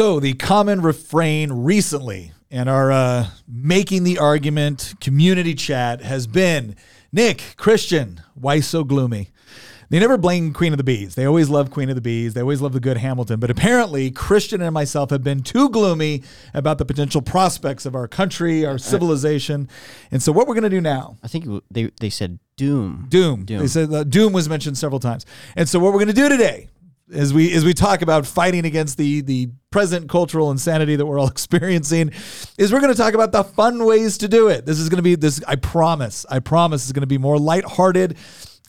So, the common refrain recently in our uh, making the argument community chat has been Nick, Christian, why so gloomy? They never blame Queen of the Bees. They always love Queen of the Bees. They always love the good Hamilton. But apparently, Christian and myself have been too gloomy about the potential prospects of our country, our civilization. And so, what we're going to do now I think they they said doom. Doom. Doom. They said uh, Doom was mentioned several times. And so what we're going to do today as we as we talk about fighting against the the present cultural insanity that we're all experiencing is we're going to talk about the fun ways to do it. This is going to be this I promise. I promise is going to be more lighthearted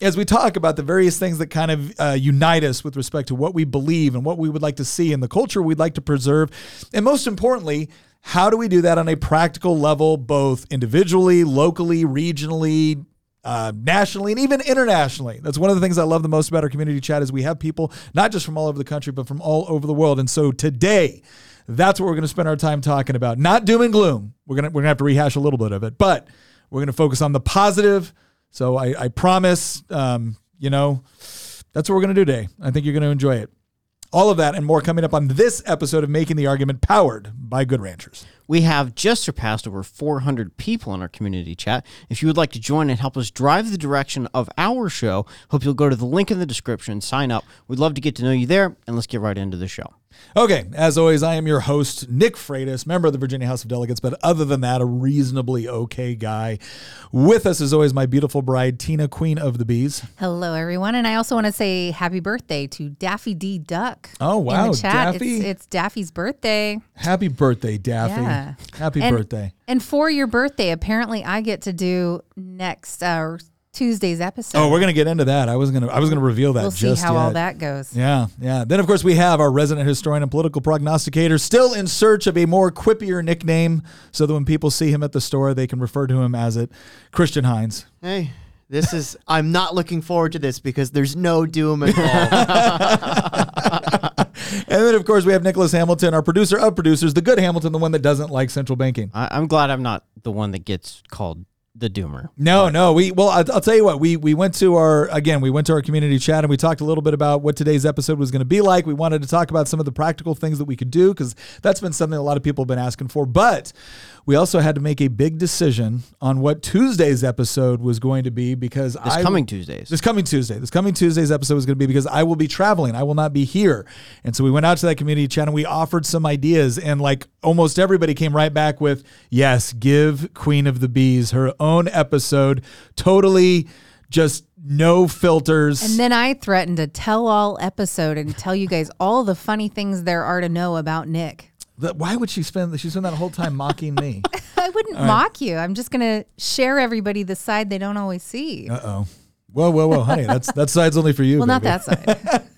as we talk about the various things that kind of uh, unite us with respect to what we believe and what we would like to see in the culture we'd like to preserve and most importantly how do we do that on a practical level both individually locally regionally uh, nationally and even internationally. That's one of the things I love the most about our community chat is we have people not just from all over the country, but from all over the world. And so today, that's what we're going to spend our time talking about. Not doom and gloom. We're gonna we're gonna have to rehash a little bit of it, but we're gonna focus on the positive. So I, I promise, um, you know, that's what we're gonna do today. I think you're gonna enjoy it. All of that and more coming up on this episode of Making the Argument, powered by Good Ranchers. We have just surpassed over 400 people in our community chat. If you would like to join and help us drive the direction of our show, hope you'll go to the link in the description, sign up. We'd love to get to know you there, and let's get right into the show. Okay, as always, I am your host, Nick Freitas, member of the Virginia House of Delegates, but other than that, a reasonably okay guy. With us, as always, my beautiful bride, Tina, Queen of the Bees. Hello, everyone, and I also want to say happy birthday to Daffy D Duck. Oh, wow, In the chat, Daffy. It's, it's Daffy's birthday. Happy birthday, Daffy. Yeah. Happy And- birthday. And for your birthday, apparently, I get to do next uh, Tuesday's episode. Oh, we're gonna get into that. I was gonna I was gonna reveal that we'll see how yet. all that goes. Yeah, yeah. Then of course we have our resident historian and political prognosticator, still in search of a more quippier nickname, so that when people see him at the store, they can refer to him as it, Christian Heiens. Hey, this is. I'm not looking forward to this because there's no doom involved. And then of course we have Nicholas Hamilton, our producer of producers, the good Hamilton, the one that doesn't like central banking. I, I'm glad I'm not the one that gets called the doomer. No, no. We well, I'll, I'll tell you what. We we went to our again. We went to our community chat and we talked a little bit about what today's episode was going to be like. We wanted to talk about some of the practical things that we could do because that's been something a lot of people have been asking for. But we also had to make a big decision on what Tuesday's episode was going to be because This I coming Tuesdays. this coming Tuesday. This coming Tuesday's episode was going to be because I will be traveling. I will not be here. And so we went out to that community chat and we offered some ideas. And like almost everybody came right back with, yes, give Queen of the Bees her own episode. Totally just no filters. And then I threatened a tell all episode and tell you guys all the funny things there are to know about Nick. That- why would she spend, she spent that whole time mocking me? I wouldn't mock you. I'm just going to share everybody the side they don't always see. Uh oh. Whoa, whoa, whoa, honey. That's that side's only for you. well, not that side.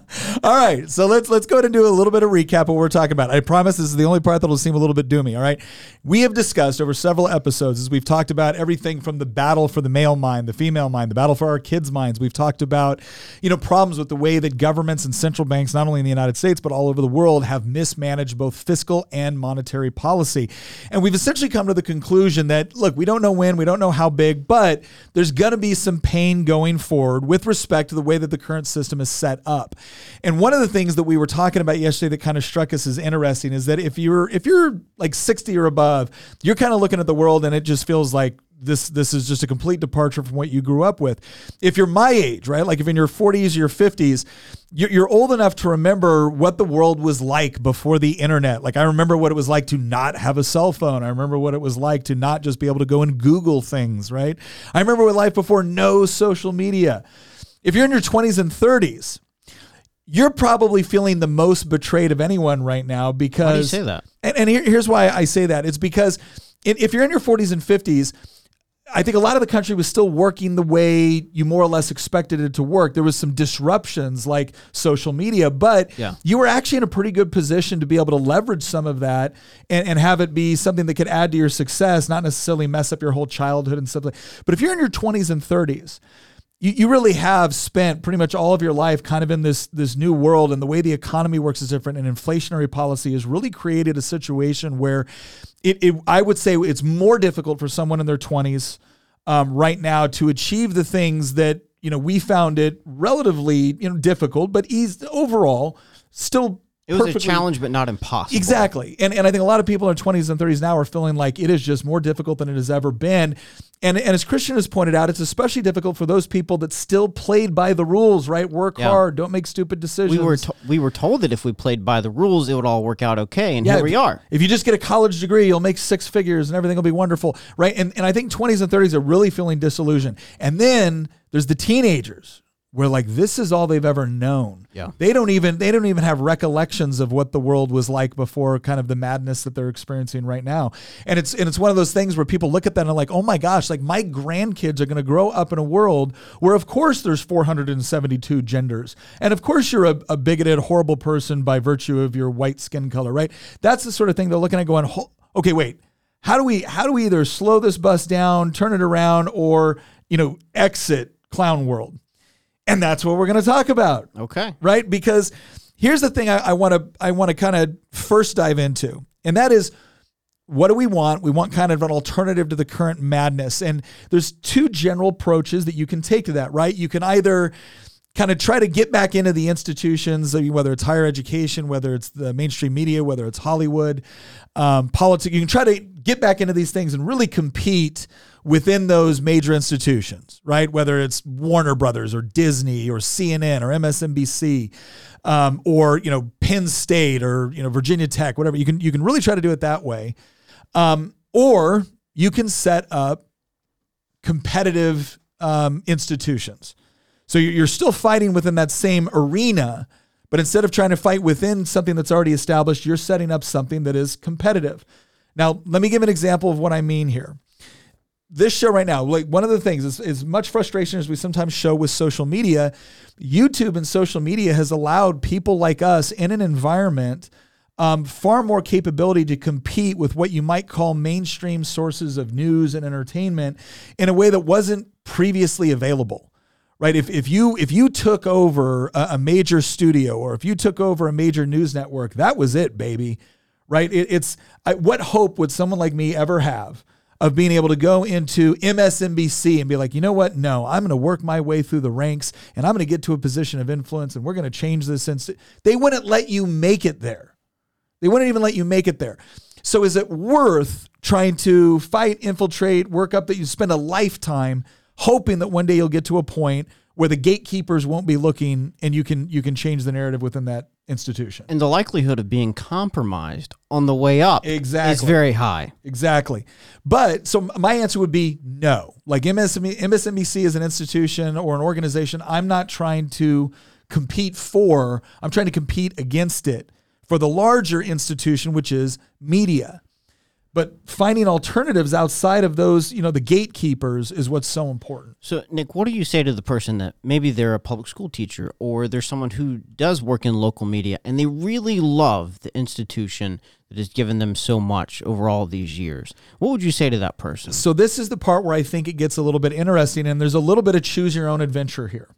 All right, so let's let's go ahead and do a little bit of recap of what we're talking about. I promise this is the only part that'll seem a little bit doomy. All right, we have discussed over several episodes as we've talked about everything from the battle for the male mind, the female mind, the battle for our kids' minds. We've talked about you know problems with the way that governments and central banks, not only in the United States but all over the world, have mismanaged both fiscal and monetary policy, and we've essentially come to the conclusion that look, we don't know when, we don't know how big, but there's going to be some pain going forward with respect to the way that the current system is set up. And one of the things that we were talking about yesterday that kind of struck us as interesting is that if you're if you're like 60 or above, you're kind of looking at the world and it just feels like this this is just a complete departure from what you grew up with. If you're my age, right? Like if in your 40s or your 50s, you're, old enough to remember what the world was like before the internet. Like I remember what it was like to not have a cell phone. I remember what it was like to not just be able to go and Google things, right? I remember what life before no social media. If you're in your 20s and 30s, you're probably feeling the most betrayed of anyone right now because Why do you say that? and, and here, here's why I say that. It's because if you're in your 40s and 50s, I think a lot of the country was still working the way you more or less expected it to work. There was some disruptions like social media, but Yeah. you were actually in a pretty good position to be able to leverage some of that and, and have it be something that could add to your success, not necessarily mess up your whole childhood and stuff like But if you're in your 20s and 30s, you, you really have spent pretty much all of your life kind of in this this new world and the way the economy works is different and inflationary policy has really created a situation where it, it I would say it's more difficult for someone in their 20s um, right now to achieve the things that you know we found it relatively you know difficult but easy overall still It was a challenge, but not impossible. Exactly. And and I think a lot of people in their 20s and 30s now are feeling like it is just more difficult than it has ever been. And and as Christian has pointed out, it's especially difficult for those people that still played by the rules, right? Work Yeah. hard, don't make stupid decisions. We were to- we were told that if we played by the rules, it would all work out okay, and Yeah, here we are. If you just get a college degree, you'll make six figures and everything will be wonderful, right? And and I think 20s and 30s are really feeling disillusioned. And then there's the teenagers where like this is all they've ever known. Yeah. They don't even they don't even have recollections of what the world was like before kind of the madness that they're experiencing right now. And it's and it's one of those things where people look at that and are like, "Oh my gosh, like my grandkids are going to grow up in a world where of course there's 472 genders. And of course you're a, a bigoted horrible person by virtue of your white skin color, right? That's the sort of thing they're looking at going, "Okay, wait. How do we how do we either slow this bus down, turn it around or, you know, exit clown world?" And that's what we're going to talk about Okay. right? Because here's the thing I want to I want to kind of first dive into, and that is what do we want? We want kind of an alternative to the current madness, and there's two general approaches that you can take to that, right? You can either kind of try to get back into the institutions, whether it's higher education, whether it's the mainstream media, whether it's Hollywood, um, politics. You can try to get back into these things and really compete within those major institutions, right? Whether it's Warner Brothers or Disney or CNN or MSNBC, um, or you know Penn State or you know Virginia Tech, whatever. You can you can really try to do it that way, um, or you can set up competitive um, institutions. So you're you're still fighting within that same arena, but instead of trying to fight within something that's already established, you're setting up something that is competitive. Now, let me give an example of what I mean here. This show right now, like one of the things is as much frustration as we sometimes show with social media, YouTube and social media has allowed people like us in an environment um, far more capability to compete with what you might call mainstream sources of news and entertainment in a way that wasn't previously available right? If, if you if you took over a, a major studio or if you took over a major news network that was it baby right it, it's I, what hope would someone like me ever have of being able to go into MSNBC and be like, you know what? No, I'm going to work my way through the ranks and I'm going to get to a position of influence and we're going to change this. Inst-. They wouldn't let you make it there. They wouldn't even let you make it there. So is it worth trying to fight, infiltrate, work up that you spend a lifetime hoping that one day you'll get to a point where the gatekeepers won't be looking and you can you can change the narrative within that institution. And the likelihood of being compromised on the way up is Exactly. very high. Exactly. But so my answer would be no. Like MSNBC is an institution or an organization I'm not trying to compete for. I'm trying to compete against it for the larger institution, which is media. But finding alternatives outside of those, you know, the gatekeepers is what's so important. So, Nick, what do you say to the person that maybe they're a public school teacher or there's someone who does work in local media and they really love the institution that has given them so much over all these years? What would you say to that person? So this is the part where I think it gets a little bit interesting, and there's a little bit of choose your own adventure here.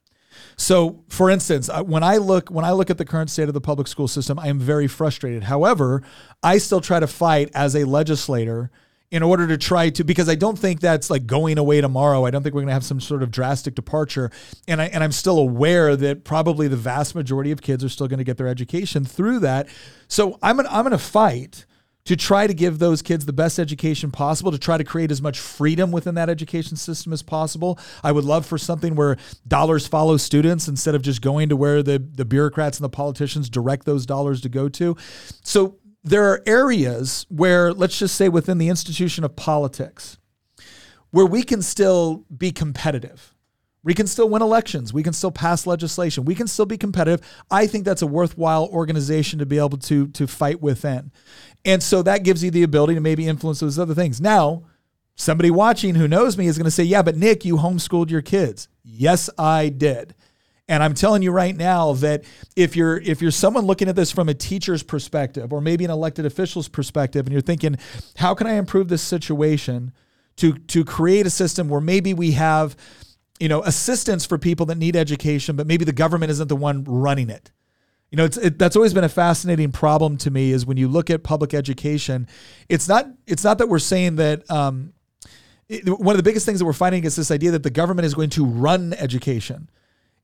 So, for instance, uh, when I look when I look at the current state of the public school system, I am very frustrated. However, I still try to fight as a legislator in order to try to because I don't think that's like going away tomorrow. I don't think we're going to have some sort of drastic departure. And I and I'm still aware that probably the vast majority of kids are still going to get their education through that. So, I'm gonna, I'm going to fight to try to give those kids the best education possible, to try to create as much freedom within that education system as possible. I would love for something where dollars follow students instead of just going to where the, the bureaucrats and the politicians direct those dollars to go to. So there are areas where, let's just say within the institution of politics, where we can still be competitive. We can still win elections. We can still pass legislation. We can still be competitive. I think that's a worthwhile organization to be able to to fight within. And so that gives you the ability to maybe influence those other things. Now, somebody watching who knows me is going to say, "Yeah, but Nick, you homeschooled your kids." Yes, I did. And I'm telling you right now that if you're if you're someone looking at this from a teacher's perspective or maybe an elected official's perspective and you're thinking, "How can I improve this situation?" to to create a system where maybe we have you know assistance for people that need education but maybe the government isn't the one running it you know it's it, that's always been a fascinating problem to me is when you look at public education it's not it's not that we're saying that um, it- one of the biggest things that we're fighting is this idea that the government is going to run education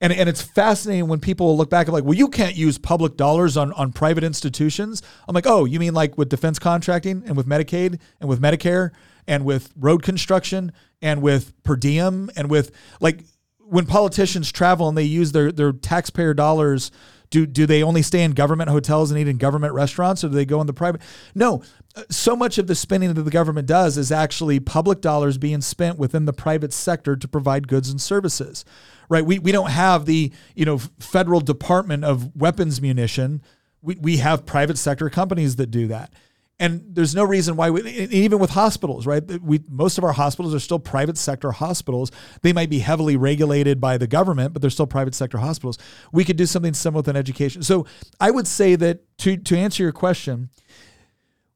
And, and it's fascinating when people look back and like, well, you can't use public dollars on, on private institutions. I'm like, oh, you mean like with defense contracting and with Medicaid and with Medicare and with road construction and with per diem and with like when politicians travel and they use their, their taxpayer dollars, do, do they only stay in government hotels and eat in government restaurants or do they go in the private? No. Uh, so much of the spending that the government does is actually public dollars being spent within the private sector to provide goods and services right? We, we don't have the, you know, federal department of weapons munition. We, we have private sector companies that do that. And there's no reason why we, even with hospitals, right? We, most of our hospitals are still private sector hospitals. They might be heavily regulated by the government, but they're still private sector hospitals. We could do something similar with an education. So I would say that to, to answer your question,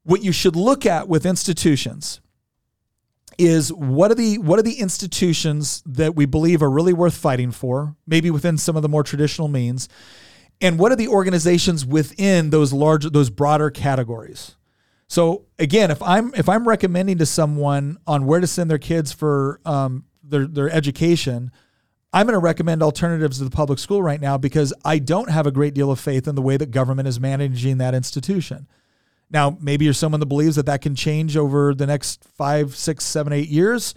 what you should look at with institutions is what are the what are the institutions that we believe are really worth fighting for, maybe within some of the more traditional means, and what are the organizations within those large those broader categories. So again, if I'm if I'm recommending to someone on where to send their kids for um, their their education, I'm going to recommend alternatives to the public school right now because I don't have a great deal of faith in the way that government is managing that institution. Now, maybe you're someone that believes that that can change over the next five, six, seven, eight years.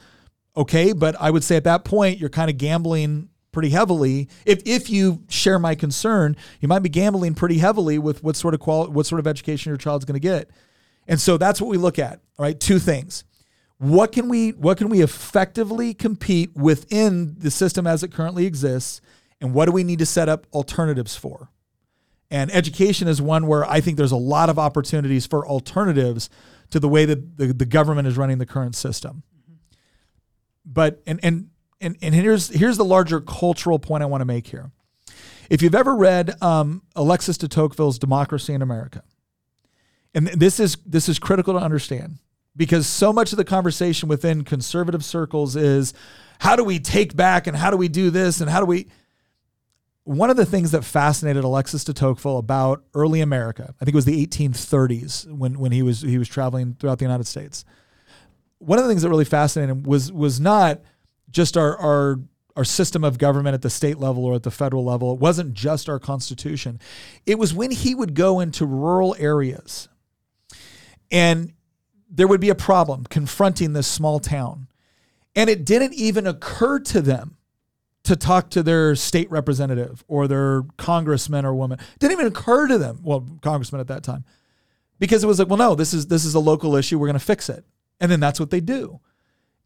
Okay, but I would say at that point you're kind of gambling pretty heavily. If if you share my concern, you might be gambling pretty heavily with what sort of quality, what sort of education your child's going to get. And so that's what we look at. right? two things. What can we what can we effectively compete within the system as it currently exists, and what do we need to set up alternatives for? And education is one where I think there's a lot of opportunities for alternatives to the way that the, the government is running the current system. But and and and and here's here's the larger cultural point I want to make here. If you've ever read um, Alexis de Tocqueville's Democracy in America, and this is this is critical to understand because so much of the conversation within conservative circles is how do we take back and how do we do this and how do we one of the things that fascinated Alexis de Tocqueville about early America, I think it was the 1830s when, when he was he was traveling throughout the United States. One of the things that really fascinated him was was not just our our our system of government at the state level or at the federal level. It wasn't just our constitution. It was when he would go into rural areas and there would be a problem confronting this small town. And it didn't even occur to them to talk to their state representative or their congressman or woman. Didn't even occur to them. Well, congressman at that time, because it was like, well, no, this is this is a local issue. We're going to fix it, and then that's what they do.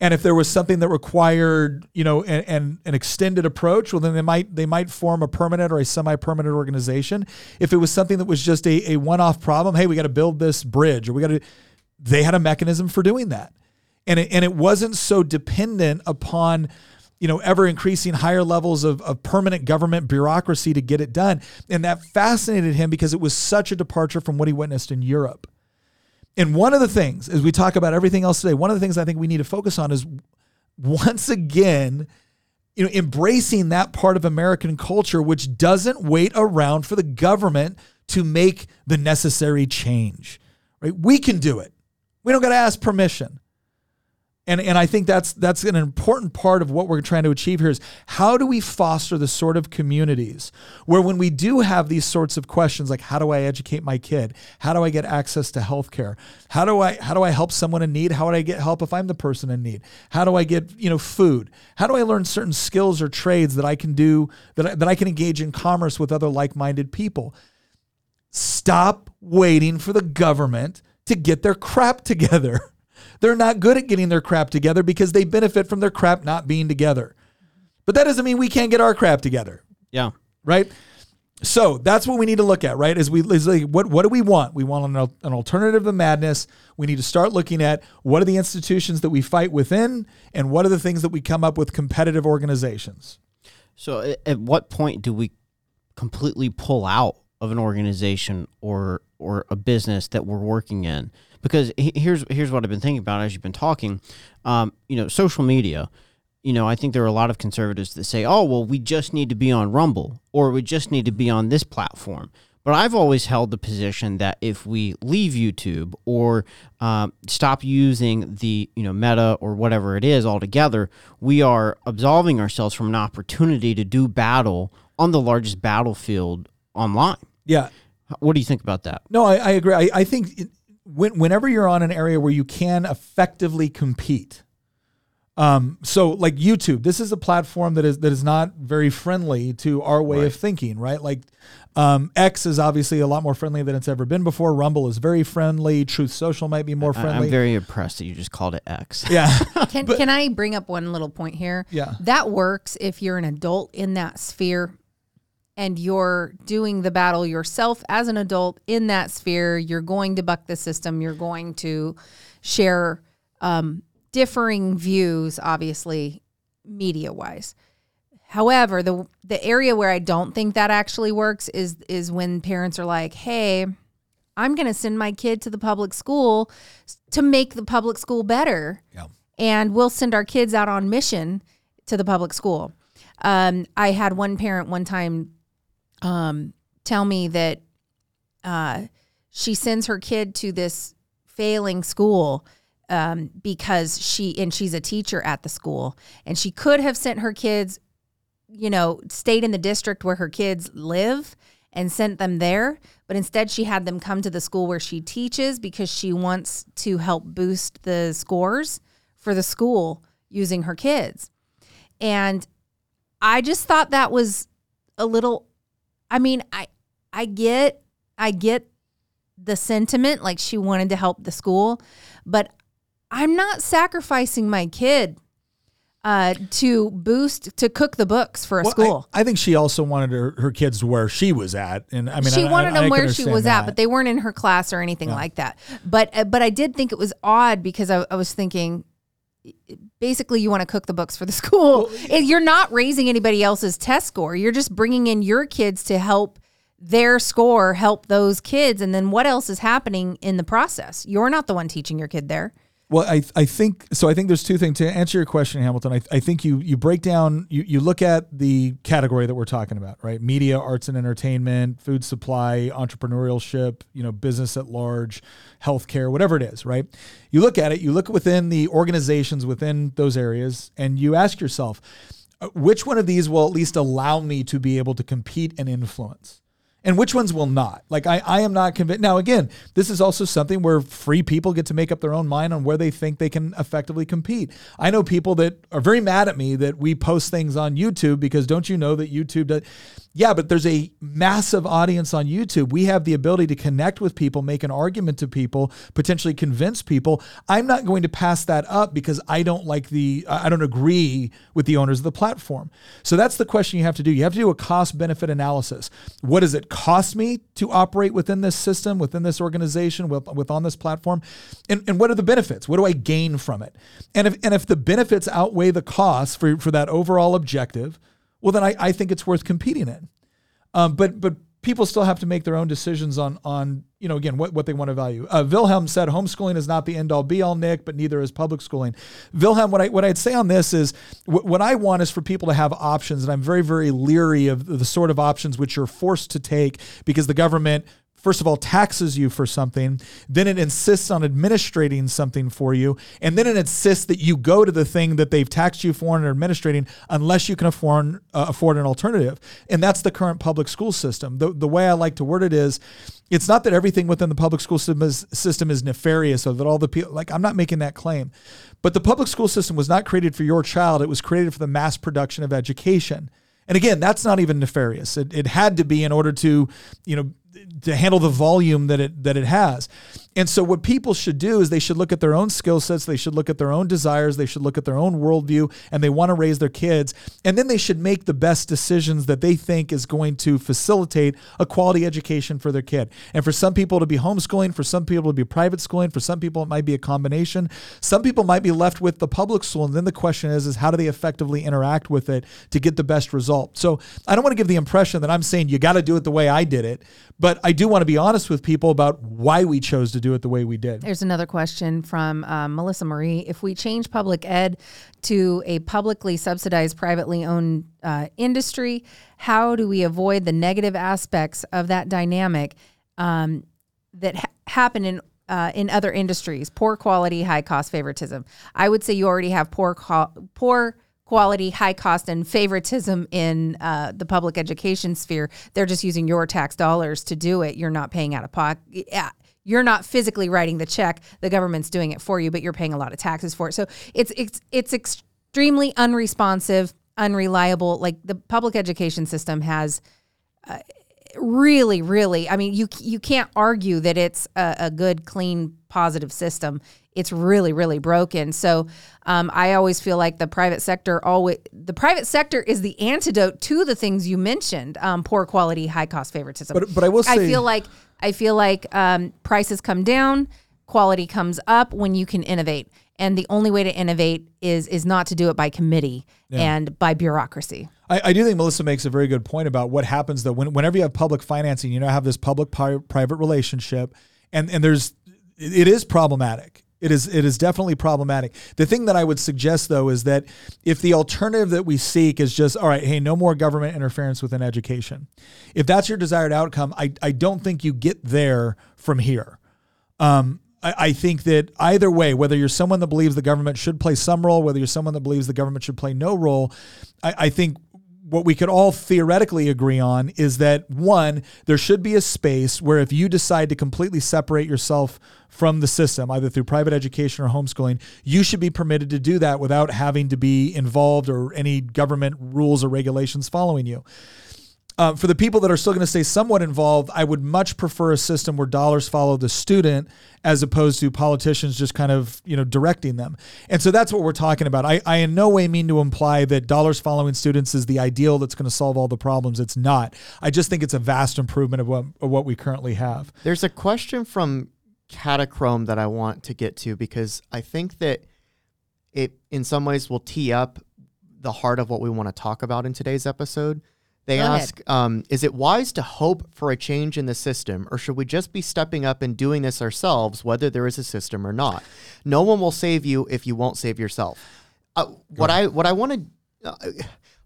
And if there was something that required, you know, an, an, an extended approach, well, then they might they might form a permanent or a semi-permanent organization. If it was something that was just a, a one-off problem, hey, we got to build this bridge, or we got to, they had a mechanism for doing that, and it, and it wasn't so dependent upon you know, ever increasing higher levels of, of permanent government bureaucracy to get it done. And that fascinated him because it was such a departure from what he witnessed in Europe. And one of the things, as we talk about everything else today, one of the things I think we need to focus on is once again, you know, embracing that part of American culture which doesn't wait around for the government to make the necessary change. Right? We can do it. We don't got to ask permission. And, and I think that's that's an important part of what we're trying to achieve here is how do we foster the sort of communities where when we do have these sorts of questions like how do I educate my kid? How do I get access to healthcare? How do I how do I help someone in need? How would I get help if I'm the person in need? How do I get, you know, food? How do I learn certain skills or trades that I can do that I, that I can engage in commerce with other like-minded people? Stop waiting for the government to get their crap together. They're not good at getting their crap together because they benefit from their crap not being together. But that doesn't mean we can't get our crap together. Yeah. Right? So that's what we need to look at, right? Is we is like, what what do we want? We want an, an alternative to madness. We need to start looking at what are the institutions that we fight within, and what are the things that we come up with competitive organizations. So, at what point do we completely pull out of an organization or or a business that we're working in? because here's here's what I've been thinking about as you've been talking. Um, you know, social media. You know, I think there are a lot of conservatives that say, "Oh, well, we just need to be on Rumble or we just need to be on this platform." But I've always held the position that if we leave YouTube or um, stop using the you know Meta or whatever it is altogether, we are absolving ourselves from an opportunity to do battle on the largest battlefield online. Yeah. What do you think about that? No, I, I agree. I, I think it, when, whenever you're on an area where you can effectively compete, um, so like YouTube, this is a platform that is that is not very friendly to our way of thinking, right? Like um, X is obviously a lot more friendly than it's ever been before. Rumble is very friendly. Truth Social might be more friendly. I'm very impressed that you just called it X. yeah, Can, can I bring up one little point here? Yeah. That works if you're an adult in that sphere and you're doing the battle yourself as an adult in that sphere. You're going to buck the system. You're going to share um, differing views, obviously, media wise. However, the the area where I don't think that actually works is is when parents are like, "Hey, I'm going to send my kid to the public school to make the public school better." Yeah. And we'll send our kids out on mission to the public school. Um, I had one parent one time um, tell me that uh, she sends her kid to this failing school um, because she and she's a teacher at the school, and she could have sent her kids, you know, stayed in the district where her kids live and sent them there, but instead she had them come to the school where she teaches because she wants to help boost the scores for the school using her kids. And I just thought that was a little I mean, I I get I get the sentiment like she wanted to help the school, but I'm not sacrificing my kid uh, to boost to cook the books for a Well, school. I, I think she also wanted her, her kids where she was at, and I mean, she I- wanted I them where she was at, but they weren't in her class or anything like that. But uh, but I did think it was odd because I, I was thinking, basically, you want to cook the books for the school. And you're not raising anybody else's test score. You're just bringing in your kids to help their score help those kids. And then what else is happening in the process? You're not the one teaching your kid there. Well, I, I think so. I think there's two things to answer your question, Hamilton. I, I think you you break down you, you look at the category that we're talking about, right? Media, arts and entertainment, food supply, entrepreneurship, you know, business at large, healthcare, whatever it is, right? You look at it, you look within the organizations within those areas, and you ask yourself, uh, which one of these will at least allow me to be able to compete and influence? And which ones will not. Like I, I am not convinced. Now, again, this is also something where free people get to make up their own mind on where they think they can effectively compete. I know people that are very mad at me that we post things on YouTube because don't you know that YouTube does? Yeah, but there's a massive audience on YouTube. We have the ability to connect with people, make an argument to people, potentially convince people. I'm not going to pass that up because I don't like the, I don't agree with the owners of the platform. So that's the question you have to do. You have to do a cost benefit analysis. What does it cost me to operate within this system, within this organization, with, with on this platform? And, and what are the benefits? What do I gain from it? And if, and if the benefits outweigh the costs for, for that overall objective, well, then I, I think it's worth competing in. Um, but but people still have to make their own decisions on on you know again what, what they want to value. Uh, Wilhelm said homeschooling is not the end all be all, Nick, but neither is public schooling. Wilhelm, what I what I'd say on this is what, what I want is for people to have options, and I'm very very leery of the sort of options which you're forced to take because the government first of all taxes you for something then it insists on administrating something for you and then it insists that you go to the thing that they've taxed you for and are administrating unless you can afford uh, afford an alternative. And that's the current public school system. The, the way i like to word it is it's not that everything within the public school system is, system is nefarious or that all the people like i'm not making that claim. But the public school system was not created for your child. It was created for the mass production of education. And again, that's not even nefarious. It, it had to be in order to, you know, to handle the volume that it that it has. And so what people should do is they should look at their own skill sets, they should look at their own desires, they should look at their own worldview, and they want to raise their kids. And then they should make the best decisions that they think is going to facilitate a quality education for their kid. And for some people to be homeschooling, for some people to be private schooling, for some people it might be a combination. Some people might be left with the public school. And then the question is, is how do they effectively interact with it to get the best result? So I don't want to give the impression that I'm saying you got to do it the way I did it, but I do want to be honest with people about why we chose to do it the way we did. There's another question from um, Melissa Marie. If we change public ed to a publicly subsidized, privately owned uh, industry, how do we avoid the negative aspects of that dynamic um, that ha- happen in uh, in other industries? Poor quality, high cost favoritism. I would say you already have poor co- poor quality, high cost, and favoritism in uh, the public education sphere. They're just using your tax dollars to do it. You're not paying out of pocket. You're not physically writing the check. The government's doing it for you, but you're paying a lot of taxes for it. So it's it's it's extremely unresponsive, unreliable. Like the public education system has. Uh, really really i mean you you can't argue that it's a, a good clean positive system it's really really broken so um, i always feel like the private sector always the private sector is the antidote to the things you mentioned um, poor quality high cost favoritism But- but I will say, i feel like i feel like um, prices come down quality comes up when you can innovate. And the only way to innovate is is not to do it by committee and by bureaucracy. I, I do think Melissa makes a very good point about what happens though when, whenever you have public financing, you know, have this public pi- private relationship, and and there's it is problematic. It is it is definitely problematic. The thing that I would suggest though is that if the alternative that we seek is just all right, hey, no more government interference within education. If that's your desired outcome, I I don't think you get there from here. Um, I, I think that either way, whether you're someone that believes the government should play some role, whether you're someone that believes the government should play no role, I, I think what we could all theoretically agree on is that one, there should be a space where if you decide to completely separate yourself from the system, either through private education or homeschooling, you should be permitted to do that without having to be involved or any government rules or regulations following you. Uh, for the people that are still going to stay somewhat involved, I would much prefer a system where dollars follow the student as opposed to politicians just kind of you know directing them. And so that's what we're talking about. I, I in no way mean to imply that dollars following students is the ideal that's going to solve all the problems. It's not. I just think it's a vast improvement of what, of what we currently have. There's a question from Catachrome that I want to get to because I think that it, in some ways, will tee up the heart of what we want to talk about in today's episode. They Go ask, um, is it wise to hope for a change in the system, or should we just be stepping up and doing this ourselves, whether there is a system or not? No one will save you if you won't save yourself. Uh, what I what I want to uh,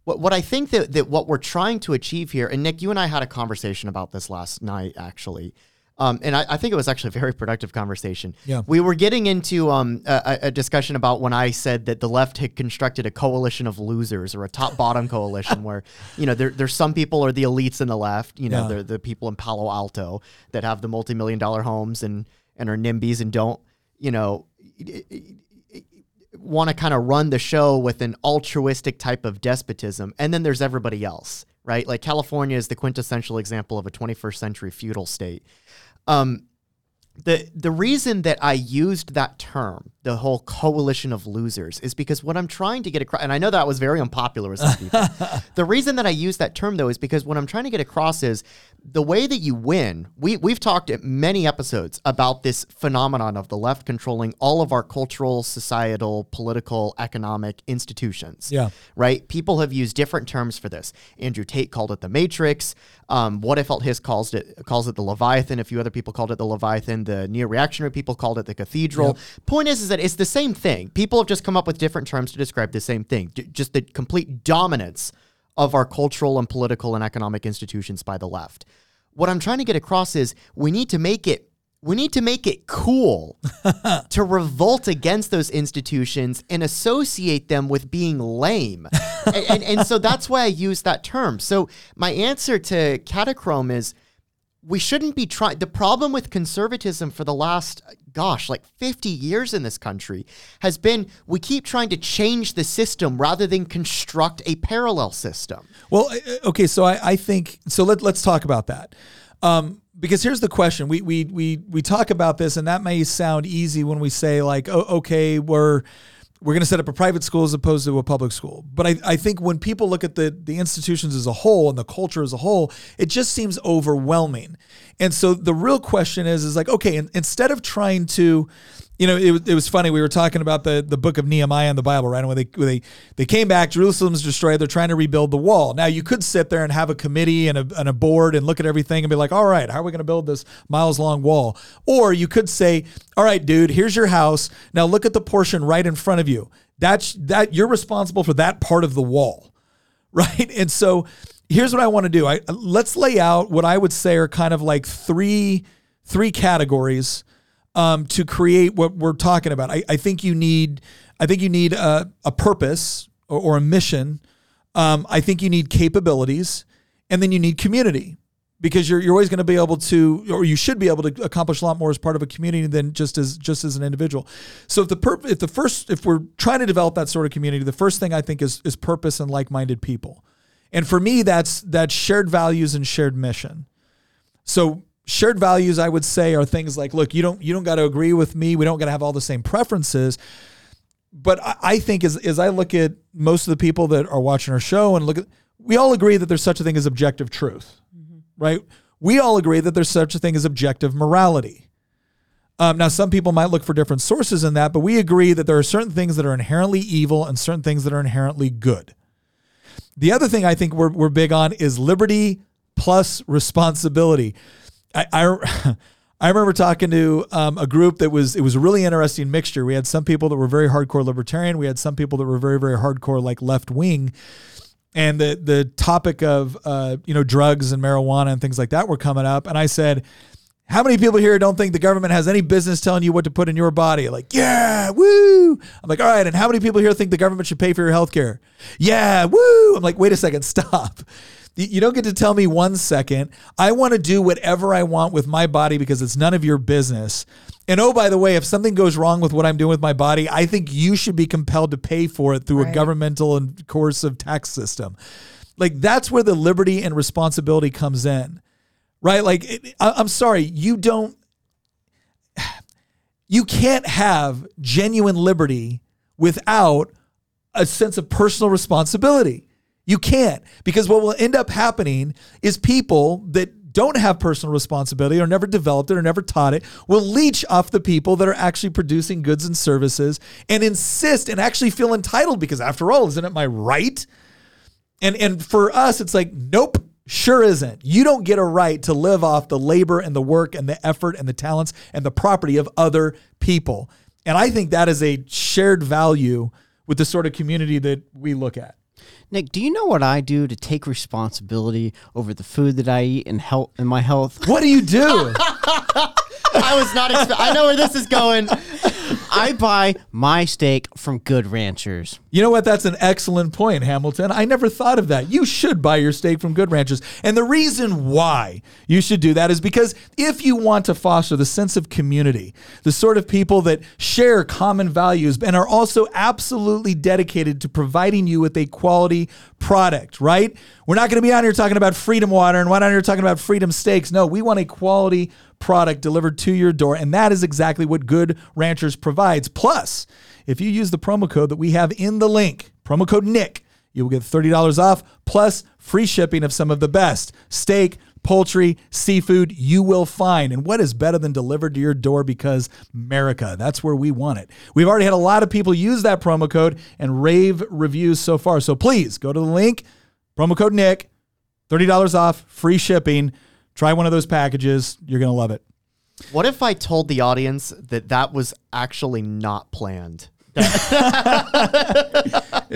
what what I think that that what we're trying to achieve here, and Nick, you and I had a conversation about this last night, actually. Um, and I, I think it was actually a very productive conversation. Yeah. We were getting into um, a, a discussion about when I said that the left had constructed a coalition of losers or a top bottom coalition where, you know, there, there's some people are the elites in the left, you know, Yeah. they're the people in Palo Alto that have the multi million dollar homes and, and are NIMBYs and don't, you know, want to kind of run the show with an altruistic type of despotism. And then there's everybody else, right? Like California is the quintessential example of a 21st century feudal state. Um, the the reason that I used that term, the whole coalition of losers, is because what I'm trying to get across, and I know that was very unpopular with some people. the reason that I use that term though is because what I'm trying to get across is the way that you win. We we've talked at many episodes about this phenomenon of the left controlling all of our cultural, societal, political, economic institutions Yeah. right? People have used different terms for this. Andrew Tate called it the Matrix. Um, what if His calls it calls it the Leviathan. A few other people called it the Leviathan. The neo-reactionary people called it the Cathedral. Point is, is that it's the same thing. People have just come up with different terms to describe the same thing. J- just the complete dominance of our cultural and political and economic institutions by the left. What I'm trying to get across is we need to make it we need to make it cool to revolt against those institutions and associate them with being lame. and, and, and so that's why I use that term. So my answer to Catachrome is we shouldn't be trying. The problem with conservatism for the last, gosh, like 50 years in this country has been we keep trying to change the system rather than construct a parallel system. Well, uh, okay, so I, I think so. Let let's talk about that. Um, because here's the question: we we we we talk about this, and that may sound easy when we say like, oh, okay, we're we're going to set up a private school as opposed to a public school. But I, I think when people look at the the institutions as a whole and the culture as a whole, it just seems overwhelming. And so the real question is is like, okay, in, instead of trying to you know, it, was- it was funny. We were talking about the, the book of Nehemiah in the Bible, right? And when they, when they they came back, Jerusalem's destroyed. They're trying to rebuild the wall. Now, you could sit there and have a committee and a, and a board and look at everything and be like, all right, how are we going to build this miles long wall? Or you could say, all right, dude, here's your house. Now look at the portion right in front of you. That's that you're responsible for that part of the wall right? And so here's what I want to do. I let's lay out what I would say are kind of like three three categories um, to create what we're talking about. I, I think you need I think you need a, a purpose or, or a mission. Um, I think you need capabilities, and then you need community because you're, you're always going to be able to or you should be able to accomplish a lot more as part of a community than just as just as an individual so if the if the first if we're trying to develop that sort of community the first thing i think is is purpose and like-minded people and for me that's that's shared values and shared mission so shared values i would say are things like look you don't you don't got to agree with me we don't got to have all the same preferences but I, I think as as I look at most of the people that are watching our show and look at, we all agree that there's such a thing as objective truth, right? We all agree that there's such a thing as objective morality. Um, now, some people might look for different sources in that, but we agree that there are certain things that are inherently evil and certain things that are inherently good. The other thing I think we're, we're big on is liberty plus responsibility. I, I, I remember talking to um, a group that was it was a really interesting mixture. We had some people that were very hardcore libertarian. We had some people that were very very hardcore like left wing, and the the topic of uh, you know drugs and marijuana and things like that were coming up. And I said, how many people here don't think the government has any business telling you what to put in your body? Like, yeah, woo. I'm like, all right. And how many people here think the government should pay for your health care? Yeah, woo. I'm like, wait a second, stop. You- don't get to tell me one second. I want to do whatever I want with my body because it's none of your business. And oh, by the way, if something goes wrong with what I'm doing with my body, I think you should be compelled to pay for it through a governmental and coercive tax system. Like that's where the liberty and responsibility comes in right? Like, it, I, I'm sorry, you don't, you can't have genuine liberty without a sense of personal responsibility. You can't, because what will end up happening is people that don't have personal responsibility or never developed it or never taught it will leech off the people that are actually producing goods and services and insist and actually feel entitled because after all, isn't it my right? And and for us, it's like, nope, sure isn't. You don't get a right to live off the labor and the work and the effort and the talents and the property of other people. And I think that is a shared value with the sort of community that we look at. Nick, do you know what I do to take responsibility over the food that I eat and health and my health? What do you do? I was not. Expe- I know where this is going. I buy my steak from Good Ranchers. You know what? That's an excellent point, Hamilton. I never thought of that. You should buy your steak from Good Ranchers. And the reason why you should do that is because if you want to foster the sense of community, the sort of people that share common values and are also absolutely dedicated to providing you with a quality product, right? We're not going to be on here talking about freedom water and we're not here talking about freedom steaks. No, we want a quality product delivered to your door. And that is exactly what Good Ranchers provides. Plus, if you use the promo code that we have in the link, promo code Nick, you will get $30 off plus free shipping of some of the best steak, poultry, seafood you will find. And what is better than delivered to your door because America, that's where we want it. We've already had a lot of people use that promo code and rave reviews so far. So please go to the link, promo code Nick, $30 off, free shipping. Try one of those packages. You're going to love it. What if I told the audience that that was actually not planned? It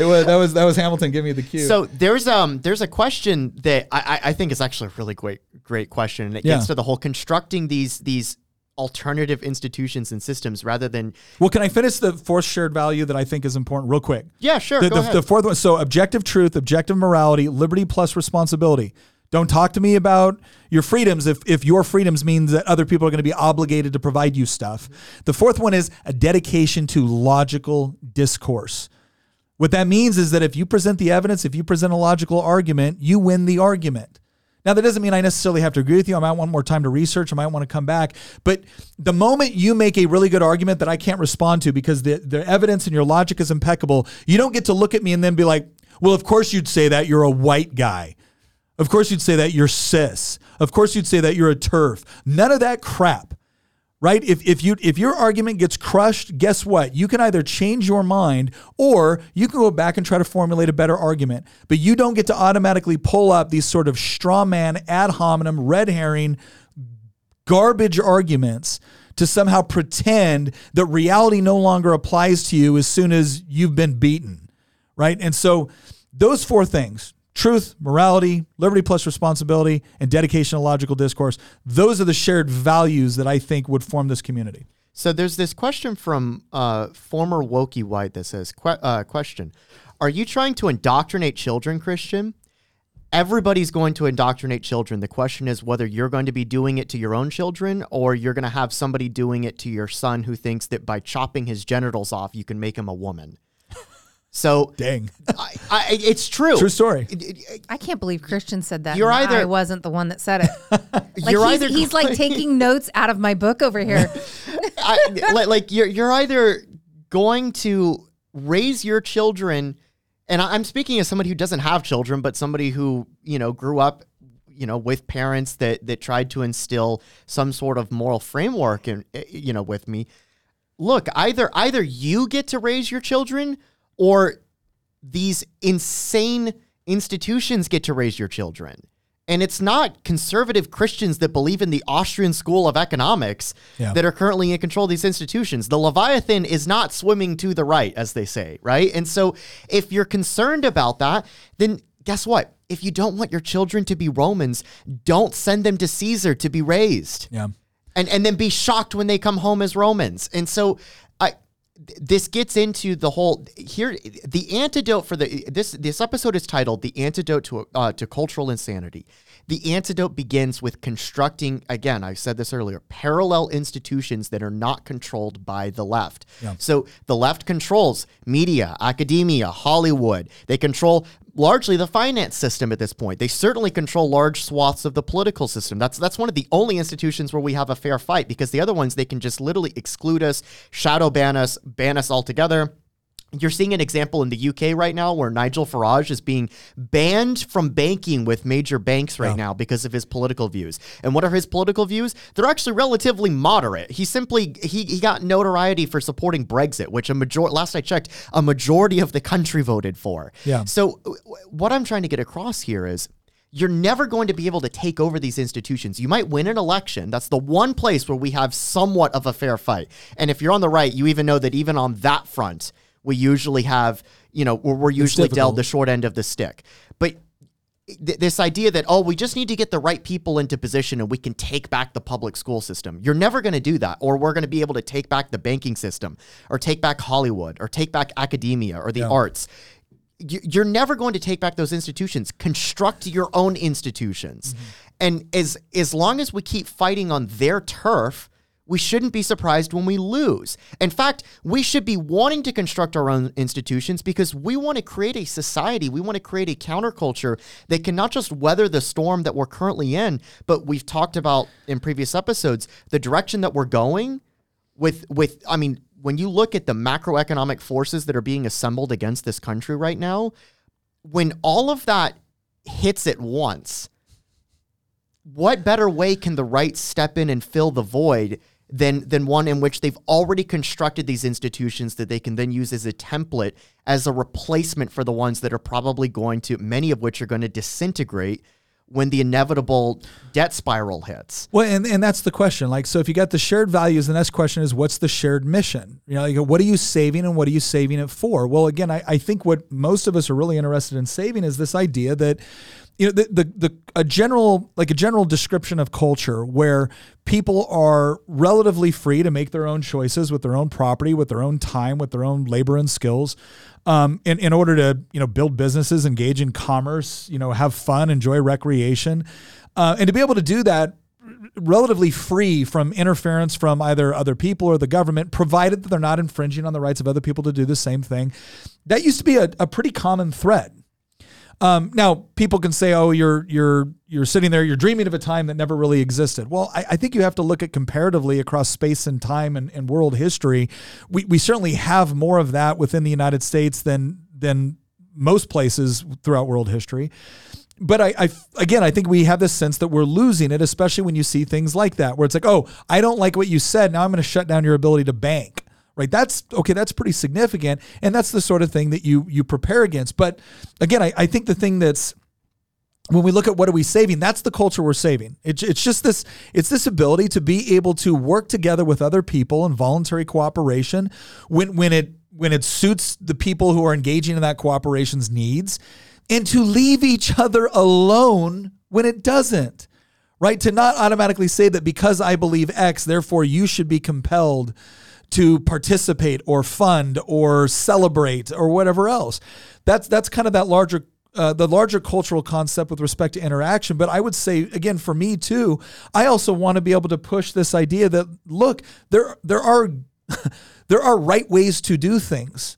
was, that was that was Hamilton giving me the cue. So there's um there's a question that I I I think is actually a really great great question, and it Yeah. gets to the whole constructing these these alternative institutions and systems rather than well, can I finish the fourth shared value that I think is important real quick? yeah sure the, the, the fourth one. So objective truth, objective morality, liberty plus responsibility. Don't talk to me about your freedoms if, if your freedoms means that other people are going to be obligated to provide you stuff. The fourth one is a dedication to logical discourse. What that means is that if you present the evidence, if you present a logical argument, you win the argument. Now, that doesn't mean I necessarily have to agree with you. I might want more time to research. I might want to come back. But the moment you make a really good argument that I can't respond to because the, the evidence and your logic is impeccable, you don't get to look at me and then be like, well, of course you'd say that you're a white guy. Of course you'd say that you're cis. Of course you'd say that you're a TERF. None of that crap right? If, if you if your argument gets crushed, guess what? You can either change your mind or you can go back and try to formulate a better argument. But you don't get to automatically pull up these sort of straw man, ad hominem, red herring, garbage arguments to somehow pretend that reality no longer applies to you as soon as you've been beaten, right? And so those four things truth, morality, liberty plus responsibility, and dedication to logical discourse. Those are the shared values that I think would form this community. So there's this question from uh, former Wokey White that says, que- uh, question, are you trying to indoctrinate children, Christian? Everybody's going to indoctrinate children. The question is whether you're going to be doing it to your own children or you're going to have somebody doing it to your son who thinks that by chopping his genitals off, you can make him a woman. So Dang. I, I, it's true. True story. I can't believe Christian said that. You're either- I wasn't the one that said it. Like You're he's, either he's like taking notes out of my book over here. I, like, like you're you're either going to raise your children, and I'm speaking as somebody who doesn't have children, but somebody who you know grew up, you know, with parents that that tried to instill some sort of moral framework and eh, you know with me. Look, either either you get to raise your children, or these insane institutions get to raise your children. And it's not conservative Christians that believe in the Austrian school of economics Yeah. that are currently in control of these institutions. The Leviathan is not swimming to the right, as they say, right? And so if you're concerned about that, then guess what? If you don't want your children to be Romans, don't send them to Caesar to be raised Yeah. and and then be shocked when they come home as Romans. And so this gets into the whole here the antidote for the this this episode is titled the antidote to uh, to cultural insanity. The antidote begins with constructing again, I said this earlier, parallel institutions that are not controlled by the left. So the left controls media, academia, Hollywood. They control largely the finance system at this point. They certainly control large swaths of the political system. That's that's one of the only institutions where we have a fair fight because the other ones they can just literally exclude us, shadow ban us, ban us altogether. You're seeing an example in the UK right now where Nigel Farage is being banned from banking with major banks right now because of his political views. And what are his political views? They're actually relatively moderate. He simply he, he got notoriety for supporting Brexit, which a major last I checked, a majority of the country voted for. Yeah. So w- what I'm trying to get across here is you're never going to be able to take over these institutions. You might win an election. That's the one place where we have somewhat of a fair fight. And if you're on the right, you even know that even on that front, we usually have, you know, we're, we're usually dealt the short end of the stick. But th- this idea that oh we just need to get the right people into position and we can take back the public school system. You're never going to do that. Or we're going to be able to take back the banking system or take back hollywood or take back academia or the arts. You- you're never going to take back those institutions. Construct your own institutions. Mm-hmm. And as as long as we keep fighting on their turf we shouldn't be surprised when we lose. In fact, we should be wanting to construct our own institutions because we want to create a society, we want to create a counterculture that can not just weather the storm that we're currently in, but we've talked about in previous episodes the direction that we're going with with I mean, when you look at the macroeconomic forces that are being assembled against this country right now, when all of that hits at once, what better way can the right step in and fill the void than than one in which they've already constructed these institutions that they can then use as a template as a replacement for the ones that are probably going to many of which are going to disintegrate when the inevitable debt spiral hits. Well, and, and that's the question. Like, so if you got the shared values, the next question is what's the shared mission? You know, like, what are you saving and what are you saving it for? Well, again, I, I think what most of us are really interested in saving is this idea that, you know, the, the, the a general like a general description of culture where people are relatively free to make their own choices with their own property, with their own time, with their own labor and skills, um, in in order to you know build businesses, engage in commerce, you know, have fun, enjoy recreation, uh, and to be able to do that relatively free from interference from either other people or the government, provided that they're not infringing on the rights of other people to do the same thing. That used to be a, a pretty common thread. Um, now, people can say, "Oh, you're you're you're sitting there, you're dreaming of a time that never really existed." Well, I, I think you have to look at comparatively across space and time and, and world history. We we certainly have more of that within the United States than than most places throughout world history. but I, I, again, I think we have this sense that we're losing it, especially when you see things like that, where it's like, oh, I don't like what you said. Now I'm going to shut down your ability to bank. Right. That's okay. That's pretty significant, and that's the sort of thing that you you prepare against. But again, I, I think the thing that's when we look at what are we saving that's the culture we're saving it's, it's just this it's this ability to be able to work together with other people in voluntary cooperation when when it when it suits the people who are engaging in that cooperation's needs and to leave each other alone when it doesn't right to not automatically say that because i believe x therefore you should be compelled to participate or fund or celebrate or whatever else that's that's kind of that larger uh, the larger cultural concept with respect to interaction. But I would say again for me too, I also want to be able to push this idea that look, there there are there are right ways to do things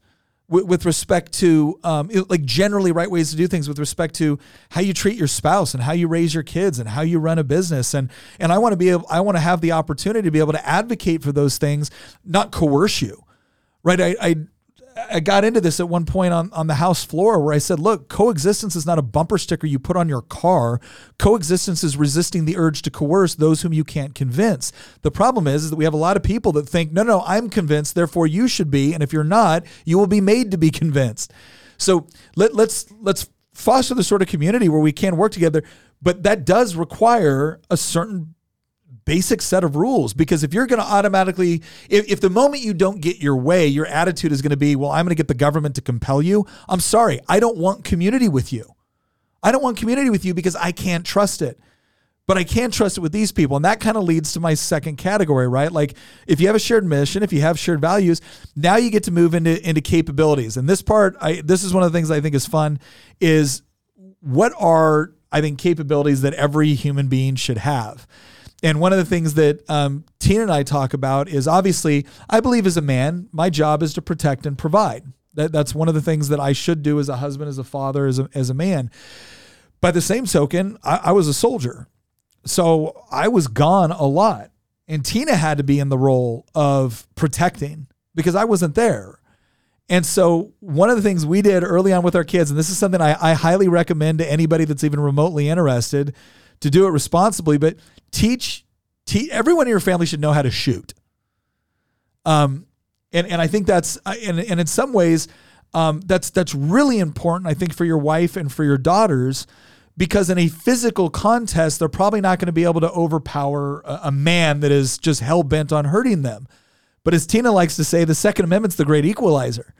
with, with respect to um, like generally right ways to do things with respect to how you treat your spouse and how you raise your kids and how you run a business and and I want to be able I want to have the opportunity to be able to advocate for those things, not coerce you. Right. I, I I got into this at one point on, on the house floor where I said, look, coexistence is not a bumper sticker you put on your car. Coexistence is resisting the urge to coerce those whom you can't convince. The problem is, is that we have a lot of people that think, no, no, I'm convinced, therefore you should be. And if you're not, you will be made to be convinced. So let, let's let's foster the sort of community where we can work together. But that does require a certain basic set of rules because if you're going to automatically if, if the moment you don't get your way your attitude is going to be well i'm going to get the government to compel you i'm sorry i don't want community with you. I don't want community with you because i can't trust it. But i can't trust it with these people and that kind of leads to my second category right? Like if you have a shared mission if you have shared values now you get to move into into capabilities. And this part i this is one of the things i think is fun is what are i think capabilities that every human being should have and one of the things that um, Tina and I talk about is obviously, I believe as a man, my job is to protect and provide. That, that's one of the things that I should do as a husband, as a father, as a, as a man. By the same token, I, I was a soldier. So I was gone a lot. And Tina had to be in the role of protecting because I wasn't there. And so, one of the things we did early on with our kids, and this is something I, I highly recommend to anybody that's even remotely interested to do it responsibly, but teach, teach everyone in your family should know how to shoot. Um, and, and I think that's, and, and in some ways, um, that's, that's really important, I think, for your wife and for your daughters, because in a physical contest, they're probably not going to be able to overpower a, a man that is just hell bent on hurting them. But as Tina likes to say, the Second Amendment's the great equalizer.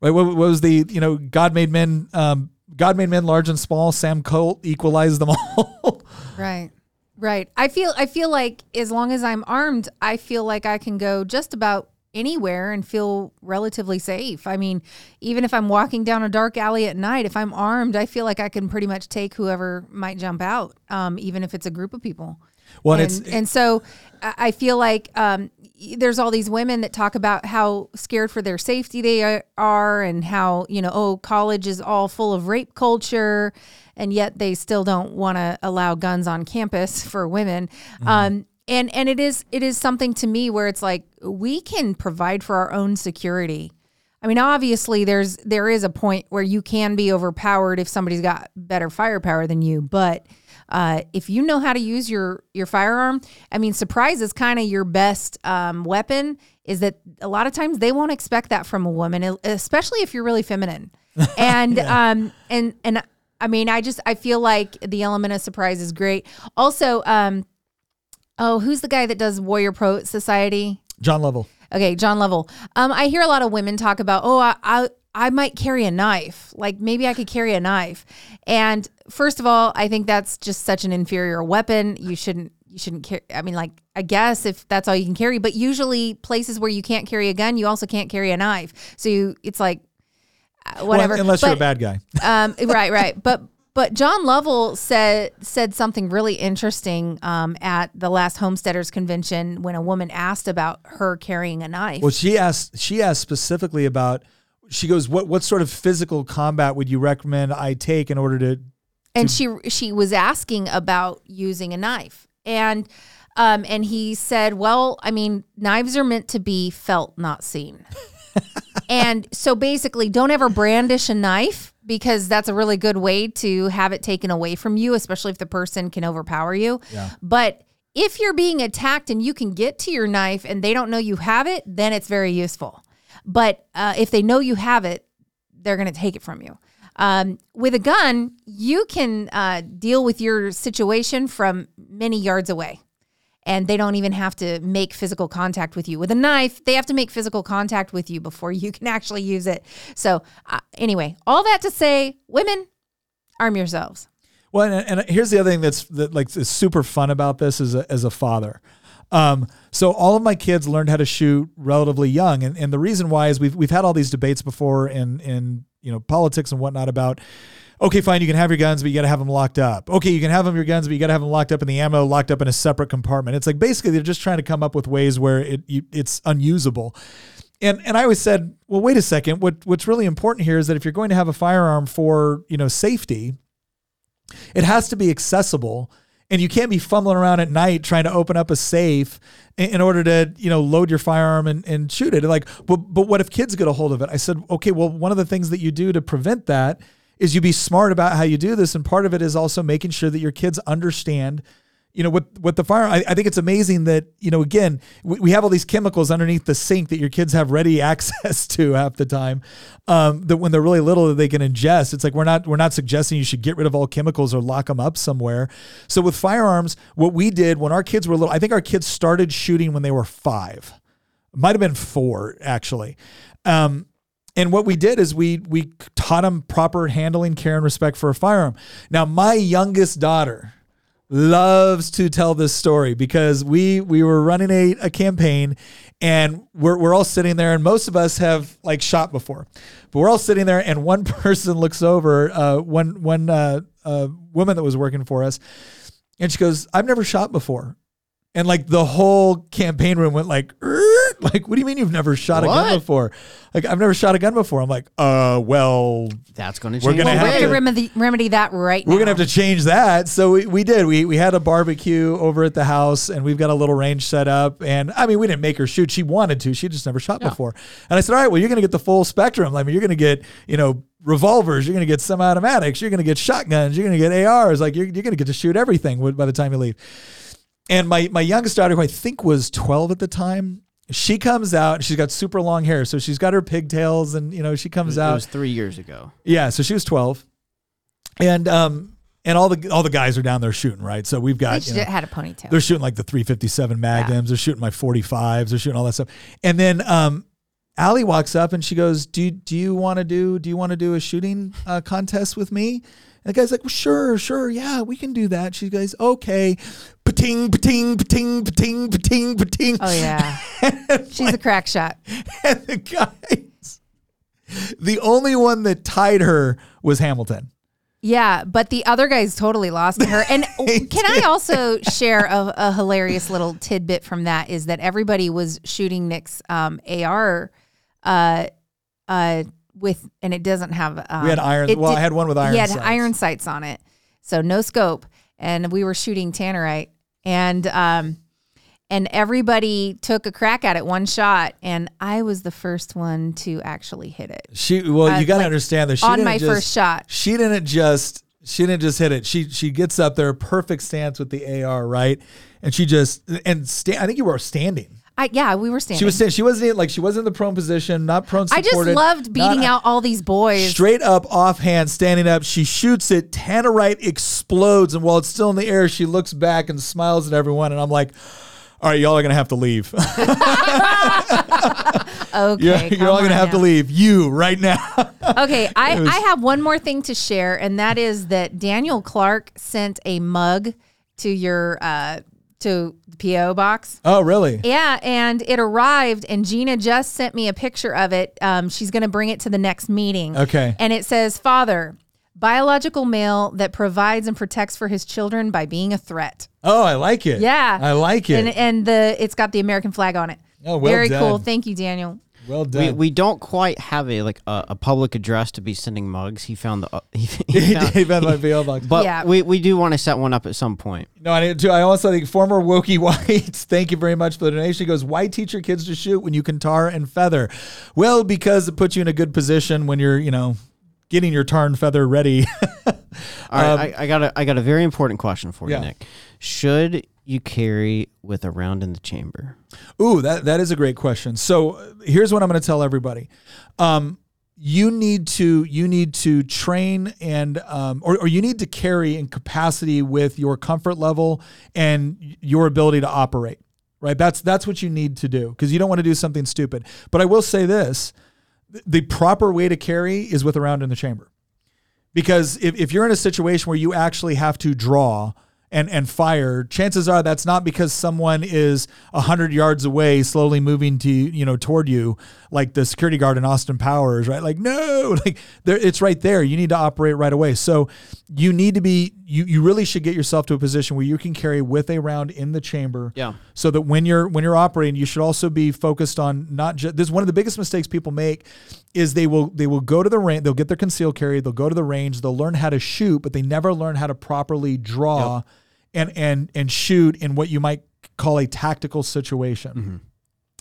Right? What, what was the, you know, God made men, um, God made men large and small. Sam Colt equalized them all. right. Right. I feel I feel like as long as I'm armed, I feel like I can go just about anywhere and feel relatively safe. I mean, even if I'm walking down a dark alley at night, if I'm armed, I feel like I can pretty much take whoever might jump out, um, even if it's a group of people. Well, and, and it's and so I feel like um, there's all these women that talk about how scared for their safety they are, and how you know, oh, college is all full of rape culture, and yet they still don't want to allow guns on campus for women. Mm-hmm. Um, and and it is it is something to me where it's like we can provide for our own security. I mean, obviously, there's there is a point where you can be overpowered if somebody's got better firepower than you, but uh, if you know how to use your your firearm, I mean, surprise is kind of your best um, weapon. Is that a lot of times they won't expect that from a woman, especially if you're really feminine, and yeah. um and and I mean, I just I feel like the element of surprise is great. Also, um, oh, who's the guy that does Warrior Poet Society? John Lovell. Okay, John Lovell. Um, I hear a lot of women talk about, oh, I, I I might carry a knife. Like maybe I could carry a knife. And first of all, I think that's just such an inferior weapon. You shouldn't you shouldn't carry I mean like I guess if that's all you can carry, but usually places where you can't carry a gun, you also can't carry a knife. So you it's like uh, whatever. Well, unless but, you're a bad guy. um, right, right. But but John Lovell said said something really interesting um, at the last Homesteaders Convention when a woman asked about her carrying a knife. Well, she asked she asked specifically about. She goes, "What what sort of physical combat would you recommend I take in order to?" and she she was asking about using a knife, and um, and he said, "Well, I mean, knives are meant to be felt, not seen." and so basically, don't ever brandish a knife because that's a really good way to have it taken away from you, especially if the person can overpower you. Yeah. But if you're being attacked and you can get to your knife and they don't know you have it, then it's very useful. But uh, if they know you have it, they're going to take it from you. Um, with a gun, you can uh, deal with your situation from many yards away. And they don't even have to make physical contact with you. With a knife, they have to make physical contact with you before you can actually use it. So, uh, anyway, all that to say, women, arm yourselves. Well, and, and here's the other thing that's that like is super fun about this as a, as a father. Um, so all of my kids learned how to shoot relatively young, and, and the reason why is we've we've had all these debates before in in you know politics and whatnot about. Okay, fine. You can have your guns, but you got to have them locked up. Okay, you can have them your guns, but you got to have them locked up in the ammo, locked up in a separate compartment. It's like basically they're just trying to come up with ways where it you, it's unusable. And and I always said, well, wait a second. What what's really important here is that if you're going to have a firearm for you know safety, it has to be accessible and you can't be fumbling around at night trying to open up a safe in, in order to you know load your firearm and, and shoot it. Like but, but what if kids get a hold of it? I said okay well one of the things that you do to prevent that is you be smart about how you do this. And part of it is also making sure that your kids understand you know, what what the fire. I, I think it's amazing that you know, again, we, we have all these chemicals underneath the sink that your kids have ready access to half the time. Um, that when they're really little, that they can ingest. It's like we're not we're not suggesting you should get rid of all chemicals or lock them up somewhere. So with firearms, what we did when our kids were little, I think our kids started shooting when they were five. Might have been four actually. Um, and what we did is we we taught them proper handling, care, and respect for a firearm. Now, my youngest daughter, loves to tell this story because we we were running a, a campaign and we're, we're all sitting there and most of us have like shot before. But we're all sitting there and one person looks over uh, one one uh, uh, woman that was working for us and she goes i've never shot before. And like the whole campaign room went like Like what do you mean you've never shot a gun before like i've never shot a gun before i'm like uh well That's going to We're change. gonna Well, we're to- going to remedy, remedy that right now. we're gonna have to change that. So we, we did. We we had a barbecue over at the house, and we've got a little range set up. And I mean, we didn't make her shoot. She wanted to. She just never shot before. And I said, all right, well, you're gonna get the full spectrum. I mean, you're gonna get you know revolvers. You're gonna get semi-automatics. You're gonna get shotguns. You're gonna get ARs. Like you're you're gonna get to shoot everything by the time you leave. And my my youngest daughter, who I think was 12 at the time. She comes out and she's got super long hair. So she's got her pigtails and, you know, she comes It out. It was three years ago. Yeah, so she was 12. And um and all the all the guys are down there shooting, right? So we've got just you know, had a ponytail. they're shooting like the 357 magnums, they're shooting my 45s, they're shooting all that stuff. And then um Allie walks up and she goes, "Do you, do you want to do do you want to do a shooting uh, contest with me?" And the guy's like, well, "Sure, sure, yeah, we can do that." She goes, "Okay." Pating, pating, pating, pating, pating, pating. Oh yeah, she's a crack shot. And the guys, the only one that tied her was Hamilton. Yeah, but the other guys totally lost to her. And can I also share a, a hilarious little tidbit from that? Is that everybody was shooting Nick's um, AR uh, uh, with, and it doesn't have. Um, We had iron- well, I had one with iron He had sights. iron sights on it, so no scope, and we were shooting tannerite, and um, and everybody took a crack at it, one shot, and I was the first one to actually hit it She well, Uh, you got to like, understand that she on didn't my just, first shot. She didn't just she didn't just hit it. She she gets up there, perfect stance with the AR, right? And she just and sta- I think you were standing. I yeah, we were standing. She was standing. She wasn't like she wasn't in the prone position, not prone. I just supported, loved beating not- out all these boys. Straight up, offhand, standing up. She shoots it. Tannerite explodes, and while it's still in the air, she looks back and smiles at everyone. And I'm like, "All right, y'all are gonna have to leave. Okay, you're, you're all gonna on have to leave. You right now." Okay, I, I have one more thing to share, and that is that Daniel Clark sent a mug to your uh, to the PO box. oh, really? Yeah, and it arrived, and Gina just sent me a picture of it. Um, she's going to bring it to the next meeting. Okay. And it says, "Father, biological male that provides and protects for his children by being a threat." Oh, I like it. Yeah, I like it. And and the it's got the American flag on it. Oh, well Very done. cool. Thank you, Daniel. Well We, done. we don't quite have a like a, a public address to be sending mugs. He found the uh, he, he he found, did found my PO box. but Yeah. we, we do want to set one up at some point. No, I need to. I also think former Wokey Whites. Thank you very much for the donation. He goes, why teach your kids to shoot when you can tar and feather? Well, because it puts you in a good position when you're, you know, getting your tar and feather ready. All right, I, I got a I got a very important question for Um, Yeah. you, Nick. Should you carry with a round in the chamber? Ooh, that that is a great question. So uh, here's what I'm going to tell everybody. Um, you need to you need to train and um, or, or you need to carry in capacity with your comfort level and your ability to operate. Right. That's that's what you need to do because you don't want to do something stupid. But I will say this: the proper way to carry is with a round in the chamber because if, if you're in a situation where you actually have to draw and, and fire, chances are that's not because someone is a hundred yards away, slowly moving to you know toward you, like the security guard in Austin Powers, right? Like no, like there, it's right there. You need to operate right away. So you need to be you you really should get yourself to a position where you can carry with a round in the chamber Yeah. so that when you're when you're operating you should also be focused on not just this is one of the biggest mistakes people make is they will they will go to the range they'll get their concealed carry they'll go to the range they'll learn how to shoot but they never learn how to properly draw and and and shoot in what you might call a tactical situation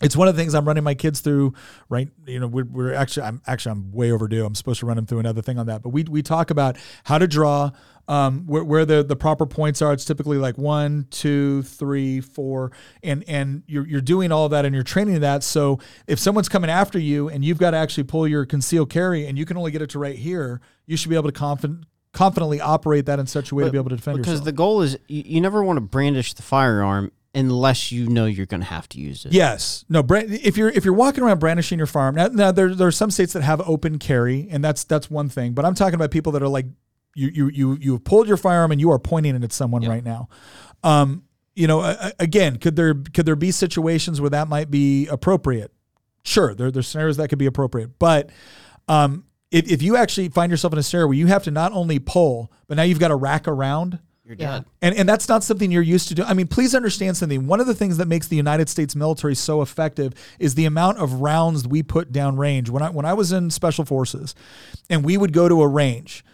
it's one of the things I'm running my kids through, right? You know, we're, we're actually, I'm actually, I'm way overdue. I'm supposed to run them through another thing on that, but we, we talk about how to draw, um, where, where the, the proper points are. It's typically like one, two, three, four, and, and you're, you're doing all that and you're training that. So if someone's coming after you and you've got to actually pull your concealed carry and you can only get it to right here, you should be able to confident, confidently operate that in such a way to be able to defend because yourself. Because the goal is you, you never want to brandish the firearm unless you know you're going to have to use it. Yes. No. Brand, if you're if you're walking around brandishing your firearm now, now there there are some states that have open carry, and that's that's one thing. But I'm talking about people that are like you you you you have pulled your firearm and you are pointing it at someone right now. Um, you know, a- again, could there could there be situations where that might be appropriate? Sure, there there's scenarios that could be appropriate, but um, if if you actually find yourself in a scenario where you have to not only pull, but now you've got to rack around. You're Yeah. And and that's not something you're used to doing. I mean, please understand something. One of the things that makes the United States military so effective is the amount of rounds we put down range. When I when I was in special forces and we would go to a range,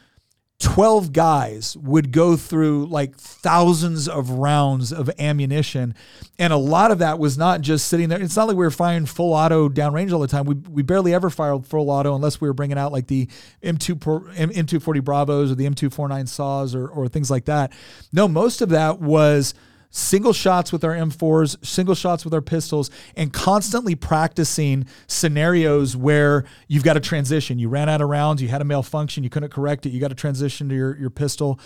12 guys would go through like thousands of rounds of ammunition. And a lot of that was not just sitting there. It's not like we were firing full auto downrange all the time. We, we barely ever fired full auto unless we were bringing out like the M2, M240 Bravos or the M249 SAWs or, or things like that. No, most of that was single shots with our M4s, single shots with our pistols, and constantly practicing scenarios where you've got to transition. You ran out of rounds, you had a malfunction, you couldn't correct it, you got to transition to your, your pistol.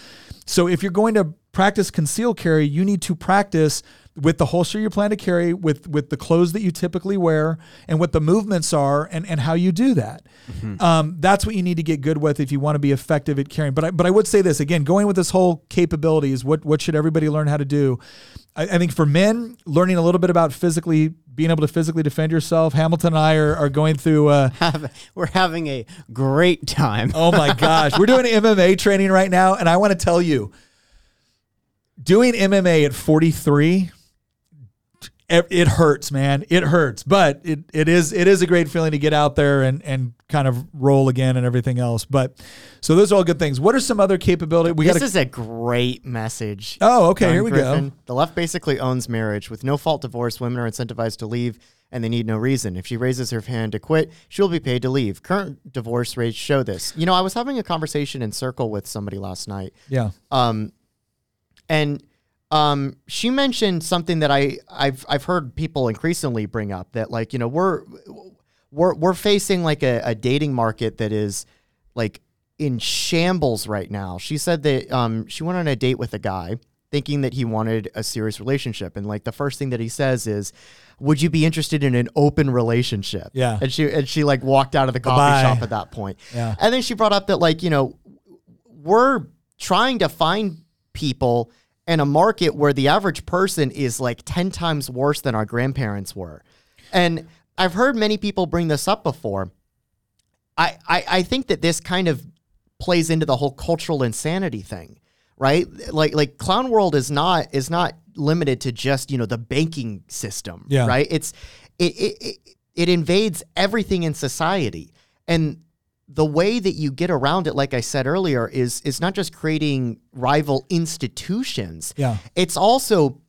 So if you're going to practice concealed carry, you need to practice with the holster you plan to carry, with with the clothes that you typically wear, and what the movements are, and, and how you do that. Um, that's what you need to get good with if you want to be effective at carrying. But I, but I would say this again, going with this whole capability is what what should everybody learn how to do. I, I think for men, learning a little bit about physically being able to physically defend yourself. Hamilton and I are, are going through. Uh, Have, we're having a great time. Oh my gosh. We're doing MMA training right now. And I want to tell you, doing MMA at 43, it, it hurts, man. It hurts. But it, it is it is a great feeling to get out there and, and kind of roll again and everything else. But so those are all good things. What are some other capability? We this got is a great message. Oh, okay. Here we Griffin. go. The left basically owns marriage. With no fault divorce, women are incentivized to leave and they need no reason. If she raises her hand to quit, she will be paid to leave. Current divorce rates show this. You know, I was having a conversation in Circle with somebody last night. Yeah. Um, and um, she mentioned something that I I've I've heard people increasingly bring up that like you know we're we're we're facing like a, a dating market that is like in shambles right now. She said that um, she went on a date with a guy thinking that he wanted a serious relationship, and like the first thing that he says is. Would you be interested in an open relationship? Yeah. And she and she like walked out of the coffee Bye-bye. shop at that point. Yeah. And then she brought up that like, you know, we're trying to find people in a market where the average person is like 10 times worse than our grandparents were. And I've heard many people bring this up before. I, I, I think that this kind of plays into the whole cultural insanity thing, right? Like like Clown World is not is not limited to just, you know, the banking system, Yeah. right? It's it, it, it, it invades everything in society. And the way that you get around it, like I said earlier, is is not just creating rival institutions. Yeah. It's also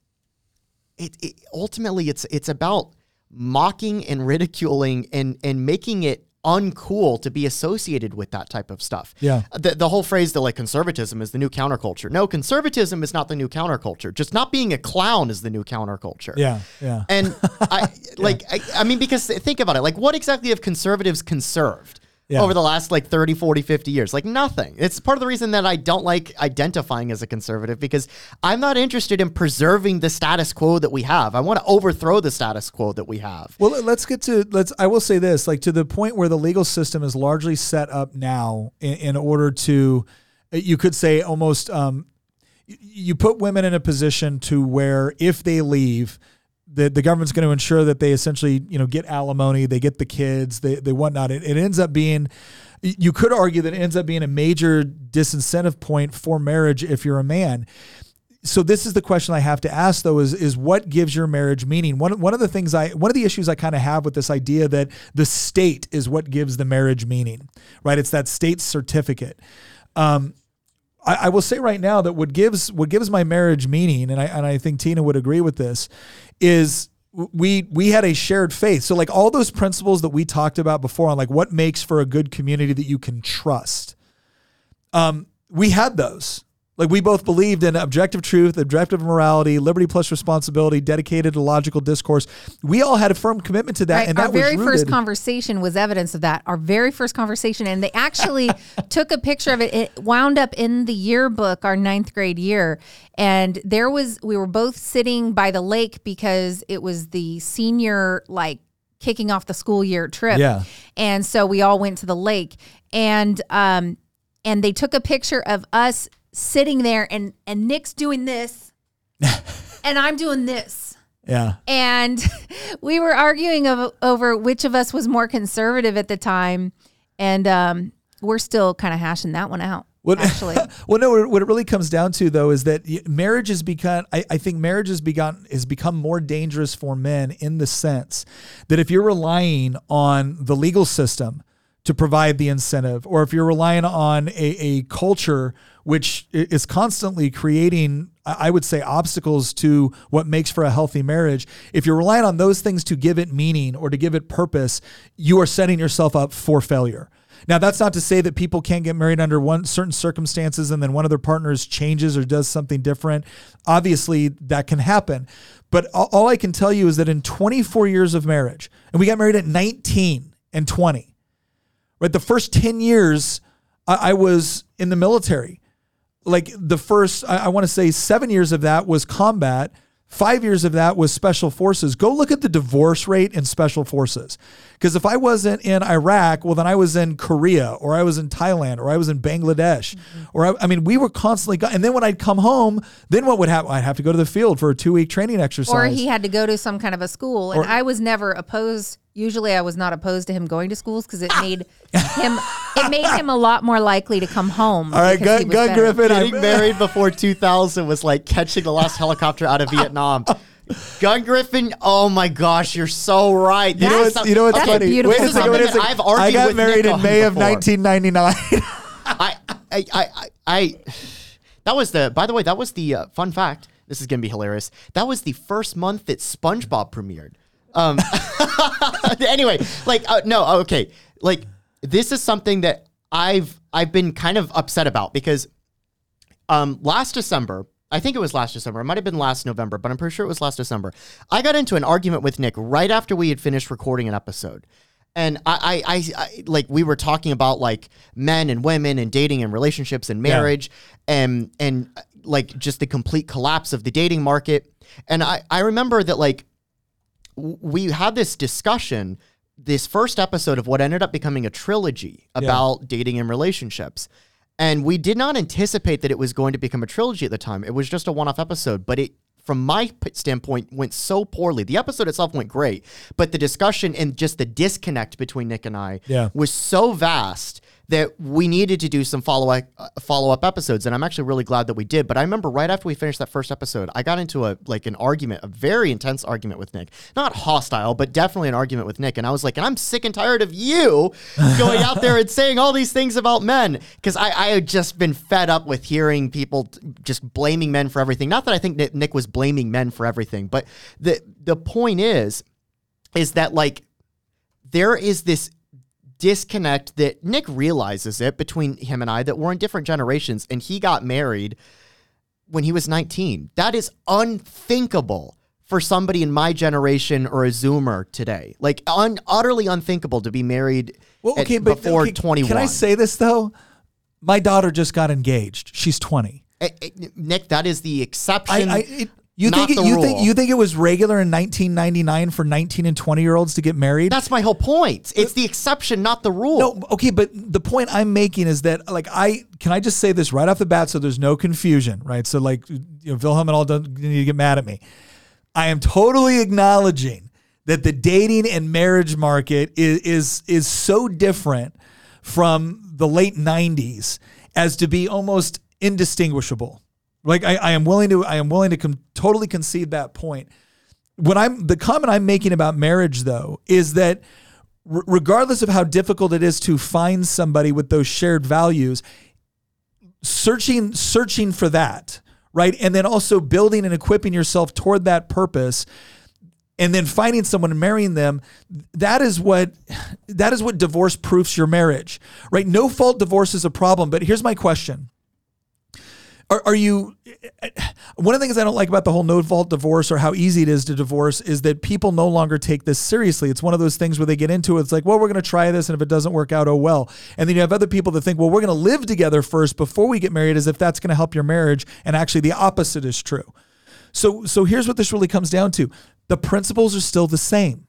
it, it ultimately it's it's about mocking and ridiculing and and making it uncool to be associated with that type of stuff. Yeah. The, the whole phrase that like conservatism is the new counterculture. No, conservatism is not the new counterculture. Just not being a clown is the new counterculture. Yeah, yeah. And I like I, I mean because think about it. Like what exactly have conservatives conserved? Yeah. Over the last like 30, 40, 50 years. Like nothing. It's part of the reason that I don't like identifying as a conservative because I'm not interested in preserving the status quo that we have. I want to overthrow the status quo that we have. Well, let's get to let's. I will say this, like to the point where the legal system is largely set up now in, in order to, you could say almost, um, you put women in a position to where if they leave, the the government's going to ensure that they essentially you know get alimony, they get the kids, they they whatnot. It, it ends up being. You could argue that it ends up being a major disincentive point for marriage if you're a man so this is the question I have to ask though is is what gives your marriage meaning? One one of the things I one of the issues I kind of have with this idea that the state is what gives the marriage meaning, right? It's that state certificate. Um, I, I will say right now that what gives what gives my marriage meaning, and I and I think Tina would agree with this, is we we had a shared faith. So like all those principles that we talked about before on like what makes for a good community that you can trust. Um, we had those. Like we both believed in objective truth, objective morality, liberty plus responsibility, dedicated to logical discourse. We all had a firm commitment to that, Right. and Our that was very first conversation was evidence of that. Our very first conversation, and they actually took a picture of it. It wound up in the yearbook, our ninth grade year, and there was we were both sitting by the lake because it was the senior like kicking off the school year trip. Yeah. and so we all went to the lake, and um, and they took a picture of us sitting there, and and Nick's doing this, and I'm doing this Yeah. and we were arguing of, over which of us was more conservative at the time and um, we're still kind of hashing that one out What- actually well, no. What it really comes down to, though, is that marriage has become. I, I think marriage has begun has become more dangerous for men in the sense that if you're relying on the legal system to provide the incentive, or if you're relying on a, a culture which is constantly creating, I would say, obstacles to what makes for a healthy marriage. If you're relying on those things to give it meaning or to give it purpose, you are setting yourself up for failure. Now, that's not to say that people can't get married under one certain circumstances and then one of their partners changes or does something different. Obviously, that can happen. But all, I can tell you is that in 24 years of marriage, and we got married at 19 and 20, right? The first 10 years, I was in the military. Like the first, I, I want to say seven years of that was combat. Five years of that was special forces. Go look at the divorce rate in special forces. Because if I wasn't in Iraq, well, then I was in Korea or I was in Thailand or I was in Bangladesh. Mm-hmm. Or I, I mean, we were constantly, go- and then when I'd come home, then what would happen? I'd have to go to the field for a two week training exercise. or he had to go to some kind of a school and i was never opposed usually i was not opposed to him going to schools because it ah! made him it made him a lot more likely to come home All right, because he Gun, Gun. Griffin. Getting I'm- married before 2000 was like catching the last helicopter out of Vietnam. Gun Griffin, oh my gosh, you're so right. You know what's, you know what's funny? Wait a second, wait a second. I've argued I got with married Nick in May of before. 1999. I, I, I, I, I, that was the, by the way, that was the uh, fun fact. This is going to be hilarious. That was the first month that SpongeBob premiered. Um, anyway, like, uh, no, okay. Like, this is something that I've, I've been kind of upset about because, um, last December, I think it was last December. It might have been last November, but I'm pretty sure it was last December. I got into an argument with Nick right after we had finished recording an episode. And I, I, I, I like we were talking about like men and women and dating and relationships and marriage and and uh, like just the complete collapse of the dating market. And I, I remember that like we had this discussion this first episode of what ended up becoming a trilogy about dating and relationships. And we did not anticipate that it was going to become a trilogy at the time. It was just a one off episode, but it, from my standpoint, went so poorly. The episode itself went great, but the discussion and just the disconnect between Nick and I Yeah. was so vast that we needed to do some follow up uh, follow up episodes, and I'm actually really glad that we did. But I remember right after we finished that first episode, I got into a like an argument, a very intense argument with Nick. Not hostile, but definitely an argument with Nick. And I was like, and I'm sick and tired of you going out there and saying all these things about men because I, I had just been fed up with hearing people t- just blaming men for everything. Not that I think Nick- Nick was blaming men for everything, but the the point is, is that like there is this disconnect that Nick realizes it between him and I that we're in different generations and he got married when he was 19. That is unthinkable for somebody in my generation or a Zoomer today. Like un- utterly unthinkable to be married Well, at- but before okay, 21. Can I say this though? My daughter just got engaged. She's 20. Eh, eh, Nick, that is the exception. I, I, it, you think it, you think you think it was regular in 1999 for 19 and 20 year olds to get married? That's my whole point. It's the exception, not the rule. No, okay, but the point I'm making is that like I can I just say this right off the bat so there's no confusion, right? So like you know, Wilhelm and all don't need to get mad at me. I am totally acknowledging that the dating and marriage market is is is so different from the late 90s as to be almost indistinguishable. Like I, I am willing to I am willing to com- totally concede that point. What I'm the comment I'm making about marriage though is that r- regardless of how difficult it is to find somebody with those shared values, searching searching for that, right? And then also building and equipping yourself toward that purpose and then finding someone and marrying them that is what that is what divorce proofs your marriage right no fault divorce is a problem but here's my question are, are you one of the things i don't like about the whole no fault divorce or how easy it is to divorce is that people no longer take this seriously. It's one of those things where they get into it. It's like well we're going to try this and if it doesn't work out oh well. And then you have other people that think well we're going to live together first before we get married as if that's going to help your marriage. And actually the opposite is true. So so here's what this really comes down to. The principles are still the same.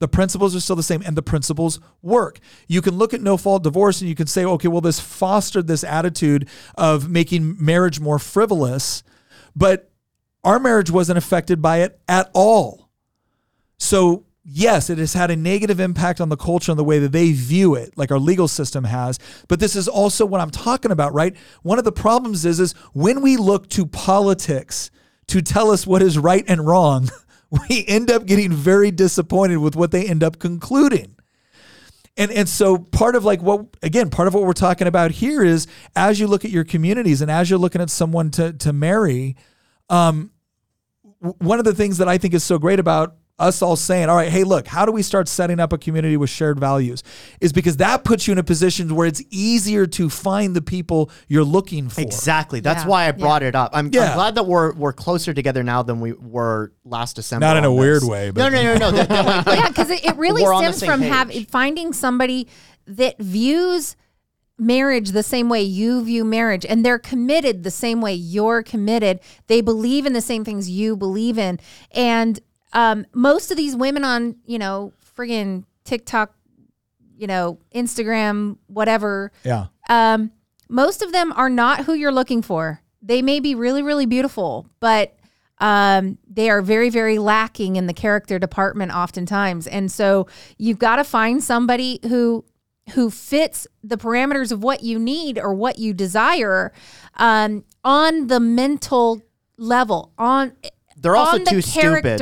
The principles are still the same and the principles work. You can look at no fault divorce and you can say, okay, well, this fostered this attitude of making marriage more frivolous, but our marriage wasn't affected by it at all. So, yes, it has had a negative impact on the culture and the way that they view it, like our legal system has. But this is also what I'm talking about, right? One of the problems is, is when we look to politics to tell us what is right and wrong, we end up getting very disappointed with what they end up concluding. And and so part of like what again, part of what we're talking about here is as you look at your communities and as you're looking at someone to to marry, um, one of the things that I think is so great about us all saying, all right, hey, look, how do we start setting up a community with shared values? Is because that puts you in a position where it's easier to find the people you're looking for. Exactly. That's Yeah, why I brought it up. I'm, I'm glad that we're we're closer together now than we were last December. Not in on a weird this. way, No, but- no, no, no. that- that, like- like, yeah, because it, it really We're on the stems from page. having finding somebody that views marriage the same way you view marriage and they're committed the same way you're committed they believe in the same things you believe in and um, most of these women on you know friggin tiktok you know instagram whatever Yeah. um, most of them are not who you're looking for. They may be really, really beautiful, but um, they are very, very lacking in the character department oftentimes. And so you've got to find somebody who who fits the parameters of what you need or what you desire um, on the mental level, on They're also on the too stupid.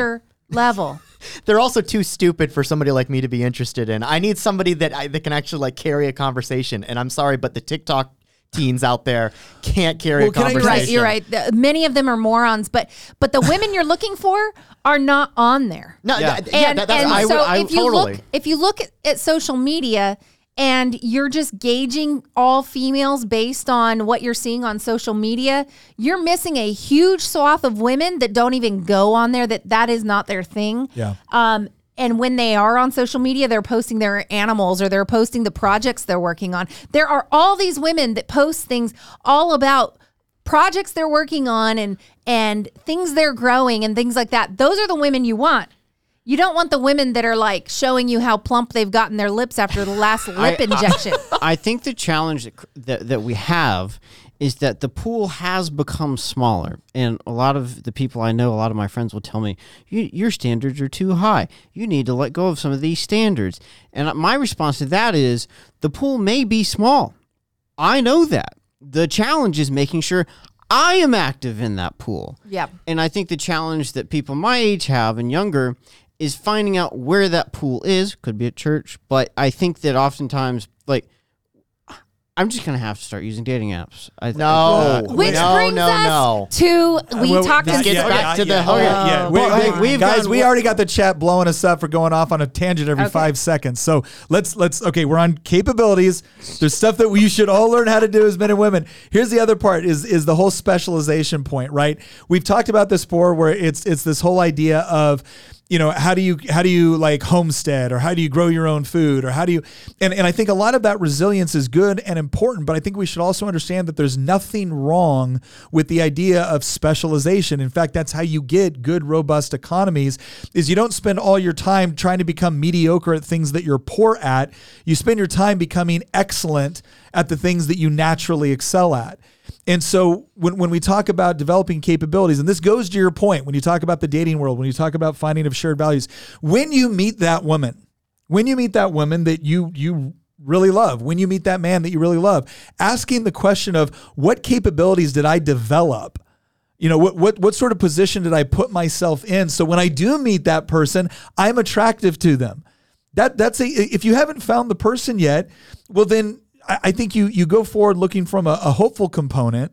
Character level. they're also too stupid for somebody like me to be interested in. I need somebody that I, that can actually like carry a conversation. And I'm sorry, but the TikTok teens out there can't carry Well, a can I- You're conversation. right. You're right. The- many of them are morons, but but the women you're looking for are not on there. No, Yeah. th- yeah, and, that, that's and I, so would- I, if you totally. look if you look at, at social media and you're just gauging all females based on what you're seeing on social media, you're missing a huge swath of women that don't even go on there. That that is not their thing. Yeah. Um, and when they are on social media, they're posting their animals or they're posting the projects they're working on. There are all these women that post things all about projects they're working on and and things they're growing and things like that. Those are the women you want. You don't want the women that are like showing you how plump they've gotten their lips after the last lip injection. I think the challenge that, that that we have is that the pool has become smaller, and a lot of the people I know, a lot of my friends will tell me, you, "Your standards are too high. You need to let go of some of these standards." And my response to that is, the pool may be small. I know that. The challenge is making sure I am active in that pool. Yep. And I think the challenge that people my age have and younger is finding out where that pool is. Could be at church, but I think that oftentimes, like, I'm just gonna have to start using dating apps. I, No. I- Which no, brings no, us no. to we Well, talked not to get yet, back not to the yet. whole- Okay, yeah. Oh. We- Well, we- I- we've guys, gone- we already got the chat blowing us up for going off on a tangent every Okay. five seconds. So let's let's okay. We're on capabilities. There's stuff that we should all learn how to do as men and women. Here's the other part: is is the whole specialization point, right? We've talked about this before, where it's it's this whole idea of you know how do you how do you like homestead or how do you grow your own food or how do you and, and i think a lot of that resilience is good and important but i think we should also understand that there's nothing wrong with the idea of specialization. In fact that's how you get good robust economies is you don't spend all your time trying to become mediocre at things that you're poor at. You spend your time becoming excellent at the things that you naturally excel at and so when, when we talk about developing capabilities, and this goes to your point, when you talk about the dating world, when you talk about finding of shared values, when you meet that woman, when you meet that woman that you you really love, when you meet that man that you really love, asking the question of what capabilities did I develop? You know, what what what sort of position did I put myself in so when I do meet that person, I'm attractive to them. That that's a if you haven't found the person yet, well then I, think you you go forward looking from a, a hopeful component,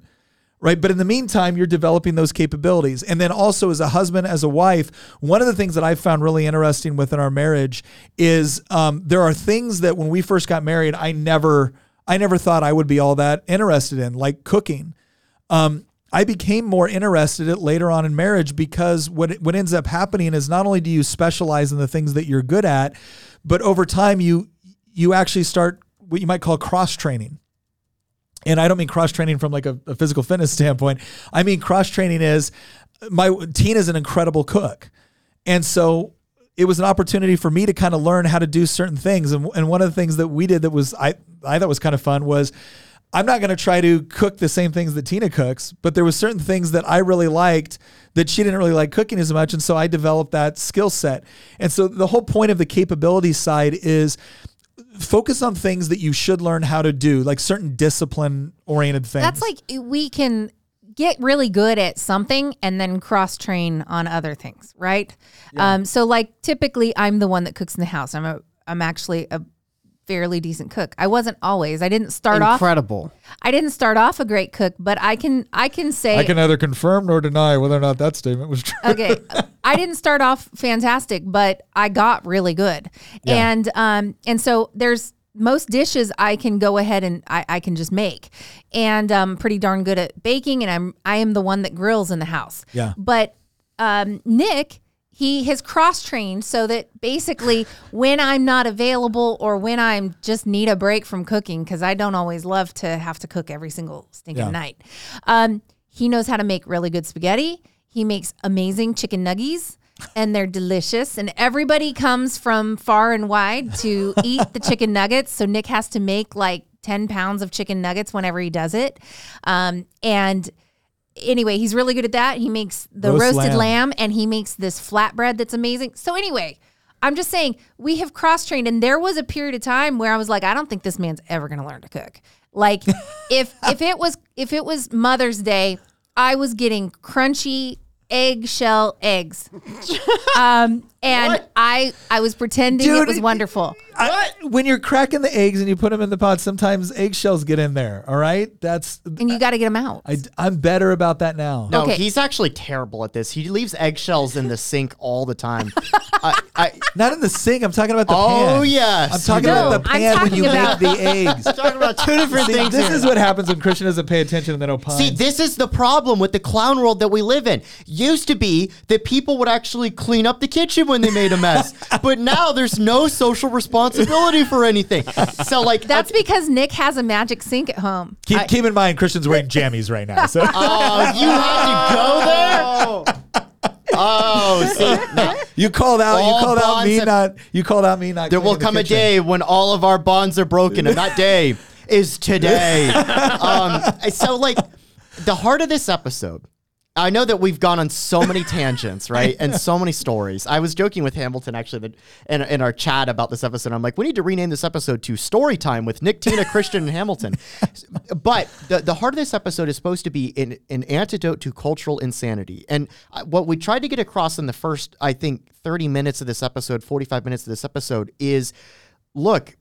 right? But in the meantime, you're developing those capabilities. And then also as a husband, as a wife, one of the things that I found really interesting within our marriage is um, there are things that when we first got married, I never I never thought I would be all that interested in, like cooking. Um, I became more interested in later on in marriage because what what ends up happening is not only do you specialize in the things that you're good at, but over time you you actually start what you might call cross training. And I don't mean cross training from like a, a physical fitness standpoint. I mean cross training is my Tina's an incredible cook, and so it was an opportunity for me to kind of learn how to do certain things. And, and one of the things that we did that was I I thought was kind of fun was I'm not going to try to cook the same things that Tina cooks, but there was certain things that I really liked that she didn't really like cooking as much, and so I developed that skill set. And so the whole point of the capability side is focus on things that you should learn how to do, like certain discipline oriented things. That's like we can get really good at something and then cross train on other things, right? Um, so like typically I'm the one that cooks in the house. I'm a I'm actually a fairly decent cook. I wasn't always. I didn't start off incredible. I didn't start off a great cook, but I can I can say I can neither confirm nor deny whether or not that statement was true. okay i didn't start off fantastic but i got really good and um and so there's most dishes i can go ahead and i, I can just make and i'm pretty darn good at baking and i'm i am the one that grills in the house Yeah. but um nick he has cross trained so that basically when i'm not available or when i'm just need a break from cooking because i don't always love to have to cook every single stinking Yeah. night um, he knows how to make really good spaghetti he makes amazing chicken nuggies and they're delicious. And everybody comes from far and wide to eat the chicken nuggets. So Nick has to make like 10 pounds of chicken nuggets whenever he does it. Um, and anyway, he's really good at that. He makes the Roast roasted lamb. lamb. and he makes this flatbread that's amazing. So anyway, I'm just saying we have cross trained and there was a period of time where I was like, I don't think this man's ever going to learn to cook. Like if if it was if it was Mother's Day, I was getting crunchy eggshell eggs. Um, and I I was pretending Dude, it was wonderful. I- when you're cracking the eggs and you put them in the pot, sometimes eggshells get in there. All right, that's And you got to get them out. I, I'm better about that now. No, Okay. he's actually terrible at this. He leaves eggshells in the sink all the time. I, I, Not in the sink. I'm talking about the Oh, pan. Oh yes. I'm talking No, about the pan when you about- make the eggs. I'm talking about two different See, things. this here. is what happens when Christian doesn't pay attention and then opines. See, this is the problem with the clown world that we live in. Used to be that people would actually clean up the kitchen when they made a mess, but now there's no social responsibility for anything. So, like, That's because Nick has a magic sink at home. keep, keep in mind, Christian's wearing jammies right now. So oh, you had to go there. Oh, see, now, you called out. You All called out me have- not. You called out me not. there will cleaning the come a day when all of our bonds are broken, and that day is today. um, so, like, the heart of this episode. I know that we've gone on so many tangents, right, and so many stories. I was joking with Hamilton actually that in, in our chat about this episode. I'm like, we need to rename this episode to Story Time with Nick, Tina, Christian, and Hamilton. But the, the heart of this episode is supposed to be an, an antidote to cultural insanity. And uh, what we tried to get across in the first, I think, 30 minutes of this episode, 45 minutes of this episode is look,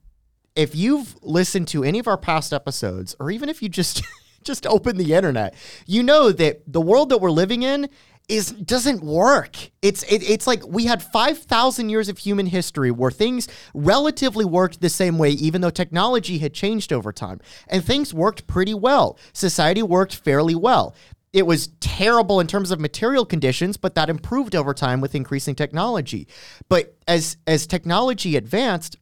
if you've listened to any of our past episodes, or even if you just just open the internet, you know that the world that we're living in is doesn't work. It's it, it's like we had 5000 years of human history where things relatively worked the same way even though technology had changed over time and things worked pretty well. Society worked fairly well. It was terrible in terms of material conditions, but that improved over time with increasing technology. But as as technology advanced,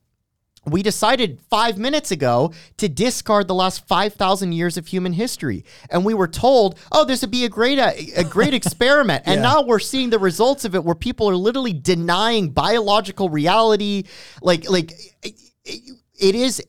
we decided five minutes ago to discard the last 5,000 years of human history. And we were told, oh, this would be a great, a, a great experiment. And Yeah. now we're seeing the results of it where people are literally denying biological reality. Like, like it, it is.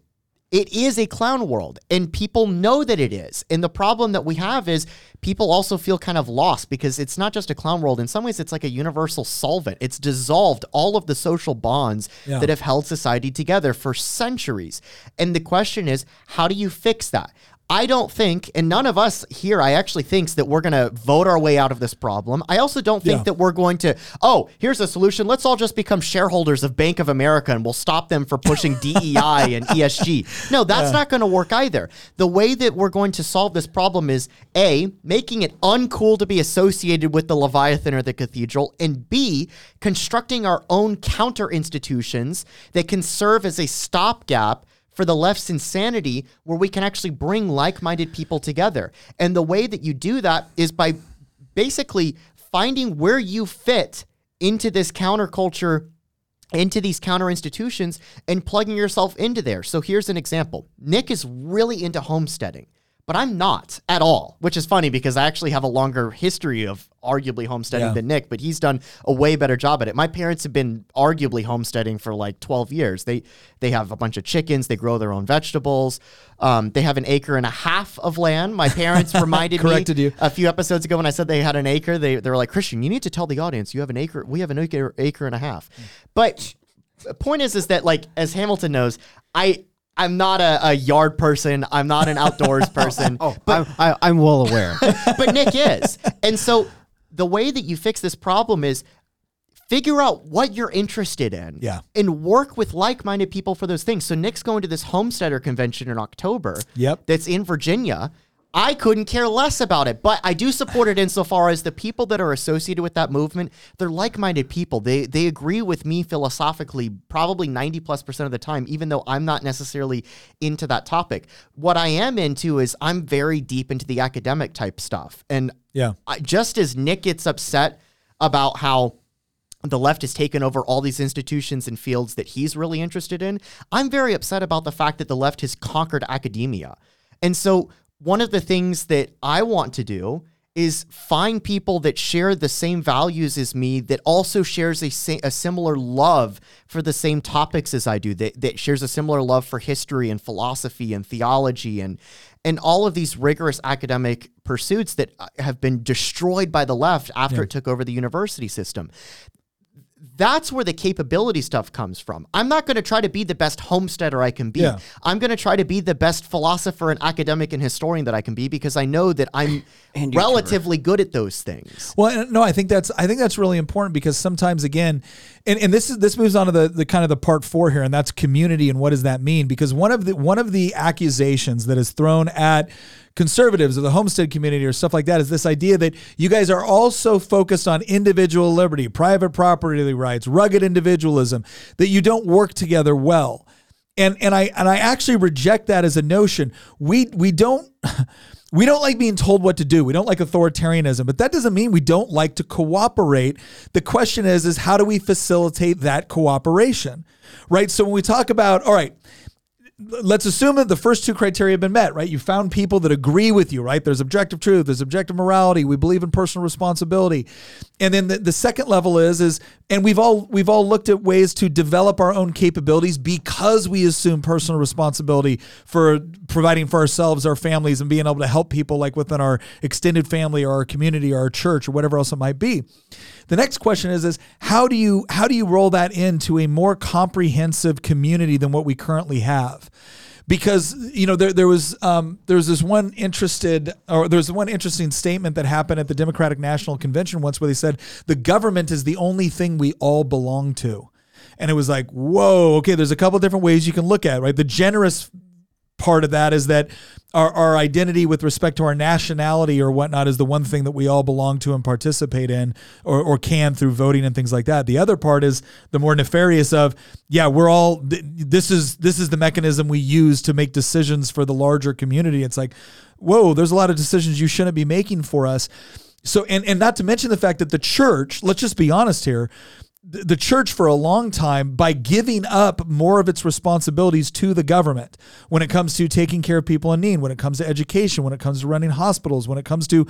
It is a clown world, and people know that it is. And the problem that we have is people also feel kind of lost because it's not just a clown world. In some ways, it's like a universal solvent. It's dissolved all of the social bonds Yeah. that have held society together for centuries. And the question is, how do you fix that? I don't think, and none of us here, I actually thinks that we're going to vote our way out of this problem. I also don't think Yeah. that we're going to, oh, here's a solution. Let's all just become shareholders of Bank of America and we'll stop them for pushing DEI and ESG. No, that's not going to work either. The way that we're going to solve this problem is A, making it uncool to be associated with the Leviathan or the cathedral, and B, constructing our own counter institutions that can serve as a stopgap for the left's insanity where we can actually bring like-minded people together. And the way that you do that is by basically finding where you fit into this counterculture into these counter institutions and plugging yourself into there. So here's an example. Nick is really into homesteading, but I'm not at all, which is funny because I actually have a longer history of arguably homesteading Yeah. than Nick, but he's done a way better job at it. My parents have been arguably homesteading for like 12 years. They they have a bunch of chickens, they grow their own vegetables. Um, they have an acre and a half of land. My parents reminded Corrected me you. a few episodes ago when I said they had an acre. They they were like, "Christian, you need to tell the audience you have an acre. We have an acre acre and a half." But the point is is that like as Hamilton knows, I I'm not a, a yard person. I'm not an outdoors oh, person. Oh, but I, I'm well aware. but Nick is. And so the way that you fix this problem is figure out what you're interested in Yeah. and work with like-minded people for those things. So Nick's going to this homesteader convention in October. Yep. That's in Virginia. I couldn't care less about it, but I do support it insofar as the people that are associated with that movement, they're like-minded people. They they agree with me philosophically probably 90 plus percent of the time, even though I'm not necessarily into that topic. What I am into is I'm very deep into the academic type stuff. And Yeah. I, just as Nick gets upset about how the left has taken over all these institutions and fields that he's really interested in, I'm very upset about the fact that the left has conquered academia. And so, one of the things that I want to do is find people that share the same values as me that also shares a, a similar love for the same topics as I do that, that shares a similar love for history and philosophy and theology and and all of these rigorous academic pursuits that uh, have been destroyed by the left after it took over the university system that's where the capability stuff comes from. I'm not going to try to be the best homesteader I can be. Yeah. I'm going to try to be the best philosopher and academic and historian that I can be because I know that I'm relatively good at those things. Well, no, I think that's I think that's really important because sometimes again, and, and this is this moves on to the, the kind of the part four here, and that's community and what does that mean? Because one of the one of the accusations that is thrown at conservatives or the homestead community or stuff like that is this idea that you guys are also focused on individual liberty, private property rights, rugged individualism, that you don't work together well. And and I and I actually reject that as a notion. We we don't we don't like being told what to do. We don't like authoritarianism, but that doesn't mean we don't like to cooperate. The question is is how do we facilitate that cooperation? Right? So when we talk about all right, let's assume that the first two criteria have been met, right? You found people that agree with you, right? There's objective truth, there's objective morality. We believe in personal responsibility, and then the, the second level is is, and we've all we've all looked at ways to develop our own capabilities because we assume personal responsibility for providing for ourselves, our families, and being able to help people like within our extended family or our community or our church or whatever else it might be. The next question is is how do you how do you roll that into a more comprehensive community than what we currently have? Because you know there there was um, there was this one interested or there was one interesting statement that happened at the Democratic National Convention once where they said the government is the only thing we all belong to. And it was like, whoa, okay, there's a couple different ways you can look at it, right? The generous part of that is that our, our identity with respect to our nationality or whatnot is the one thing that we all belong to and participate in or, or can through voting and things like that. The other part is the more nefarious of, yeah, we're all th- this is this is the mechanism we use to make decisions for the larger community. It's like, whoa, there's a lot of decisions you shouldn't be making for us. So and and not to mention the fact that the church, let's just be honest here, the church for a long time by giving up more of its responsibilities to the government when it comes to taking care of people in need when it comes to education when it comes to running hospitals when it comes to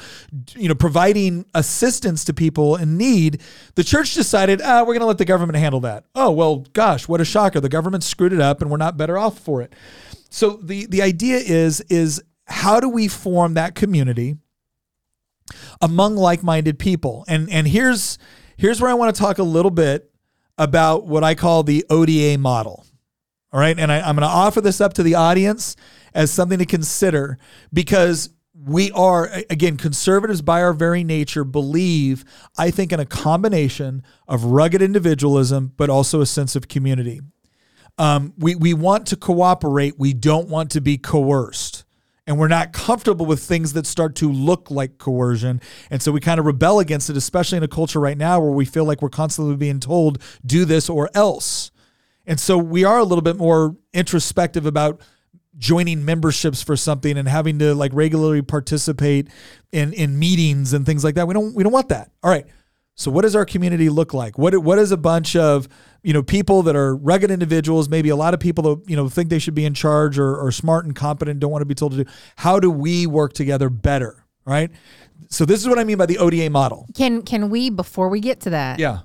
you know providing assistance to people in need. The church decided ah we're going to let the government handle that. Oh well gosh what a shocker. The government screwed it up and we're not better off for it. So the the idea is is how do we form that community among like-minded people. And and here's here's where I want to talk a little bit about what I call the ODA model. All right, and I, I'm going to offer this up to the audience as something to consider because we are again conservatives by our very nature believe I think in a combination of rugged individualism but also a sense of community. Um, we we want to cooperate. We don't want to be coerced and we're not comfortable with things that start to look like coercion. And so we kind of rebel against it, especially in a culture right now where we feel like we're constantly being told, do this or else. And so we are a little bit more introspective about joining memberships for something and having to like regularly participate in in meetings and things like that. We don't we don't want that. All right. So what does our community look like? What what is a bunch of you know people that are rugged individuals? Maybe a lot of people that you know think they should be in charge or, or smart and competent, don't want to be told to do. How do we work together better? Right. So this is what I mean by the ODA model. Can can we before we get to that? Yeah.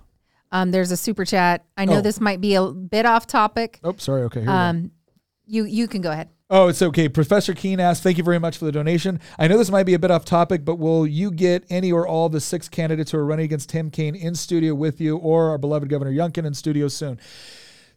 Um, there's a super chat. I know Oh. this might be a bit off topic. Oh, sorry. Okay. We go. Um, you you can go ahead. Oh, it's okay. Professor Keen asked, thank you very much for the donation. I know this might be a bit off topic, but will you get any or all the six candidates who are running against Tim Kaine in studio with you or our beloved Governor Youngkin in studio soon?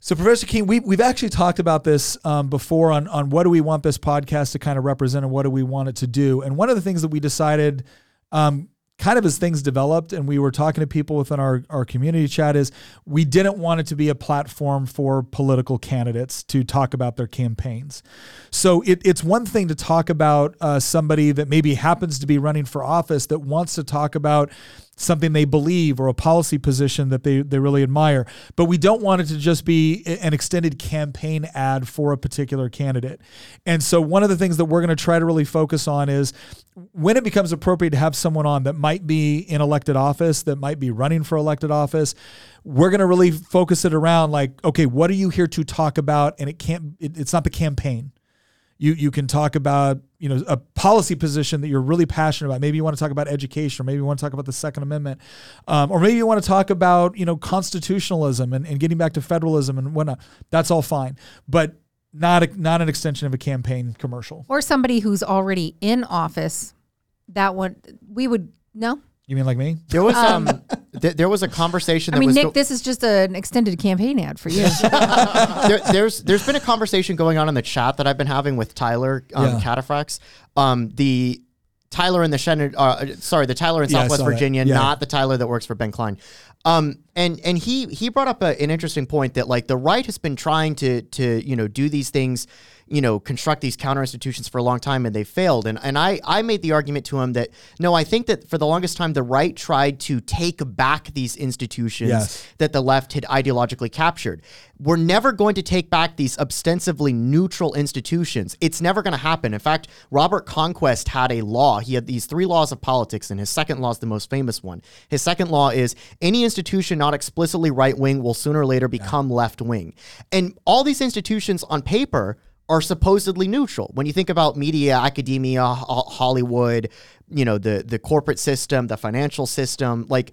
So, Professor King, we, we've actually talked about this um, before on, on what do we want this podcast to kind of represent and what do we want it to do. And one of the things that we decided, um, kind of as things developed and we were talking to people within our, our community chat, is we didn't want it to be a platform for political candidates to talk about their campaigns. So, it, it's one thing to talk about uh, somebody that maybe happens to be running for office that wants to talk about something they believe or a policy position that they, they really admire. But we don't want it to just be an extended campaign ad for a particular candidate. And so one of the things that we're going to try to really focus on is when it becomes appropriate to have someone on that might be in elected office, that might be running for elected office, we're going to really focus it around like, okay, what are you here to talk about? And it can't, it, it's not the campaign you you can talk about you know a policy position that you're really passionate about. Maybe you want to talk about education, or maybe you want to talk about the Second Amendment, um, or maybe you want to talk about you know constitutionalism and, and getting back to federalism and whatnot. That's all fine, but not a, not an extension of a campaign commercial. Or somebody who's already in office. That would we would no. You mean like me? There was um, th- there was a conversation. That I mean, was Nick, go- this is just an extended campaign ad for you. there, there's there's been a conversation going on in the chat that I've been having with Tyler um, Yeah. Cataphracts. Um, the Tyler in the Shen- uh, sorry, the Tyler in Yeah, Southwest. Virginia, Yeah. not the Tyler that works for Ben Klein. Um, and and he he brought up a, an interesting point that like the right has been trying to to you know do these things, you know, construct these counter institutions for a long time and they failed. And and I I made the argument to him that no, I think that for the longest time the right tried to take back these institutions Yes. that the left had ideologically captured. We're never going to take back these ostensibly neutral institutions. It's never going to happen. In fact, Robert Conquest had a law. He had these three laws of politics, and his second law is the most famous one. His second law is any institution not explicitly right wing will sooner or later become left wing. And all these institutions on paper are supposedly neutral. When you think about media, academia, Ho- Hollywood, you know, the the corporate system, the financial system, like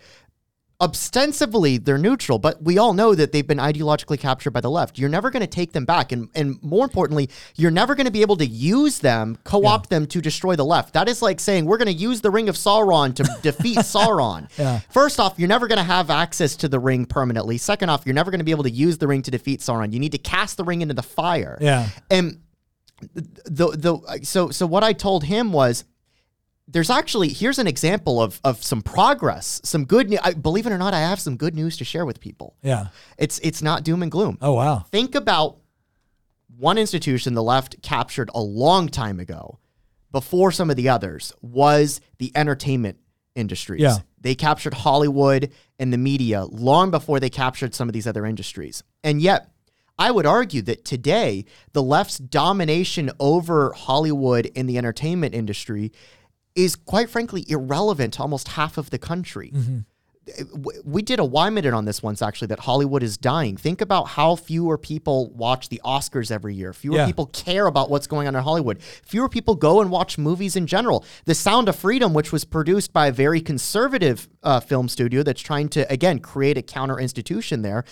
ostensibly they're neutral, but we all know that they've been ideologically captured by the left. You're never going to take them back. And, and more importantly, you're never going to be able to use them, co opt them to destroy the left. That is like saying we're going to use the Ring of Sauron to defeat Sauron. Yeah. First off, you're never going to have access to the ring permanently. Second off, you're never going to be able to use the ring to defeat Sauron. You need to cast the ring into the fire. Yeah. And the the so so what I told him was there's actually here's an example of of some progress, some good news. Believe it or not, I have some good news to share with people. Yeah. It's it's not doom and gloom. Oh wow. Think about one institution the left captured a long time ago, before some of the others, was the entertainment industries. Yeah. They captured Hollywood and the media long before they captured some of these other industries. And yet, I would argue that today, the left's domination over Hollywood and the entertainment industry is quite frankly irrelevant to almost half of the country. Mm-hmm. W- We did a Why Minute on this once actually that Hollywood is dying. Think about how fewer people watch the Oscars every year. Fewer Yeah. people care about what's going on in Hollywood. Fewer people go and watch movies in general. The Sound of Freedom, which was produced by a very conservative uh, film studio that's trying to, again, create a counter institution there,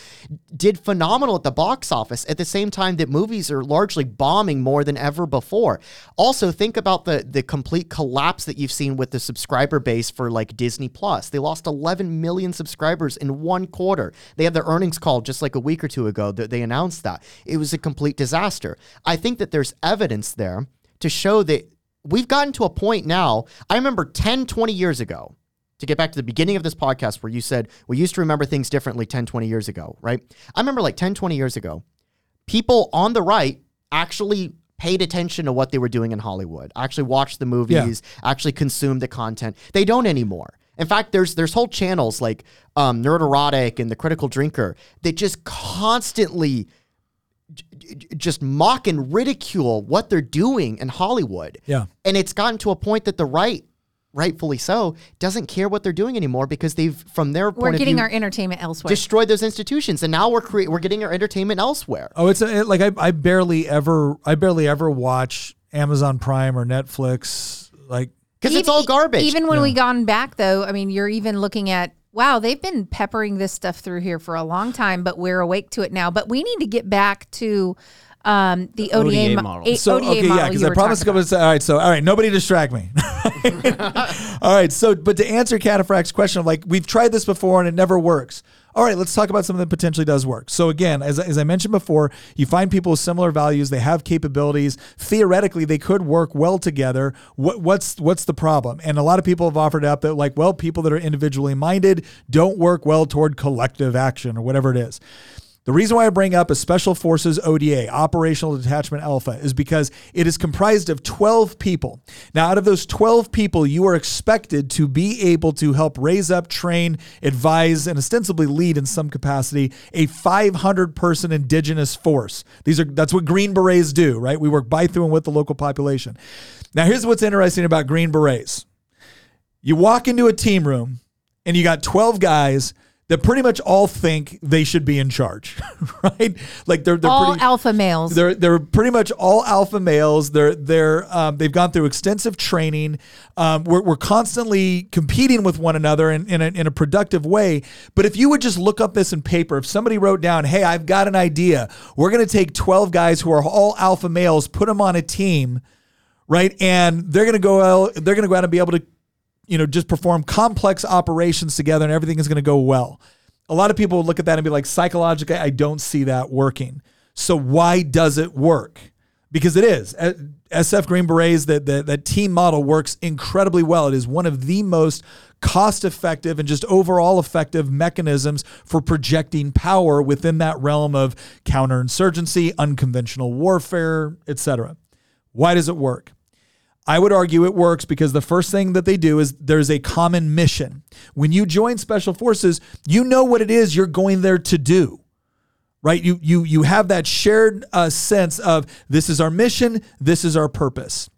did phenomenal at the box office at the same time that movies are largely bombing more than ever before. Also, think about the the complete collapse that you've seen with the subscriber base for like Disney Plus. They lost 11 million subscribers in one quarter. They had their earnings call just like a week or two ago that they announced that. It was a complete disaster. I think that there's evidence there to show that we've gotten to a point now. I remember 10, 20 years ago, to get back to the beginning of this podcast where you said we used to remember things differently 10, 20 years ago, right? I remember like 10, 20 years ago, people on the right actually paid attention to what they were doing in Hollywood, actually watched the movies, actually consumed the content. They don't anymore. In fact, there's there's whole channels like um, Nerdrotic and The Critical Drinker that just constantly just mock and ridicule what they're doing in Hollywood. Yeah. And it's gotten to a point that the right, rightfully so, doesn't care what they're doing anymore because they've, from their point We're of getting our entertainment elsewhere. destroyed those institutions, and now we're crea- we're getting our entertainment elsewhere. Oh, it's a, it, like I, I barely ever I barely ever watch Amazon Prime or Netflix. Like Because it's all garbage. Even when we gone back, though, I mean, you're even looking at wow, they've been peppering this stuff through here for a long time, but we're awake to it now. But we need to get back to um, the ODA, ODA mo- model. A- so ODA okay, model yeah, because I promised to talking go. with- All right, so all right, nobody distract me. all right, so but to answer Cataphract's question, of like we've tried this before and it never works. All right, let's talk about something that potentially does work. So again, as, as I mentioned before, you find people with similar values, they have capabilities. Theoretically, they could work well together. What, what's what's the problem? And a lot of people have offered up that like, well, people that are individually minded don't work well toward collective action or whatever it is. The reason why I bring up a Special Forces ODA, Operational Detachment Alpha, is because it is comprised of 12 people. Now, out of those 12 people, you are expected to be able to help raise up, train, advise, and ostensibly lead in some capacity a 500 person indigenous force. These are that's what Green Berets do, right? We work by through and with the local population. Now, here's what's interesting about Green Berets. You walk into a team room and you got 12 guys that pretty much all think they should be in charge, right? Like they're they're All pretty alpha males. they're they're pretty much all alpha males. They're they're um, they've gone through extensive training. Um, we're, we're constantly competing with one another in in a, in a productive way. But if you would just look up this in paper, if somebody wrote down, "Hey, I've got an idea. We're going to take twelve guys who are all alpha males, put them on a team." Right, and they're gonna go out. They're gonna go out and be able to you know, just perform complex operations together and everything is going to go well. A lot of people would look at that and be like, psychologically, I don't see that working. So why does it work? Because it is. SF Green Berets, that, that, that team model works incredibly well. It is one of the most cost effective and just overall effective mechanisms for projecting power within that realm of counterinsurgency, unconventional warfare, etc. Why does it work? I would argue it works because the first thing that they do is there's a common mission. When you join special forces, you know what it is you're going there to do. Right? You you you have that shared uh, sense of this is our mission, this is our purpose.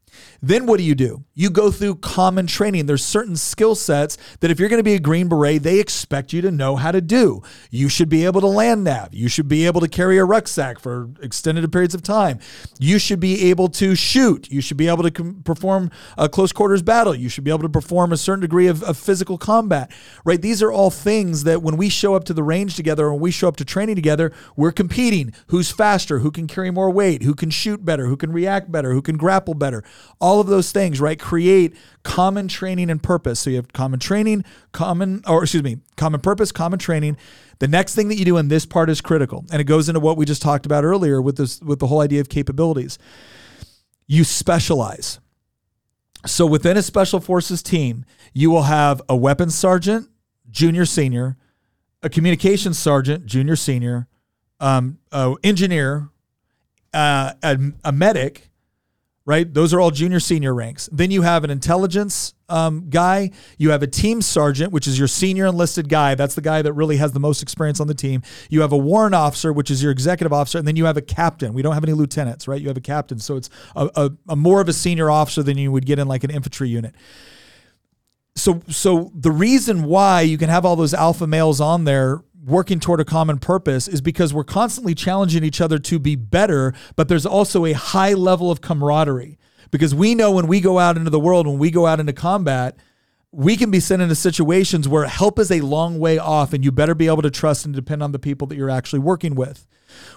Then what do you do? You go through common training. There's certain skill sets that if you're going to be a Green Beret, they expect you to know how to do. You should be able to land nav. You should be able to carry a rucksack for extended periods of time. You should be able to shoot. You should be able to com- perform a close quarters battle. You should be able to perform a certain degree of, of physical combat, right? These are all things that when we show up to the range together or when we show up to training together, we're competing. Who's faster? Who can carry more weight? Who can shoot better? Who can react better? Who can grapple better? Of those things, right? Create common training and purpose. So you have common training, common, or excuse me, common purpose, common training. The next thing that you do in this part is critical, and it goes into what we just talked about earlier with this, with the whole idea of capabilities. You specialize. So within a special forces team, you will have a weapons sergeant, junior, senior, a communications sergeant, junior, senior, um, engineer, uh, a, a medic, right? Those are all junior, senior ranks. Then you have an intelligence um, guy. You have a team sergeant, which is your senior enlisted guy. That's the guy that really has the most experience on the team. You have a warrant officer, which is your executive officer, and then you have a captain. We don't have any lieutenants, right? You have a captain, so it's a, a, a more of a senior officer than you would get in like an infantry unit. So, so the reason why you can have all those alpha males on there working toward a common purpose is because we're constantly challenging each other to be better, but there's also a high level of camaraderie because we know when we go out into the world, when we go out into combat, we can be sent into situations where help is a long way off and you better be able to trust and depend on the people that you're actually working with.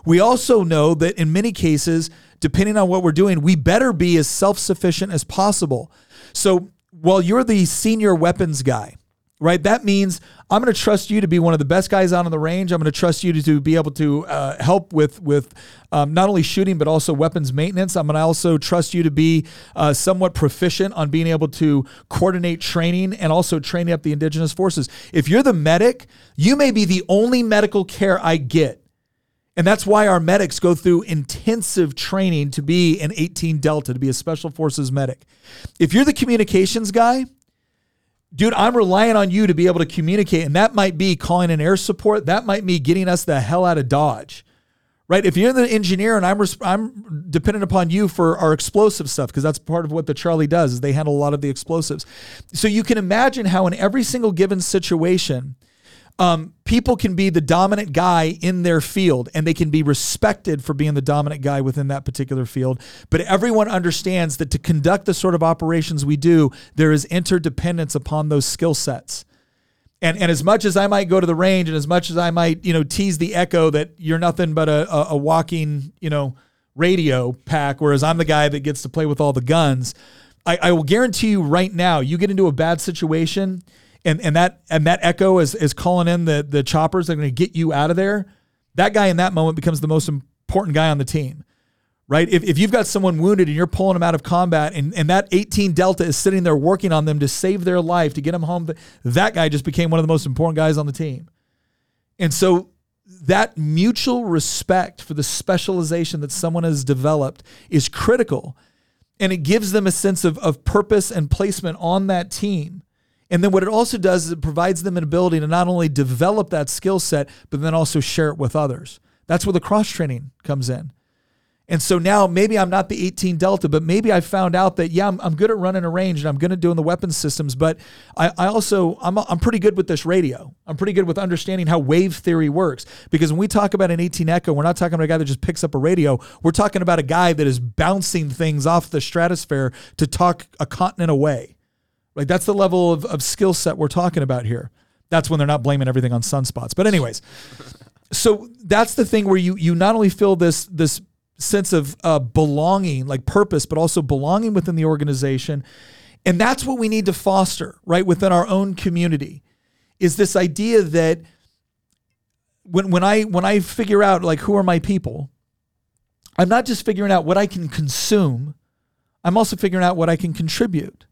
We also know that in many cases, depending on what we're doing, we better be as self sufficient as possible. So while you're the senior weapons guy, right? That means I'm going to trust you to be one of the best guys out on the range. I'm going to trust you to, to be able to uh, help with with um, not only shooting but also weapons maintenance. I'm going to also trust you to be uh, somewhat proficient on being able to coordinate training and also training up the indigenous forces. If you're the medic, you may be the only medical care I get. And that's why our medics go through intensive training to be an 18 Delta, to be a Special Forces medic. If you're the communications guy, dude, I'm relying on you to be able to communicate. And that might be calling an air support. That might be getting us the hell out of Dodge. Right? If you're the engineer and I'm I'm dependent upon you for our explosive stuff because that's part of what the Charlie does is they handle a lot of the explosives. So you can imagine how in every single given situation, um, people can be the dominant guy in their field and they can be respected for being the dominant guy within that particular field. But everyone understands that to conduct the sort of operations we do, there is interdependence upon those skill sets. And, and as much as I might go to the range and as much as I might, you know, tease the echo that you're nothing but a, a, a walking, you know, radio pack, whereas I'm the guy that gets to play with all the guns, I, I will guarantee you right now, you get into a bad situation and and that and that echo is is calling in the the choppers that are going to get you out of there. That guy in that moment becomes the most important guy on the team, right? If, if you've got someone wounded and you're pulling them out of combat, and and that 18 Delta is sitting there working on them to save their life to get them home, that guy just became one of the most important guys on the team. And so that mutual respect for the specialization that someone has developed is critical. And it gives them a sense of, of purpose and placement on that team and then what it also does is it provides them an ability to not only develop that skill set, but then also share it with others. That's where the cross training comes in. And so now maybe I'm not the 18 Delta, but maybe I found out that, yeah, I'm, I'm good at running a range and I'm good at doing the weapons systems, but I, I also, I'm, I'm pretty good with this radio. I'm pretty good with understanding how wave theory works. Because when we talk about an 18 Echo, we're not talking about a guy that just picks up a radio. We're talking about a guy that is bouncing things off the stratosphere to talk a continent away. Like that's the level of, of skill set we're talking about here. That's when they're not blaming everything on sunspots. But anyways, so that's the thing where you you not only feel this this sense of uh, belonging, like purpose, but also belonging within the organization, and that's what we need to foster right within our own community. Is this idea that when when I when I figure out like who are my people, I'm not just figuring out what I can consume. I'm also figuring out what I can contribute.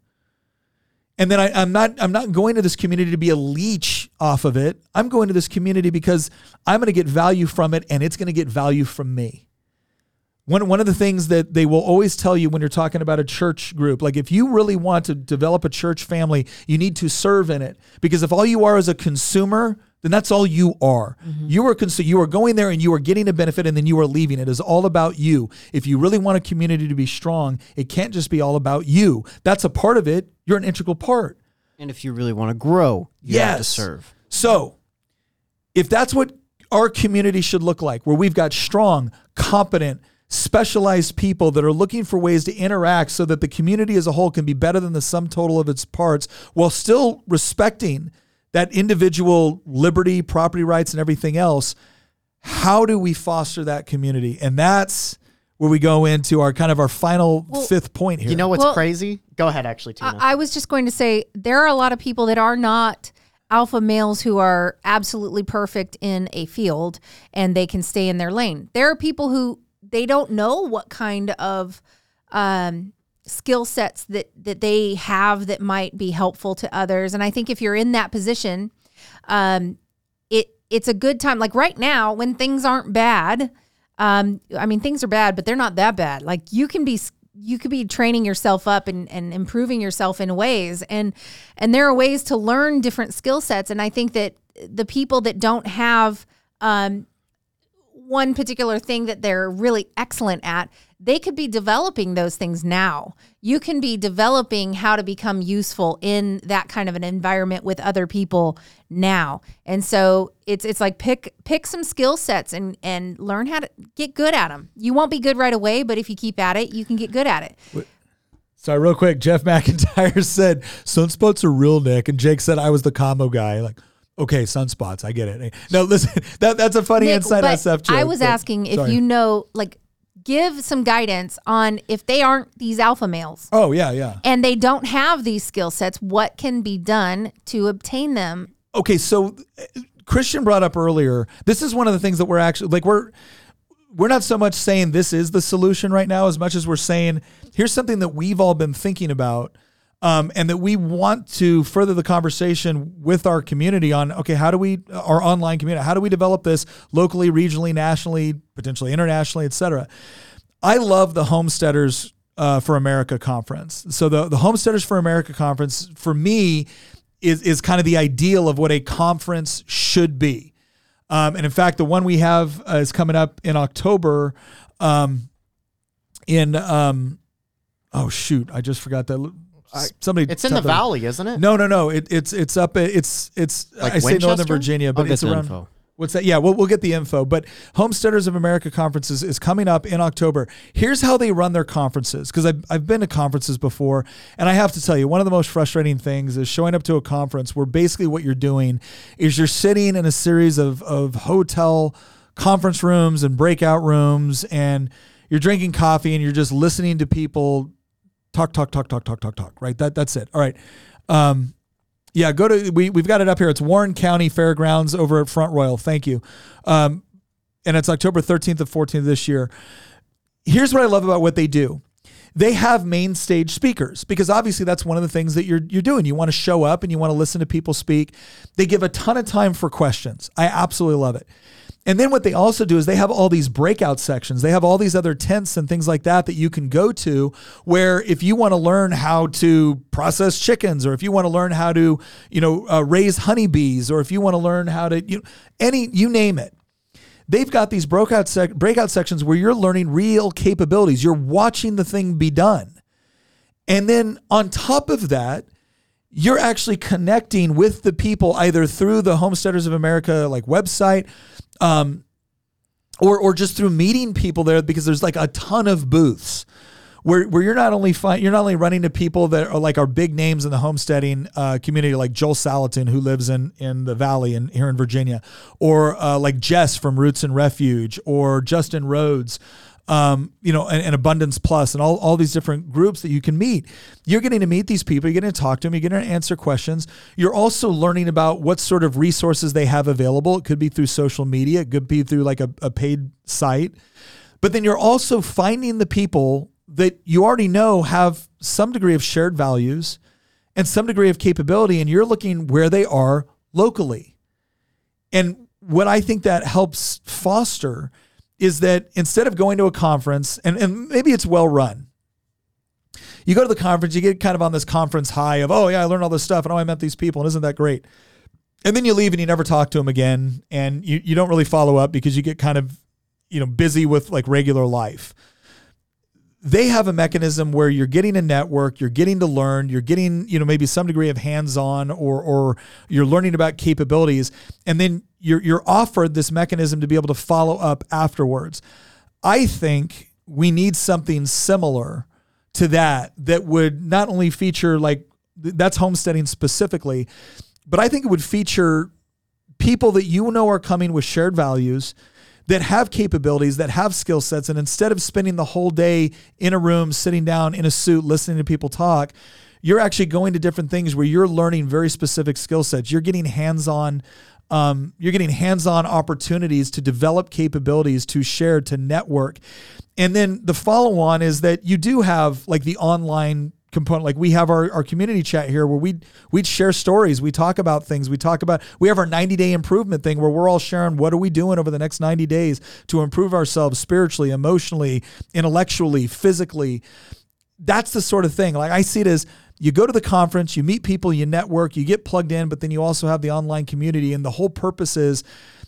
And then I, am not I'm not going to this community to be a leech off of it. I'm going to this community because I'm going to get value from it and it's going to get value from me. One, one of the things that they will always tell you when you're talking about a church group, like if you really want to develop a church family, you need to serve in it. Because if all you are is a consumer, then that's all you are. Mm-hmm. You are cons- you are going there and you are getting a benefit and then you are leaving. It is all about you. If you really want a community to be strong, it can't just be all about you. That's a part of it. You're an integral part. And if you really want to grow, you yes. have to serve. So, if that's what our community should look like, where we've got strong, competent, specialized people that are looking for ways to interact so that the community as a whole can be better than the sum total of its parts while still respecting that individual liberty, property rights, and everything else, how do we foster that community? And that's where we go into our kind of our final well, fifth point here. You know what's well, crazy? Go ahead, actually, Tina. I, I was just going to say there are a lot of people that are not alpha males who are absolutely perfect in a field and they can stay in their lane. There are people who they don't know what kind of um, skill sets that that they have that might be helpful to others. And I think if you're in that position, um, it it's a good time. Like right now, when things aren't bad, um, I mean things are bad, but they're not that bad. Like you can be you could be training yourself up and, and improving yourself in ways and and there are ways to learn different skill sets and i think that the people that don't have um, one particular thing that they're really excellent at they could be developing those things now you can be developing how to become useful in that kind of an environment with other people now and so it's it's like pick pick some skill sets and and learn how to get good at them you won't be good right away but if you keep at it you can get good at it Sorry, real quick. Jeff McIntyre said sunspots are real, Nick, and Jake said I was the combo guy. Like, okay, sunspots, I get it. No, listen, that that's a funny Nick, inside SF joke. I was but- asking if sorry. you know, like, give some guidance on if they aren't these alpha males Oh yeah, yeah. and they don't have these skill sets, what can be done to obtain them? okay, so uh, Christian brought up earlier. This is one of the things that we're actually like we're we're not so much saying this is the solution right now as much as we're saying here's something that we've all been thinking about. Um, and that we want to further the conversation with our community on okay how do we our online community how do we develop this locally regionally nationally potentially internationally et cetera I love the Homesteaders uh, for America conference. So the the Homesteaders for America conference for me is is kind of the ideal of what a conference should be. Um, and in fact, the one we have uh, is coming up in October. Um, in um, oh shoot, I just forgot that. I, somebody, It's in the valley, isn't it? No, no, no. It, it's it's up. It's it's. Like I say Northern Virginia, but it's get the around. info. What's that? Yeah, we'll, we'll get the info. But Homesteaders of America conferences is coming up in October. Here's how they run their conferences because I've, I've been to conferences before. And I have to tell you, one of the most frustrating things is showing up to a conference where basically what you're doing is you're sitting in a series of, of hotel conference rooms and breakout rooms and you're drinking coffee and you're just listening to people talk, talk, talk, talk, talk, talk, talk, right? That, that's it. All right. Um, yeah, go to we we've got it up here. It's Warren County Fairgrounds over at Front Royal. Thank you. Um, and it's October 13th and 14th this year. Here's what I love about what they do. They have main stage speakers because obviously that's one of the things that you're you're doing. You want to show up and you want to listen to people speak. They give a ton of time for questions. I absolutely love it. And then what they also do is they have all these breakout sections. They have all these other tents and things like that that you can go to where if you want to learn how to process chickens or if you want to learn how to, you know, uh, raise honeybees or if you want to learn how to, you any, you name it. They've got these breakout sec- breakout sections where you're learning real capabilities. You're watching the thing be done. And then on top of that, you're actually connecting with the people either through the Homesteaders of America like website, um, or or just through meeting people there because there's like a ton of booths where where you're not only find, you're not only running to people that are like our big names in the homesteading uh, community like Joel Salatin who lives in in the valley and here in Virginia or uh, like Jess from Roots and Refuge or Justin Rhodes um, you know, and, and Abundance Plus and all, all these different groups that you can meet. You're getting to meet these people, you're getting to talk to them, you're getting to answer questions. You're also learning about what sort of resources they have available. It could be through social media, it could be through like a, a paid site. But then you're also finding the people that you already know have some degree of shared values and some degree of capability, and you're looking where they are locally. And what I think that helps foster is that instead of going to a conference, and, and maybe it's well run, you go to the conference, you get kind of on this conference high of, oh, yeah, I learned all this stuff, and oh, I met these people, and isn't that great? And then you leave and you never talk to them again, and you, you don't really follow up because you get kind of, you know, busy with like regular life they have a mechanism where you're getting a network, you're getting to learn, you're getting, you know, maybe some degree of hands-on or or you're learning about capabilities and then you're you're offered this mechanism to be able to follow up afterwards. I think we need something similar to that that would not only feature like that's homesteading specifically, but I think it would feature people that you know are coming with shared values that have capabilities, that have skill sets. And instead of spending the whole day in a room, sitting down in a suit, listening to people talk, you're actually going to different things where you're learning very specific skill sets. You're getting hands on Um, you're getting hands-on opportunities to develop capabilities, to share, to network, and then the follow-on is that you do have like the online component. Like we have our, our community chat here where we we'd share stories. We talk about things. We talk about we have our 90 day improvement thing where we're all sharing what are we doing over the next 90 days to improve ourselves spiritually emotionally intellectually physically. That's the sort of thing. Like i see it as you go to the conference you meet people you network you get plugged in but then you also have the online community. And the whole purpose is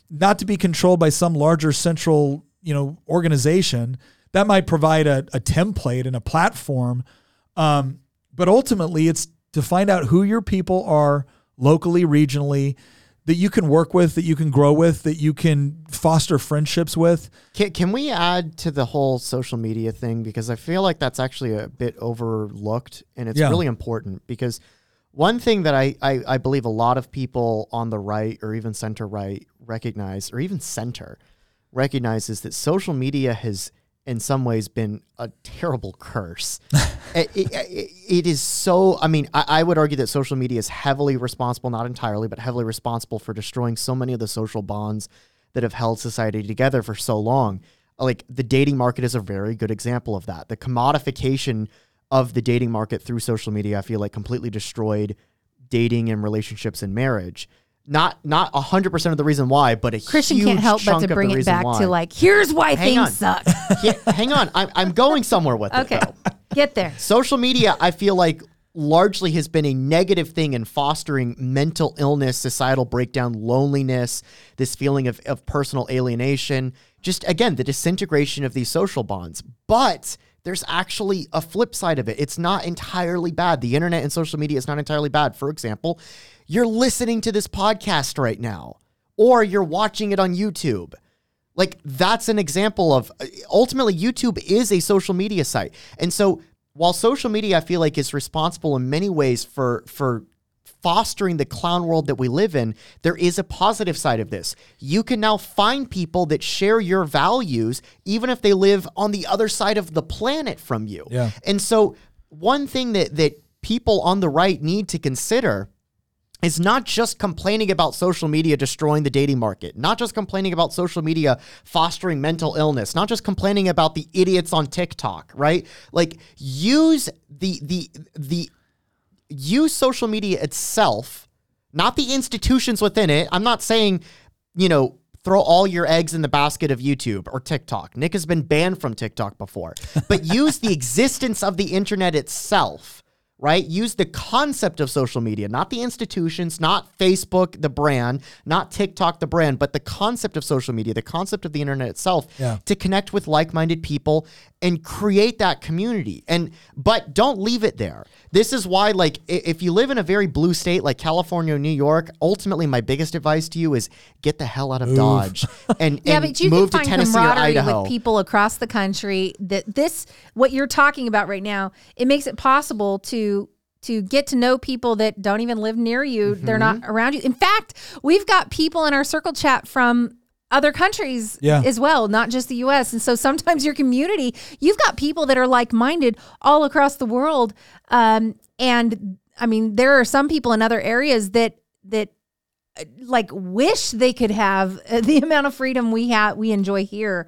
not to be controlled by some larger central you know organization. That might provide a, a template and a platform um, but ultimately, it's to find out who your people are locally, regionally, that you can work with, that you can grow with, that you can foster friendships with. Can, can we add to the whole social media thing? Because I feel like that's actually a bit overlooked and it's Yeah. really important because one thing that I, I, I believe a lot of people on the right or even center right recognize, or even center recognizes that social media has in some ways been a terrible curse. it, it, it- is so, I mean, I, I would argue that social media is heavily responsible, not entirely, but heavily responsible for destroying so many of the social bonds that have held society together for so long. Like the dating market is a very good example of that. The commodification of the dating market through social media, I feel like completely destroyed dating and relationships and marriage. Not not hundred percent of the reason why, but a Christian huge can't help but to bring it back why. to like, here's why Hang on. things suck. Yeah, hang on, I'm, I'm going somewhere with Okay, it. Though. get there. Social media, I feel like largely has been a negative thing in fostering mental illness, societal breakdown, loneliness, this feeling of, of personal alienation, just again, the disintegration of these social bonds. But there's actually a flip side of it. It's not entirely bad. The internet and social media is not entirely bad. For example, you're listening to this podcast right now, or you're watching it on YouTube. Like that's an example of uh, ultimately YouTube is a social media site. And so while social media I feel like is responsible in many ways for for fostering the clown world that we live in, there is a positive side of this. You can now find people that share your values even if they live on the other side of the planet from you. Yeah. And so one thing that that people on the right need to consider is not just complaining about social media destroying the dating market, not just complaining about social media fostering mental illness, not just complaining about the idiots on TikTok, right? Like use the the the use social media itself, not the institutions within it. I'm not saying, you know, throw all your eggs in the basket of YouTube or TikTok. Nick has been banned from TikTok before. But use the existence of the internet itself right? Use the concept of social media, not the institutions, not Facebook, the brand, not TikTok, the brand, but the concept of social media, the concept of the internet itself Yeah. to connect with like-minded people and create that community. And but don't leave it there. This is why like if you live in a very blue state like California or New York, ultimately my biggest advice to you is get the hell out of Dodge and, Yeah, and but you move can to find Tennessee or Idaho. with people across the country. That this, what you're talking about right now, it makes it possible to to get to know people that don't even live near you. They're not Mm-hmm. around you. In fact, we've got people in our circle chat from other countries Yeah. as well, not just the US. And so sometimes your community, you've got people that are like minded all across the world. Um, and I mean, there are some people in other areas that that like wish they could have uh, the amount of freedom we have we enjoy here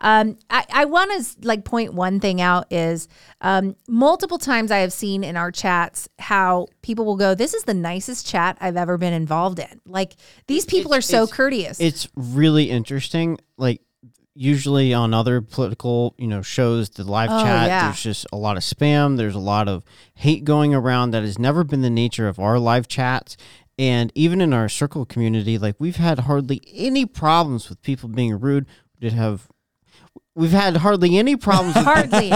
um, I, I want to like point one thing out is um, multiple times I have seen in our chats how people will go, "This is the nicest chat I've ever been involved in." Like these people It's- are so it's- courteous. It's really interesting. Like usually on other political, you know, shows, the live Oh, chat, yeah. there's just a lot of spam. There's a lot of hate going around that has never been the nature of our live chats. And even in our circle community, like we've had hardly any problems with people being rude. We did have we've had hardly any problems with Hardly.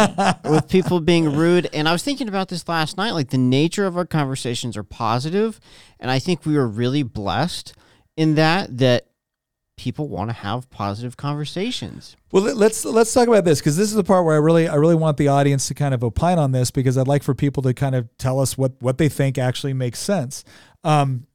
with people being rude. And I was thinking about this last night. Like the nature of our conversations are positive, and I think we are really blessed in that that people want to have positive conversations. Well, let- let's let's talk about this because this is the part where I really I really want the audience to kind of opine on this because I'd like for people to kind of tell us what what they think actually makes sense. Um,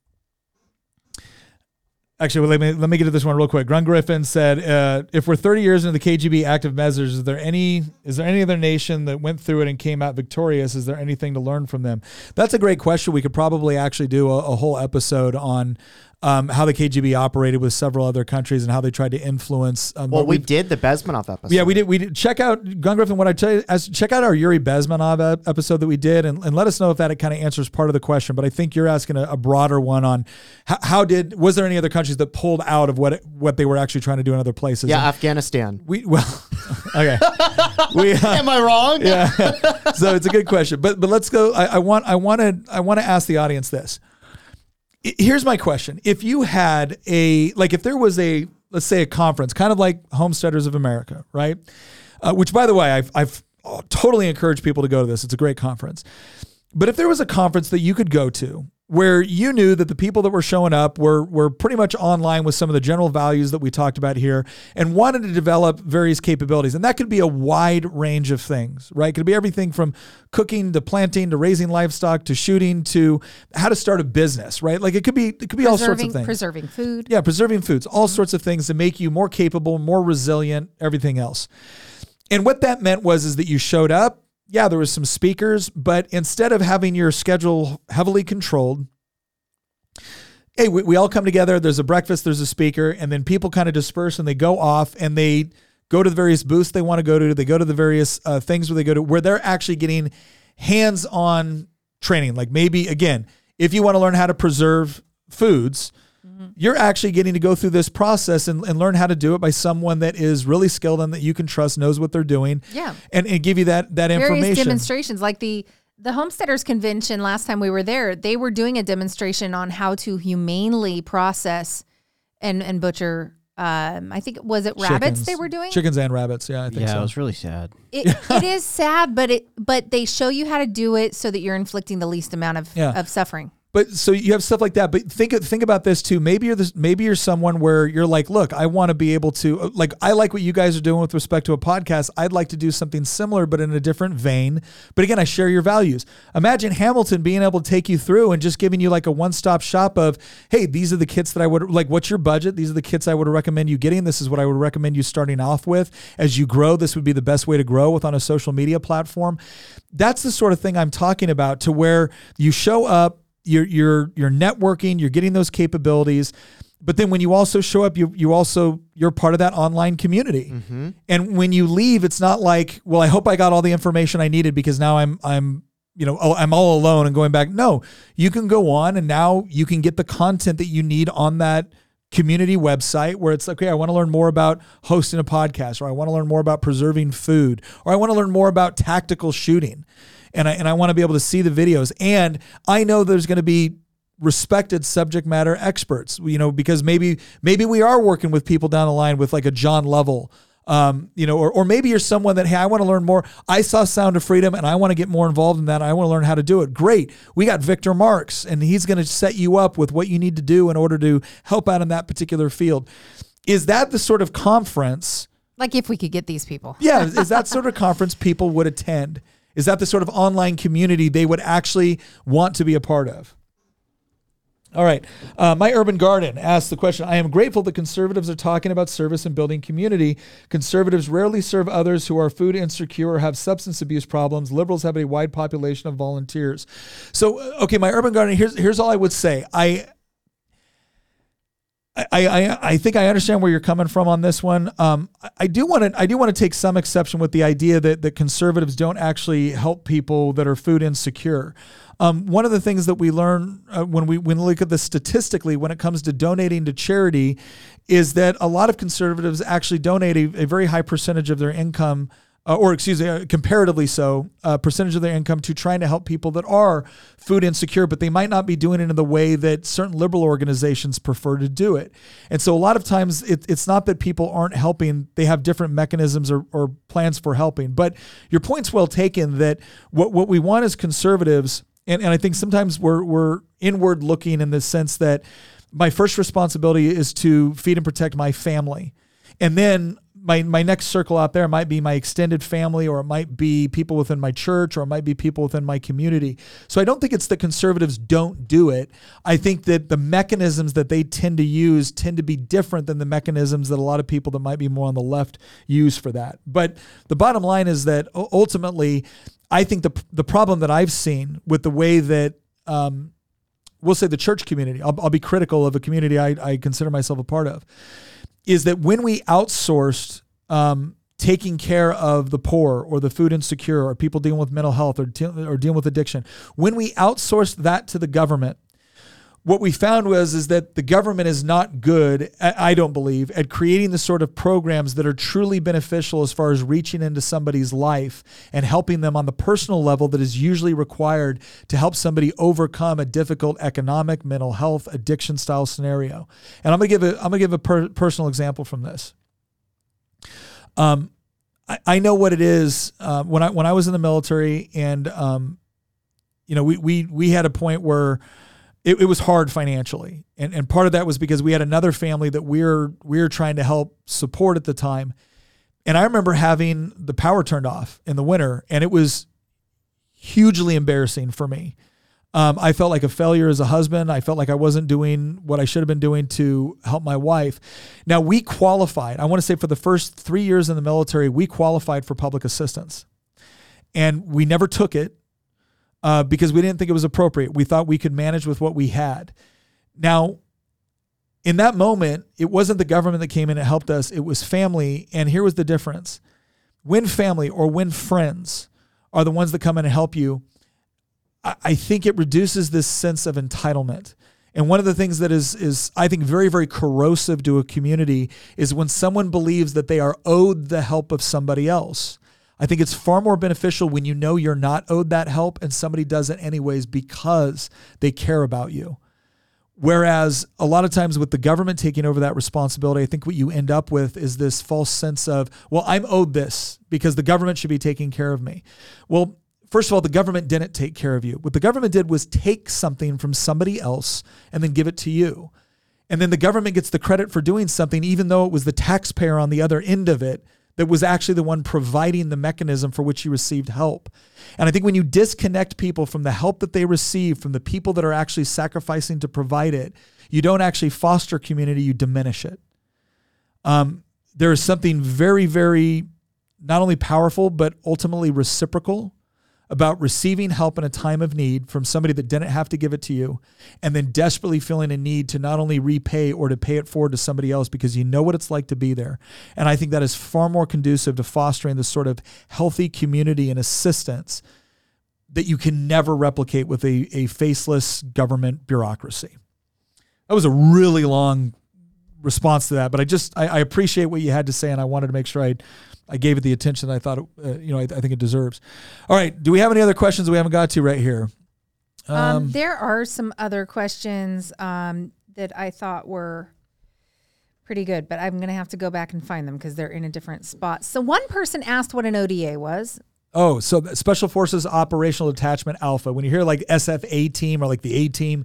actually, well, let me let me get to this one real quick. Grun Griffin said, uh, "If we're 30 years into the KGB active measures, is there any is there any other nation that went through it and came out victorious? Is there anything to learn from them?" That's a great question. We could probably actually do a, a whole episode on um, how the KGB operated with several other countries and how they tried to influence. Um, Well, we did the Bezmenov episode. yeah, we did. We did. Check out Gun Griffin. What I tell you, as check out our Yuri Bezmenov ep- episode that we did, and, and let us know if that kind of answers part of the question. But I think you're asking a, a broader one on how, how did was there any other countries that pulled out of what it, what they were actually trying to do in other places? Yeah, And Afghanistan. we well, okay. we uh, Am I wrong? yeah. so it's a good question, but but let's go. I, I want I want to I want to ask the audience this. Here's my question: If you had a like, if there was a let's say a conference, kind of like Homesteaders of America, right? Uh, which, by the way, I've I've totally encouraged people to go to this. It's a great conference. But if there was a conference that you could go to where you knew that the people that were showing up were were pretty much online with some of the general values that we talked about here and wanted to develop various capabilities and that could be a wide range of things right it could be everything from cooking to planting to raising livestock to shooting to how to start a business right like it could be it could be all sorts of things preserving food. yeah, preserving foods, all mm-hmm. sorts of things to make you more capable, more resilient, everything else. And what that meant was is that you showed up. Yeah, there was some speakers, but instead of having your schedule heavily controlled, hey, we, we all come together. There's a breakfast, there's a speaker, and then people kind of disperse and they go off and they go to the various booths they want to go to. They go to the various uh, things where they go to where they're actually getting hands-on training. Like maybe again, if you want to learn how to preserve foods, you're actually getting to go through this process and, and learn how to do it by someone that is really skilled and that you can trust, knows what they're doing, Yeah. and, and give you that that Various information. demonstrations, like the the Homesteaders Convention last time we were there, they were doing a demonstration on how to humanely process and and butcher. Um, I think was it rabbits Chickens. they were doing. chickens and rabbits. Yeah, I think Yeah, so. it was really sad. It, it is sad, but it but they show you how to do it so that you're inflicting the least amount of Yeah. of suffering. But so you have stuff like that. But think think about this too. Maybe you're this. Maybe you're someone where you're like, look, I want to be able to uh, like. I like what you guys are doing with respect to a podcast. I'd like to do something similar, but in a different vein. But again, I share your values. Imagine Hamilton being able to take you through and just giving you like a one stop shop of, hey, these are the kits that I would like. What's your budget? These are the kits I would recommend you getting. This is what I would recommend you starting off with. As you grow, this would be the best way to grow with on a social media platform. That's the sort of thing I'm talking about. To where you show up you're you're you're networking, you're getting those capabilities. But then when you also show up, you you also you're part of that online community. Mm-hmm. And when you leave, it's not like, well, I hope I got all the information I needed because now I'm I'm you know oh, I'm all alone and going back. No, you can go on and now you can get the content that you need on that community website where it's okay, I want to learn more about hosting a podcast, or I want to learn more about preserving food, or I want to learn more about tactical shooting. And I and I want to be able to see the videos. And I know there's going to be respected subject matter experts, you know, because maybe maybe we are working with people down the line with like a John Lovell. Um, you know, or, or maybe you're someone that, hey, I want to learn more. I saw Sound of Freedom and I want to get more involved in that. I want to learn how to do it. Great. We got Victor Marx and he's going to set you up with what you need to do in order to help out in that particular field. Is that the sort of conference? Like if we could get these people. Yeah, is that sort of conference people would attend? Is that the sort of online community they would actually want to be a part of? All right. Uh, My Urban Garden asks the question I am grateful that conservatives are talking about service and building community. Conservatives rarely serve others who are food insecure or have substance abuse problems. Liberals have a wide population of volunteers. So, uh, okay, My Urban Garden, here's, here's all I would say. I, I, I, I think I understand where you're coming from on this one. Um, I- do want to I do want to take some exception with the idea that that conservatives don't actually help people that are food insecure. Um, one of the things that we learn uh, when we when we look at this statistically when it comes to donating to charity is that a lot of conservatives actually donate a, a very high percentage of their income uh, or excuse me, uh, comparatively so, uh, percentage of their income to trying to help people that are food insecure, but they might not be doing it in the way that certain liberal organizations prefer to do it. And so a lot of times it, it's not that people aren't helping, they have different mechanisms or, or plans for helping. But your point's well taken that what, what we want as conservatives, and, and I think sometimes we're, we're inward looking in the sense that my first responsibility is to feed and protect my family. And then my my next circle out there might be my extended family or it might be people within my church or it might be people within my community. So I don't think it's that conservatives don't do it. I think that the mechanisms that they tend to use tend to be different than the mechanisms that a lot of people that might be more on the left use for that. But the bottom line is that ultimately I think the the problem that I've seen with the way that um, we'll say the church community, I'll, I'll be critical of a community I, I consider myself a part of, is that when we outsourced um, taking care of the poor or the food insecure or people dealing with mental health or, de- or dealing with addiction, when we outsourced that to the government, what we found was is that the government is not good i don't believe at creating the sort of programs that are truly beneficial as far as reaching into somebody's life and helping them on the personal level that is usually required to help somebody overcome a difficult economic mental health addiction style scenario. And i'm going to give a i'm going to give a per- personal example from this. Um, I, I know what it is uh, when i when i was in the military and um, you know we we we had a point where it, it was hard financially. And, and part of that was because we had another family that we we're we we're trying to help support at the time. And I remember having the power turned off in the winter, and it was hugely embarrassing for me. Um, I felt like a failure as a husband. I felt like I wasn't doing what I should have been doing to help my wife. Now, we qualified. I want to say for the first three years in the military, we qualified for public assistance. And we never took it uh, because we didn't think it was appropriate. We thought we could manage with what we had. Now, in that moment, it wasn't the government that came in and helped us, it was family. And here was the difference when family or when friends are the ones that come in and help you, I think it reduces this sense of entitlement. And one of the things that is is I think very very corrosive to a community is when someone believes that they are owed the help of somebody else. I think it's far more beneficial when you know you're not owed that help and somebody does it anyways because they care about you. Whereas a lot of times with the government taking over that responsibility, I think what you end up with is this false sense of, well, I'm owed this because the government should be taking care of me. Well, first of all, the government didn't take care of you. What the government did was take something from somebody else and then give it to you. And then the government gets the credit for doing something, even though it was the taxpayer on the other end of it that was actually the one providing the mechanism for which you received help. And I think when you disconnect people from the help that they receive, from the people that are actually sacrificing to provide it, you don't actually foster community, you diminish it. Um, there is something very, very not only powerful, but ultimately reciprocal about receiving help in a time of need from somebody that didn't have to give it to you, and then desperately feeling a need to not only repay or to pay it forward to somebody else because you know what it's like to be there. And I think that is far more conducive to fostering this sort of healthy community and assistance that you can never replicate with a, a faceless government bureaucracy. That was a really long response to that, but I just I, I appreciate what you had to say, and I wanted to make sure I I gave it the attention I thought, it, uh, you know, I, I, think it deserves. All right. Do we have any other questions we haven't got to right here? Um, um, there are some other questions um, that I thought were pretty good, but I'm going to have to go back and find them because they're in a different spot. So one person asked what an ODA was. Oh, so Special Forces Operational Detachment Alpha. When you hear like SFA team or like the A team,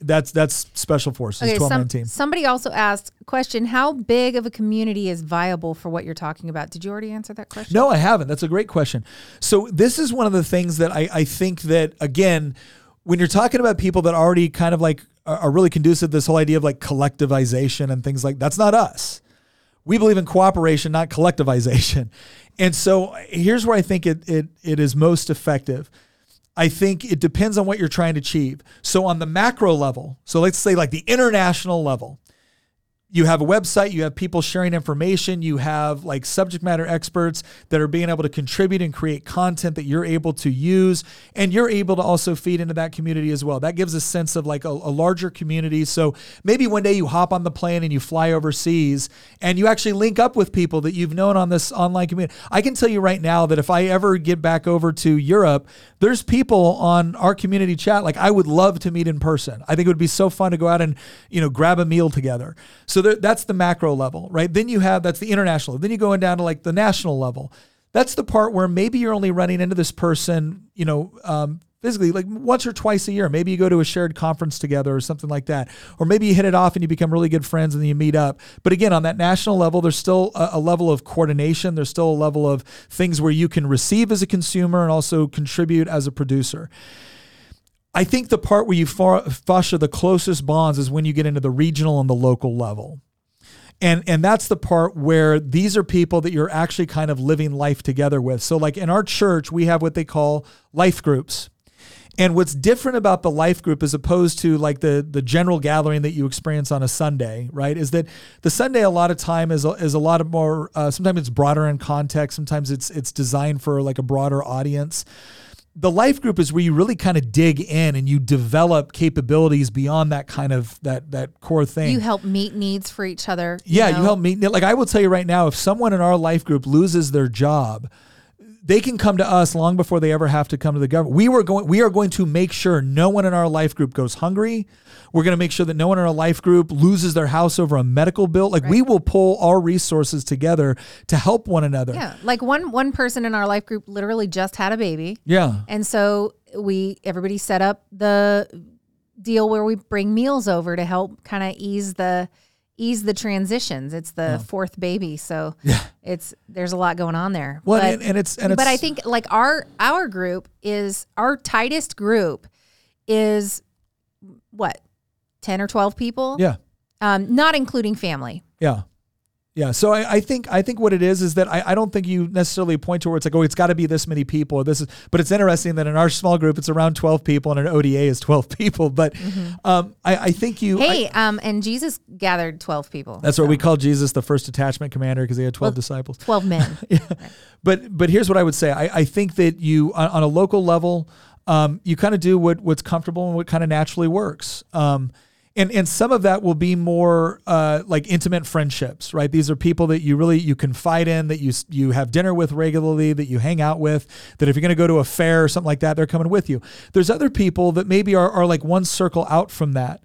that's that's special forces, okay, 12 some, team. Somebody also asked question, how big of a community is viable for what you're talking about? Did you already answer that question? No, I haven't. That's a great question. So this is one of the things that I, I think that again, when you're talking about people that already kind of like are, are really conducive to this whole idea of like collectivization and things like that's not us. We believe in cooperation, not collectivization. And so here's where I think it it, it is most effective I think it depends on what you're trying to achieve. So, on the macro level, so let's say like the international level, you have a website, you have people sharing information, you have like subject matter experts that are being able to contribute and create content that you're able to use, and you're able to also feed into that community as well. That gives a sense of like a, a, larger community. So maybe one day you hop on the plane and you fly overseas and you actually link up with people that you've known on this online community. I can tell you right now that if I ever get back over to Europe, there's people on our community chat like I would love to meet in person. I think it would be so fun to go out and, you know, grab a meal together. So there, that's the macro level, right? Then you have that's the international. Then you go down to like the national level. That's the part where maybe you're only running into this person, you know, um, physically like once or twice a year. Maybe you go to a shared conference together or something like that. Or maybe you hit it off and you become really good friends and then you meet up. But again, on that national level, there's still a, a, level of coordination. There's still a level of things where you can receive as a consumer and also contribute as a producer. I think the part where you foster the closest bonds is when you get into the regional and the local level. And and that's the part where these are people that you're actually kind of living life together with. So like in our church, we have what they call life groups. And what's different about the life group as opposed to like the the general gathering that you experience on a Sunday, right? Is that the Sunday a lot of time is a, is a lot of more. Uh, sometimes it's broader in context. Sometimes it's it's designed for like a broader audience. The life group is where you really kind of dig in and you develop capabilities beyond that kind of that that core thing. You help meet needs for each other. Yeah, know? you help meet Like I will tell you right now, if someone in our life group loses their job, they can come to us long before they ever have to come to the government. We were going. We are going to make sure no one in our life group goes hungry. We're going to make sure that no one in our life group loses their house over a medical bill. Like we will pull our resources together to help one another. Yeah, like one one person in our life group literally just had a baby, Yeah. and so we everybody set up the deal where we bring meals over to help kind of ease the ease the transitions. It's the fourth baby, so Yeah. it's there's a lot going on there. Well, But- and, and it's and it's. but I think like our our group is our tightest group is what ten or twelve people. yeah. um, not including family. Yeah. Yeah. So I, I think I think what it is is that I, I don't think you necessarily point to where it's like, oh, it's got to be this many people or this is but it's interesting that in our small group it's around twelve people and an ODA is twelve people. But um, I, I think you Hey, um, and Jesus gathered twelve people. that's what we call Jesus the first detachment commander because he had twelve disciples. twelve men. But but here's what I would say. I, I think that you on, on a local level, um, you kind of do what what's comfortable and what kind of naturally works. Um, and and some of that will be more uh, like intimate friendships, right? These are people that you really you confide in, that you you have dinner with regularly, that you hang out with. That if you're going to go to a fair or something like that, they're coming with you. There's other people that maybe are are like one circle out from that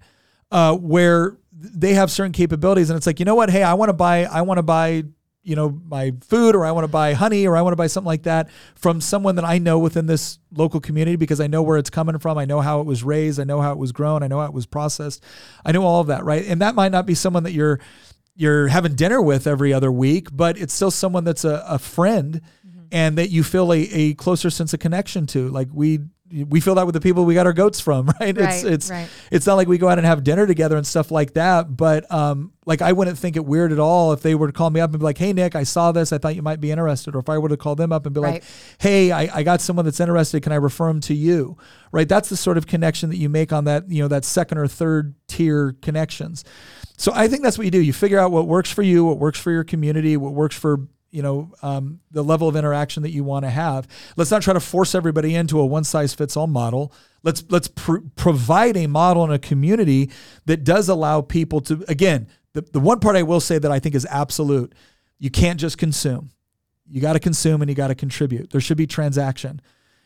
uh, where they have certain capabilities and it's like you know what hey i want to buy i want to buy you know my food or i want to buy honey or i want to buy something like that from someone that i know within this local community because i know where it's coming from i know how it was raised i know how it was grown i know how it was processed. I know all of that right? And that might not be someone that you're you're having dinner with every other week but it's still someone that's a, a friend mm-hmm. and that you feel a, a closer sense of connection to. Like we we feel that with the people we got our goats from right, it's Right, it's right. it's not like we go out and have dinner together and stuff like that. But um, like I wouldn't think it weird at all if they were to call me up and be like, "Hey Nick, I saw this. I thought you might be interested." Or if I were to call them up and be like, "Hey, I, I got someone that's interested. Can I refer them to you?" Right. That's the sort of connection that you make on that you know that second or third tier connections. So I think that's what you do. You figure out what works for you, what works for your community, what works for you know um, the level of interaction that you want to have. Let's not try to force everybody into a one size fits all model. Let's let's pr- provide a model in a community that does allow people to again. The, the one part I will say that I think is absolute, you can't just consume. You got to consume and you got to contribute. There should be transaction.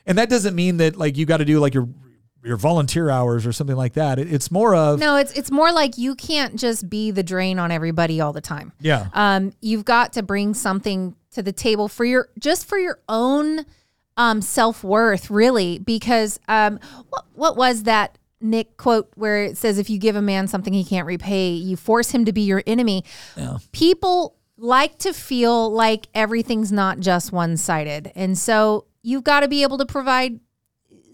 And that doesn't mean that like you got to do like your your volunteer hours or something like that. It, it's more of No, it's it's more like you can't just be the drain on everybody all the time. yeah. Um, you've got to bring something to the table for your just for your own um, self worth, really. Because um, what what was that Nick quote where it says, "If you give a man something he can't repay, you force him to be your enemy." Yeah. People like to feel like everything's not just one sided, and so you've got to be able to provide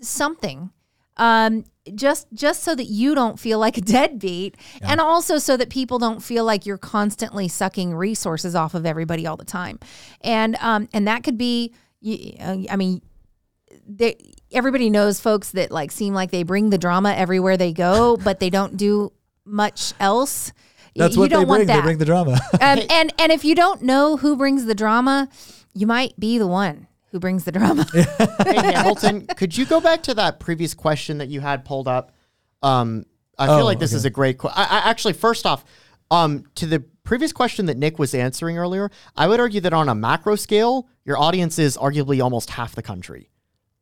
something um, just just so that you don't feel like a deadbeat, and also so that people don't feel like you're constantly sucking resources off of everybody all the time, and um, and that could be, I mean, they, everybody knows folks that like seem like they bring the drama everywhere they go, but they don't do much else. That's you what they don't want bring. They bring the drama. um, and and if you don't know who brings the drama, you might be the one who brings the drama. hey Hamilton, could you go back to that previous question that you had pulled up? Um, I feel Oh, like this okay. is a great. question. I, I actually, first off, um, to the previous question that Nick was answering earlier, I would argue that on a macro scale, your audience is arguably almost half the country.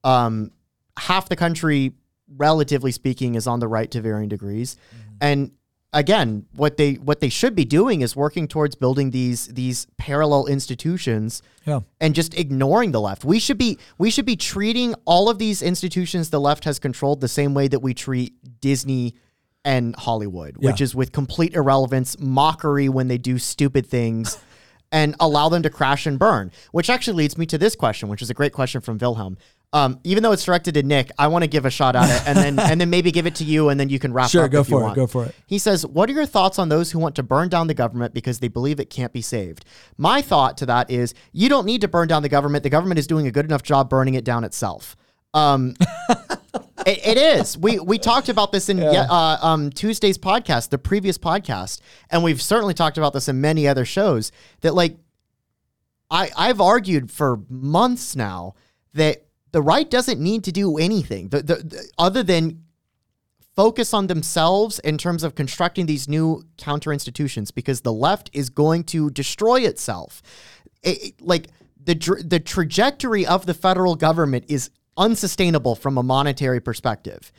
Um, half the country, relatively speaking, is on the right to varying degrees, and again, what they what they should be doing is working towards building these these parallel institutions yeah. and just ignoring the left. We should be we should be treating all of these institutions the left has controlled the same way that we treat Disney and Hollywood, which is with complete irrelevance, mockery when they do stupid things and allow them to crash and burn. Which actually leads me to this question, which is a great question from Wilhelm. Um, even though it's directed to Nick, I want to give a shot at it and then and then maybe give it to you and then you can wrap Sure, up go if you for it. want. Go for it. He says, What are your thoughts on those who want to burn down the government because they believe it can't be saved? My thought to that is you don't need to burn down the government. The government is doing a good enough job burning it down itself. Um, it, it is. We we talked about this in yeah. uh, um, Tuesday's podcast, the previous podcast, and we've certainly talked about this in many other shows. That like, I I've argued for months now that the right doesn't need to do anything the, the, the, other than focus on themselves in terms of constructing these new counter institutions because the left is going to destroy itself. It, it, like the the trajectory of the federal government is unsustainable from a monetary perspective.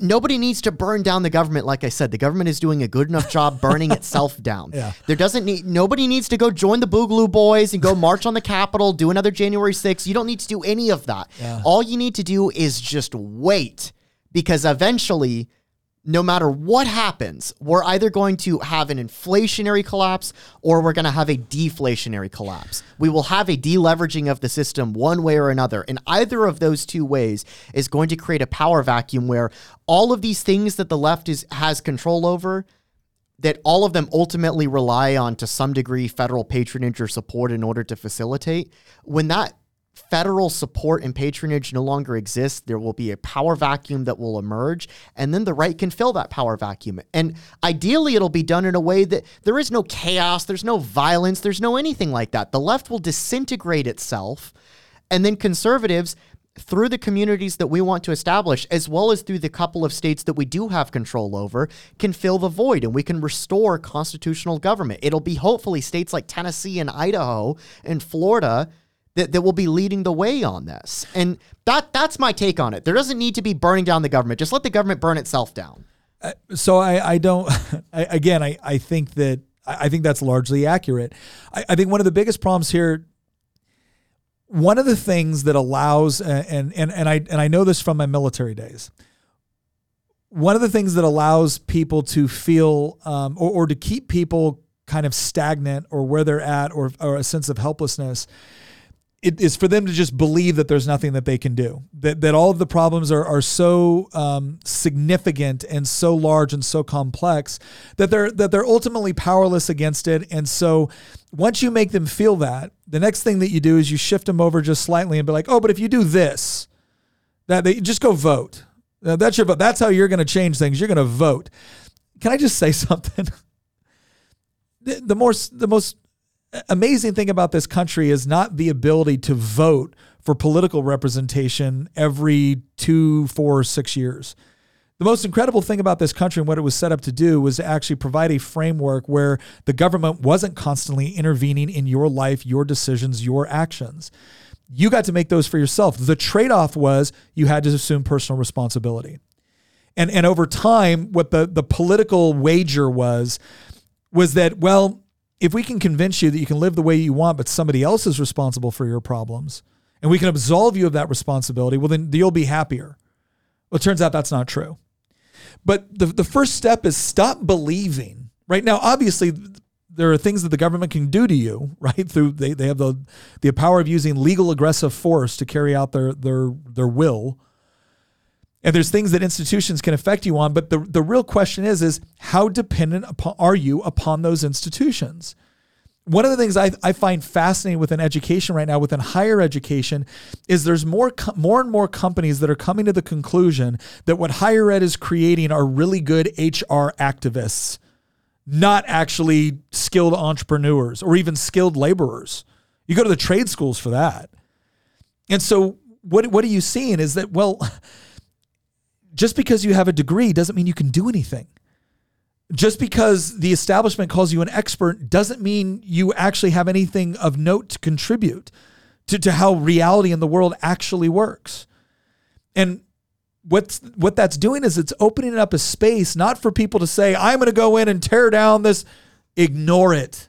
Nobody needs to burn down the government. Like I said, the government is doing a good enough job burning itself down. Yeah. There doesn't need nobody needs to go join the Boogaloo Boys and go march on the Capitol, do another January 6th. You don't need to do any of that. Yeah. All you need to do is just wait because eventually no matter what happens, we're either going to have an inflationary collapse or we're going to have a deflationary collapse. We will have a deleveraging of the system one way or another. And either of those two ways is going to create a power vacuum where all of these things that the left is has control over that all of them ultimately rely on to some degree federal patronage or support in order to facilitate when that federal support and patronage no longer exists, there will be a power vacuum that will emerge, and then the right can fill that power vacuum. And ideally, it'll be done in a way that there is no chaos, there's no violence, there's no anything like that. The left will disintegrate itself, and then conservatives. Through the communities that we want to establish, as well as through the couple of states that we do have control over, can fill the void and we can restore constitutional government. It'll be hopefully states like Tennessee and Idaho and Florida that, that will be leading the way on this. And that that's my take on it. There doesn't need to be burning down the government. Just let the government burn itself down. Uh, so I, I don't I, again I, I think that I think that's largely accurate. I, I think one of the biggest problems here one of the things that allows and and and I and I know this from my military days. One of the things that allows people to feel um, or, or to keep people kind of stagnant or where they're at or, or a sense of helplessness it is for them to just believe that there's nothing that they can do. That that all of the problems are are so um, significant and so large and so complex that they're that they're ultimately powerless against it. And so once you make them feel that, the next thing that you do is you shift them over just slightly and be like, oh, but if you do this, that they just go vote. that's your vote. That's how you're going to change things. You're going to vote. Can I just say something? the, the more the most amazing thing about this country is not the ability to vote for political representation every two, four, six years. The most incredible thing about this country and what it was set up to do was to actually provide a framework where the government wasn't constantly intervening in your life, your decisions, your actions. You got to make those for yourself. The trade off was you had to assume personal responsibility. And, and over time, what the, the political wager was, was that, well, if we can convince you that you can live the way you want, but somebody else is responsible for your problems, and we can absolve you of that responsibility, well, then you'll be happier. Well, it turns out that's not true. But the, the first step is stop believing. Right now, obviously, there are things that the government can do to you, right? Through they, they have the the power of using legal aggressive force to carry out their their their will. And there's things that institutions can affect you on, but the, the real question is, is how dependent upon, are you upon those institutions? One of the things I, I find fascinating within education right now, within higher education, is there's more more and more companies that are coming to the conclusion that what higher ed is creating are really good HR activists, not actually skilled entrepreneurs or even skilled laborers. You go to the trade schools for that. And so what what are you seeing is that well just because you have a degree doesn't mean you can do anything. Just because the establishment calls you an expert doesn't mean you actually have anything of note to contribute to, to how reality in the world actually works. And what's what that's doing is it's opening up a space not for people to say, I'm gonna go in and tear down this. Ignore it.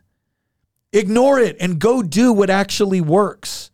Ignore it and go do what actually works.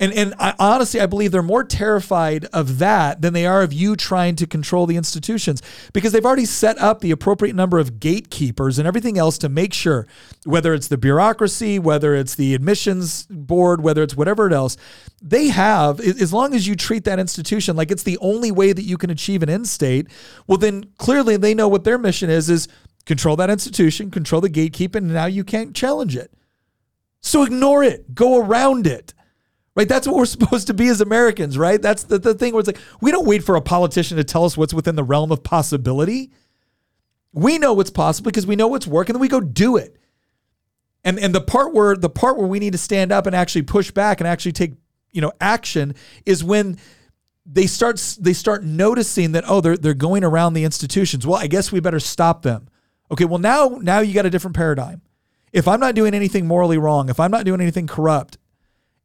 And and I, honestly, I believe they're more terrified of that than they are of you trying to control the institutions because they've already set up the appropriate number of gatekeepers and everything else to make sure, whether it's the bureaucracy, whether it's the admissions board, whether it's whatever else, they have. As long as you treat that institution like it's the only way that you can achieve an end state, well, then clearly they know what their mission is: is control that institution, control the gatekeeping, and now you can't challenge it. So ignore it, go around it Right? That's what we're supposed to be as Americans, right? That's the, the thing where it's like, we don't wait for a politician to tell us what's within the realm of possibility. We know what's possible because we know what's working, then we go do it. And and the part where the part where we need to stand up and actually push back and actually take, you know, action is when they start they start noticing that oh they're they're going around the institutions. Well, I guess we better stop them. Okay, well now now you got a different paradigm. If I'm not doing anything morally wrong, if I'm not doing anything corrupt,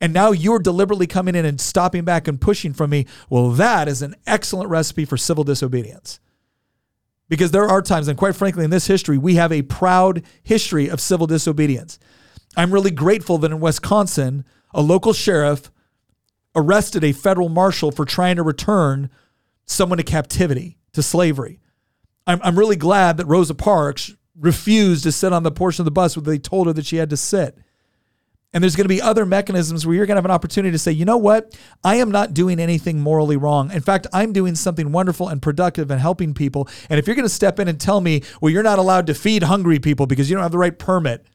and now you're deliberately coming in and stopping back and pushing from me, well that is an excellent recipe for civil disobedience. Because there are times, and quite frankly, in this history, we have a proud history of civil disobedience. I'm really grateful that in Wisconsin, a local sheriff arrested a federal marshal for trying to return someone to captivity, to slavery. I'm, I'm really glad that Rosa Parks refused to sit on the portion of the bus where they told her that she had to sit. And there's going to be other mechanisms where you're going to have an opportunity to say, you know what? I am not doing anything morally wrong. In fact, I'm doing something wonderful and productive and helping people. And if you're going to step in and tell me, well, you're not allowed to feed hungry people because you don't have the right permit,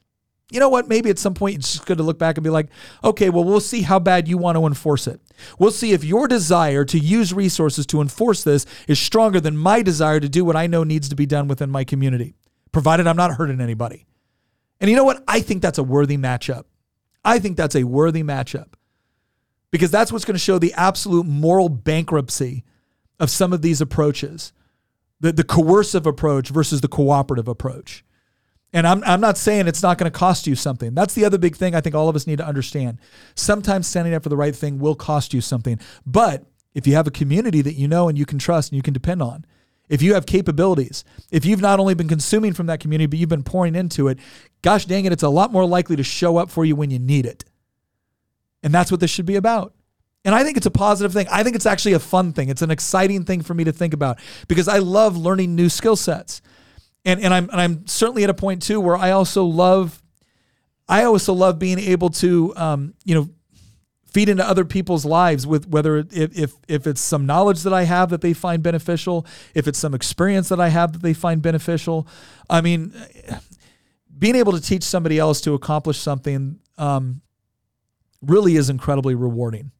you know what? Maybe at some point it's just good to look back and be like, okay, well, we'll see how bad you want to enforce it. We'll see if your desire to use resources to enforce this is stronger than my desire to do what I know needs to be done within my community, provided I'm not hurting anybody. And you know what? I think that's a worthy matchup. I think that's a worthy matchup because that's what's going to show the absolute moral bankruptcy of some of these approaches the, the coercive approach versus the cooperative approach. And I'm, I'm not saying it's not going to cost you something. That's the other big thing I think all of us need to understand. Sometimes standing up for the right thing will cost you something. But if you have a community that you know and you can trust and you can depend on, if you have capabilities, if you've not only been consuming from that community, but you've been pouring into it, gosh dang it, it's a lot more likely to show up for you when you need it. And that's what this should be about. And I think it's a positive thing. I think it's actually a fun thing. It's an exciting thing for me to think about because I love learning new skill sets. And, and I'm and I'm certainly at a point too where I also love I also love being able to um, you know feed into other people's lives with whether if, if if it's some knowledge that I have that they find beneficial, if it's some experience that I have that they find beneficial. I mean, being able to teach somebody else to accomplish something um, really is incredibly rewarding.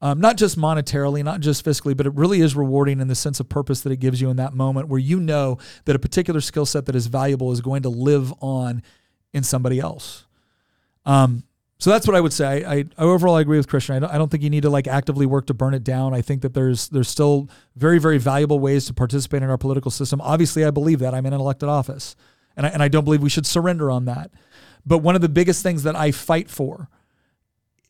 Um, not just monetarily, not just fiscally, but it really is rewarding in the sense of purpose that it gives you in that moment where you know that a particular skill set that is valuable is going to live on in somebody else. Um, so that's what I would say. I, I overall I agree with Christian. I don't, I don't think you need to like actively work to burn it down. I think that there's there's still very very valuable ways to participate in our political system. Obviously, I believe that I'm in an elected office, and I, and I don't believe we should surrender on that. But one of the biggest things that I fight for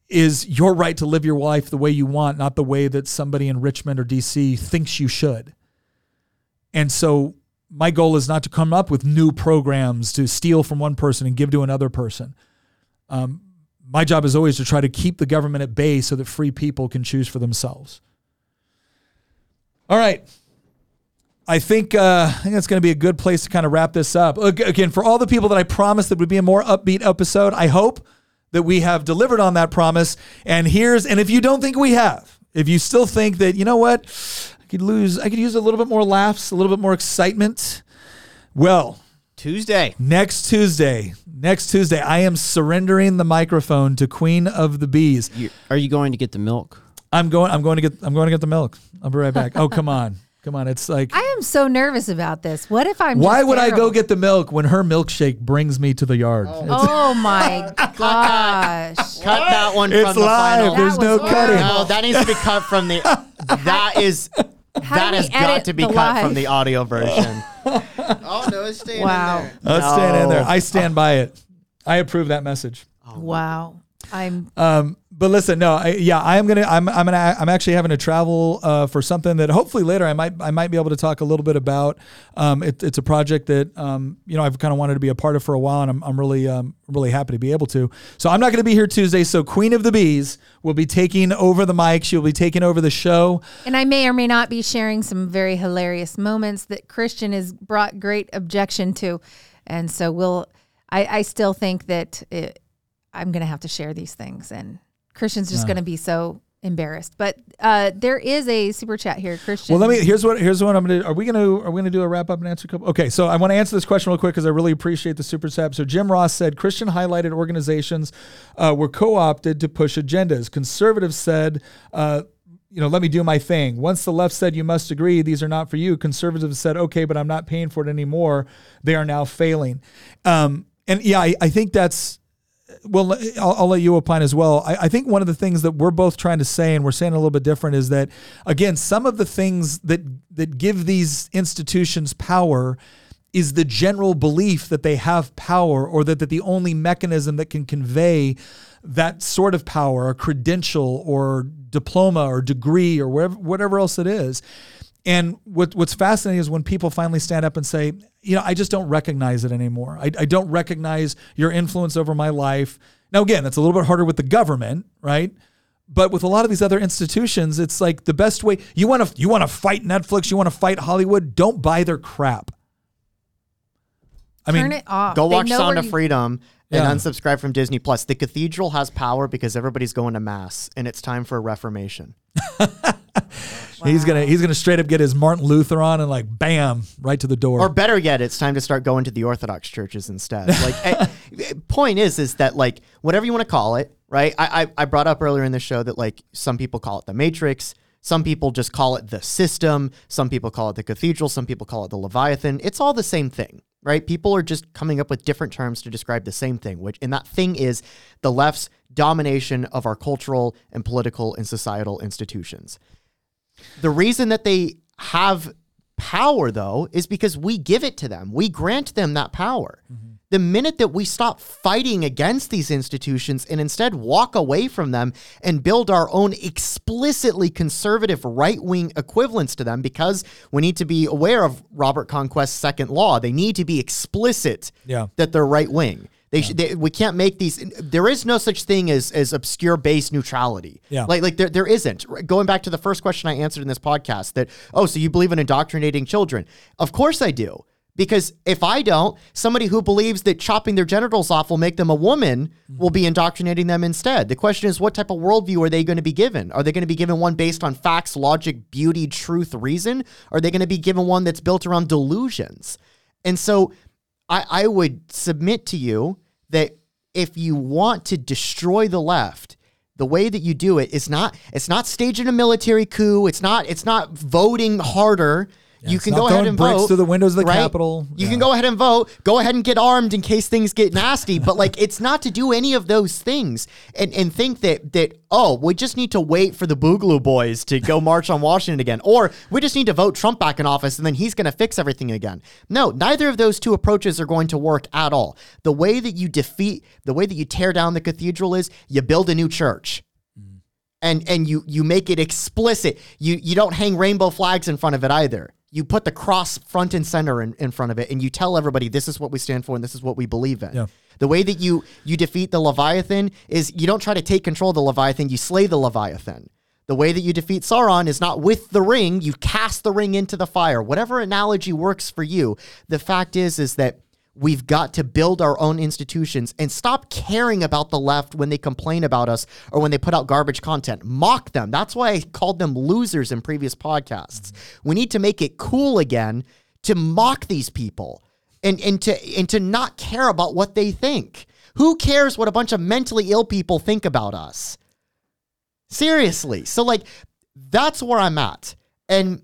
is your right to live your life the way you want, not the way that somebody in Richmond or DC thinks you should. And so my goal is not to come up with new programs to steal from one person and give to another person. Um, my job is always to try to keep the government at bay so that free people can choose for themselves. All right. I think uh, I think that's going to be a good place to kind of wrap this up. Again, for all the people that I promised that would be a more upbeat episode, I hope that we have delivered on that promise. And here's and if you don't think we have, if you still think that you know what, I could lose, I could use a little bit more laughs, a little bit more excitement. Well, Tuesday. next Tuesday, next Tuesday, I am surrendering the microphone to Queen of the Bees. You, are you going to get the milk? I'm going. I'm going to get. I'm going to get the milk. I'll be right back. Oh, come on, come on. It's like. I am so nervous about this. What if I'm? Why just would I go get the milk when her milkshake brings me to the yard? It's, Oh my gosh! Cut that one it's from the live. final. There's no was cutting. No, that needs to be cut from the. That is. How that has got to be cut live? from the audio version. Oh no, it's staying Wow! Let's stand in there. I stand by it. I approve that message. Wow! I'm Um, but listen, no, I, yeah, I am gonna, I'm, I'm gonna, I'm actually having to travel uh, for something that hopefully later I might, I might be able to talk a little bit about. Um, it, it's a project that, um, you know, I've kind of wanted to be a part of for a while, and I'm, I'm really, um, really happy to be able to. So I'm not to be here Tuesday. So Queen of the Bees will be taking over the mic. She'll be taking over the show. and I may or may not be sharing some very hilarious moments that Christian has brought great objection to, and so we'll. I, I still think that it, I'm to have to share these things, and Christian's just going to be so embarrassed. But uh, there is a super chat here, Christian. Well, let me. Here's what. Here's what I'm gonna. do. Are we gonna? Are we gonna do a wrap up and answer a couple? Okay, so I want to answer this question real quick because I really appreciate the super chat. So Jim Ross said Christian highlighted organizations uh, were co-opted to push agendas. Conservatives said. Uh, you know, let me do my thing. Once the left said you must agree, these are not for you. Conservatives said, okay, but I'm not paying for it anymore. They are now failing. Um, and yeah, I, I think that's well, I'll, I'll, let you opine as well. I, I, think one of the things that we're both trying to say, and we're saying a little bit different, is that again, some of the things that that give these institutions power is the general belief that they have power, or that, that the only mechanism that can convey that sort of power, a credential, or diploma, or degree, or whatever whatever else it is. And what, what's fascinating is when people finally stand up and say, you know, I just don't recognize it anymore. I, I don't recognize your influence over my life. Now, again, it's a little bit harder with the government, right? But with a lot of these other institutions, it's like the best way you want to you want to fight Netflix, you want to fight Hollywood. Don't buy their crap. I Turn mean, it off. Go they watch Sound of you- Freedom and yeah. unsubscribe from Disney Plus. The cathedral has power because everybody's going to mass, and it's time for a reformation. Wow. He's gonna he's gonna straight up get his Martin Luther on and like bam right to the door. Or better yet, it's time to start going to the Orthodox churches instead. Like, I, eh, eh, point is, is that like whatever you want to call it, right? I, I I brought up earlier in the show that like some people call it the Matrix. Some people just call it the system. Some people call it the cathedral. Some people call it the Leviathan. It's all the same thing, right? People are just coming up with different terms to describe the same thing, which, and that thing is the left's domination of our cultural and political and societal institutions. The reason that they have power, though, is because we give it to them. We grant them that power. Mm-hmm. The minute that we stop fighting against these institutions and instead walk away from them and build our own explicitly conservative right wing equivalents to them, because we need to be aware of Robert Conquest's second law, they need to be explicit yeah. that they're right wing. They, yeah. they, we can't make these. There is no such thing as as obscure base neutrality. Yeah. Like like there there isn't. Going back to the first question I answered in this podcast, that oh, so you believe in indoctrinating children? Of course I do. Because if I don't, somebody who believes that chopping their genitals off will make them a woman mm-hmm. will be indoctrinating them instead. The question is, what type of worldview are they going to be given? Are they going to be given one based on facts, logic, beauty, truth, reason? Or are they going to be given one that's built around delusions? And so I, I would submit to you that if you want to destroy the left, the way that you do it is not it's not staging a military coup. It's not it's not voting harder. Yeah, you can go ahead and vote through the windows of the right? Capitol. You yeah. can go ahead and vote. Go ahead and get armed in case things get nasty. but like, it's not to do any of those things and and think that that oh, we just need to wait for the Boogaloo Boys to go march on Washington again, or we just need to vote Trump back in office and then he's going to fix everything again. No, neither of those two approaches are going to work at all. The way that you defeat, the way that you tear down the cathedral is you build a new church mm. and and you you make it explicit. You you don't hang rainbow flags in front of it either you put the cross front and center in, in front of it and you tell everybody this is what we stand for and this is what we believe in. Yeah. The way that you you defeat the Leviathan is you don't try to take control of the Leviathan, you slay the Leviathan. The way that you defeat Sauron is not with the ring, you cast the ring into the fire. Whatever analogy works for you. The fact is is that We've got to build our own institutions and stop caring about the left when they complain about us or when they put out garbage content. Mock them. That's why I called them losers in previous podcasts. We need to make it cool again to mock these people and, and to and to not care about what they think. Who cares what a bunch of mentally ill people think about us? Seriously. So like that's where I'm at. And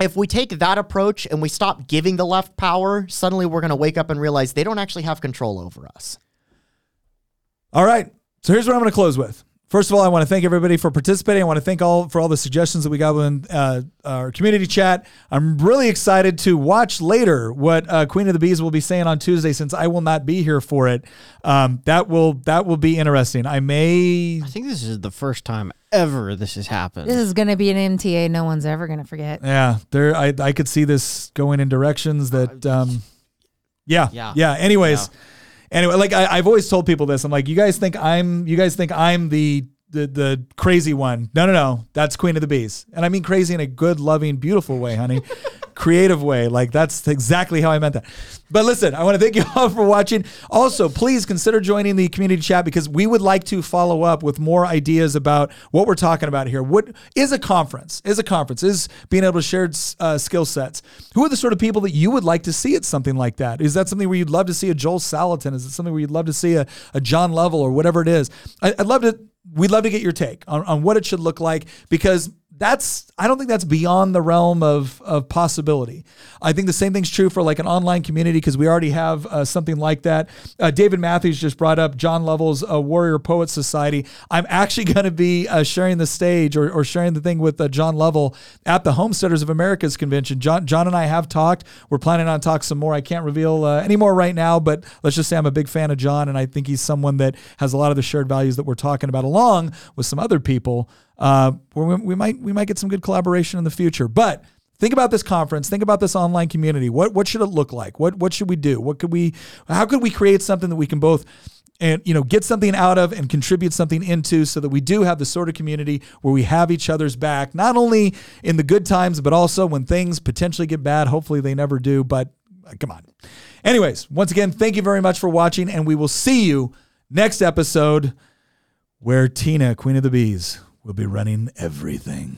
if we take that approach and we stop giving the left power, suddenly we're going to wake up and realize they don't actually have control over us. All right. So here's what I'm going to close with. First of all, I want to thank everybody for participating. I want to thank all for all the suggestions that we got in uh, our community chat. I'm really excited to watch later what uh, Queen of the Bees will be saying on Tuesday, since I will not be here for it. Um, that will that will be interesting. I may. I think this is the first time ever this has happened. This is going to be an MTA no one's ever going to forget. Yeah, there. I I could see this going in directions that. Um, yeah, yeah. Yeah. Anyways. Yeah anyway, like I, have always told people this. I'm like, you guys think I'm you guys think I'm the the the crazy one. No, no, no. That's Queen of the Bees. And I mean crazy in a good, loving, beautiful way, honey. creative way. Like that's exactly how I meant that. But listen, I want to thank you all for watching. Also, please consider joining the community chat because we would like to follow up with more ideas about what we're talking about here. What is a conference? Is a conference? Is being able to share uh, skill sets? Who are the sort of people that you would like to see at something like that? Is that something where you'd love to see a Joel Salatin? Is it something where you'd love to see a, a John Lovell or whatever it is? I, I'd love to. We'd love to get your take on, on what it should look like because that's I don't think that's beyond the realm of of possibility. I think the same thing's true for like an online community because we already have uh, something like that. Uh, David Matthews just brought up John Lovell's uh, Warrior Poet Society. I'm actually going to be uh, sharing the stage or, or sharing the thing with uh, John Lovell at the Homesteaders of America's convention. John John and I have talked. We're planning on talk some more. I can't reveal uh, any more right now, but let's just say I'm a big fan of John, and I think he's someone that has a lot of the shared values that we're talking about, along with some other people uh, we, we might we might get some good collaboration in the future. But think about this conference. Think about this online community. What what should it look like? What what should we do? What could we? How could we create something that we can both and you know get something out of and contribute something into so that we do have the sort of community where we have each other's back not only in the good times but also when things potentially get bad hopefully they never do but uh, come on anyways once again thank you very much for watching and we will see you next episode where tina queen of the bees We'll be running everything.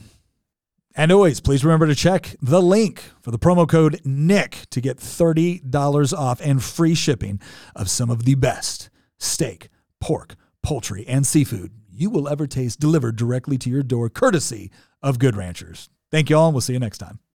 And always, please remember to check the link for the promo code NICK to get $30 off and free shipping of some of the best steak, pork, poultry, and seafood you will ever taste delivered directly to your door, courtesy of Good Ranchers. Thank you all, and we'll see you next time.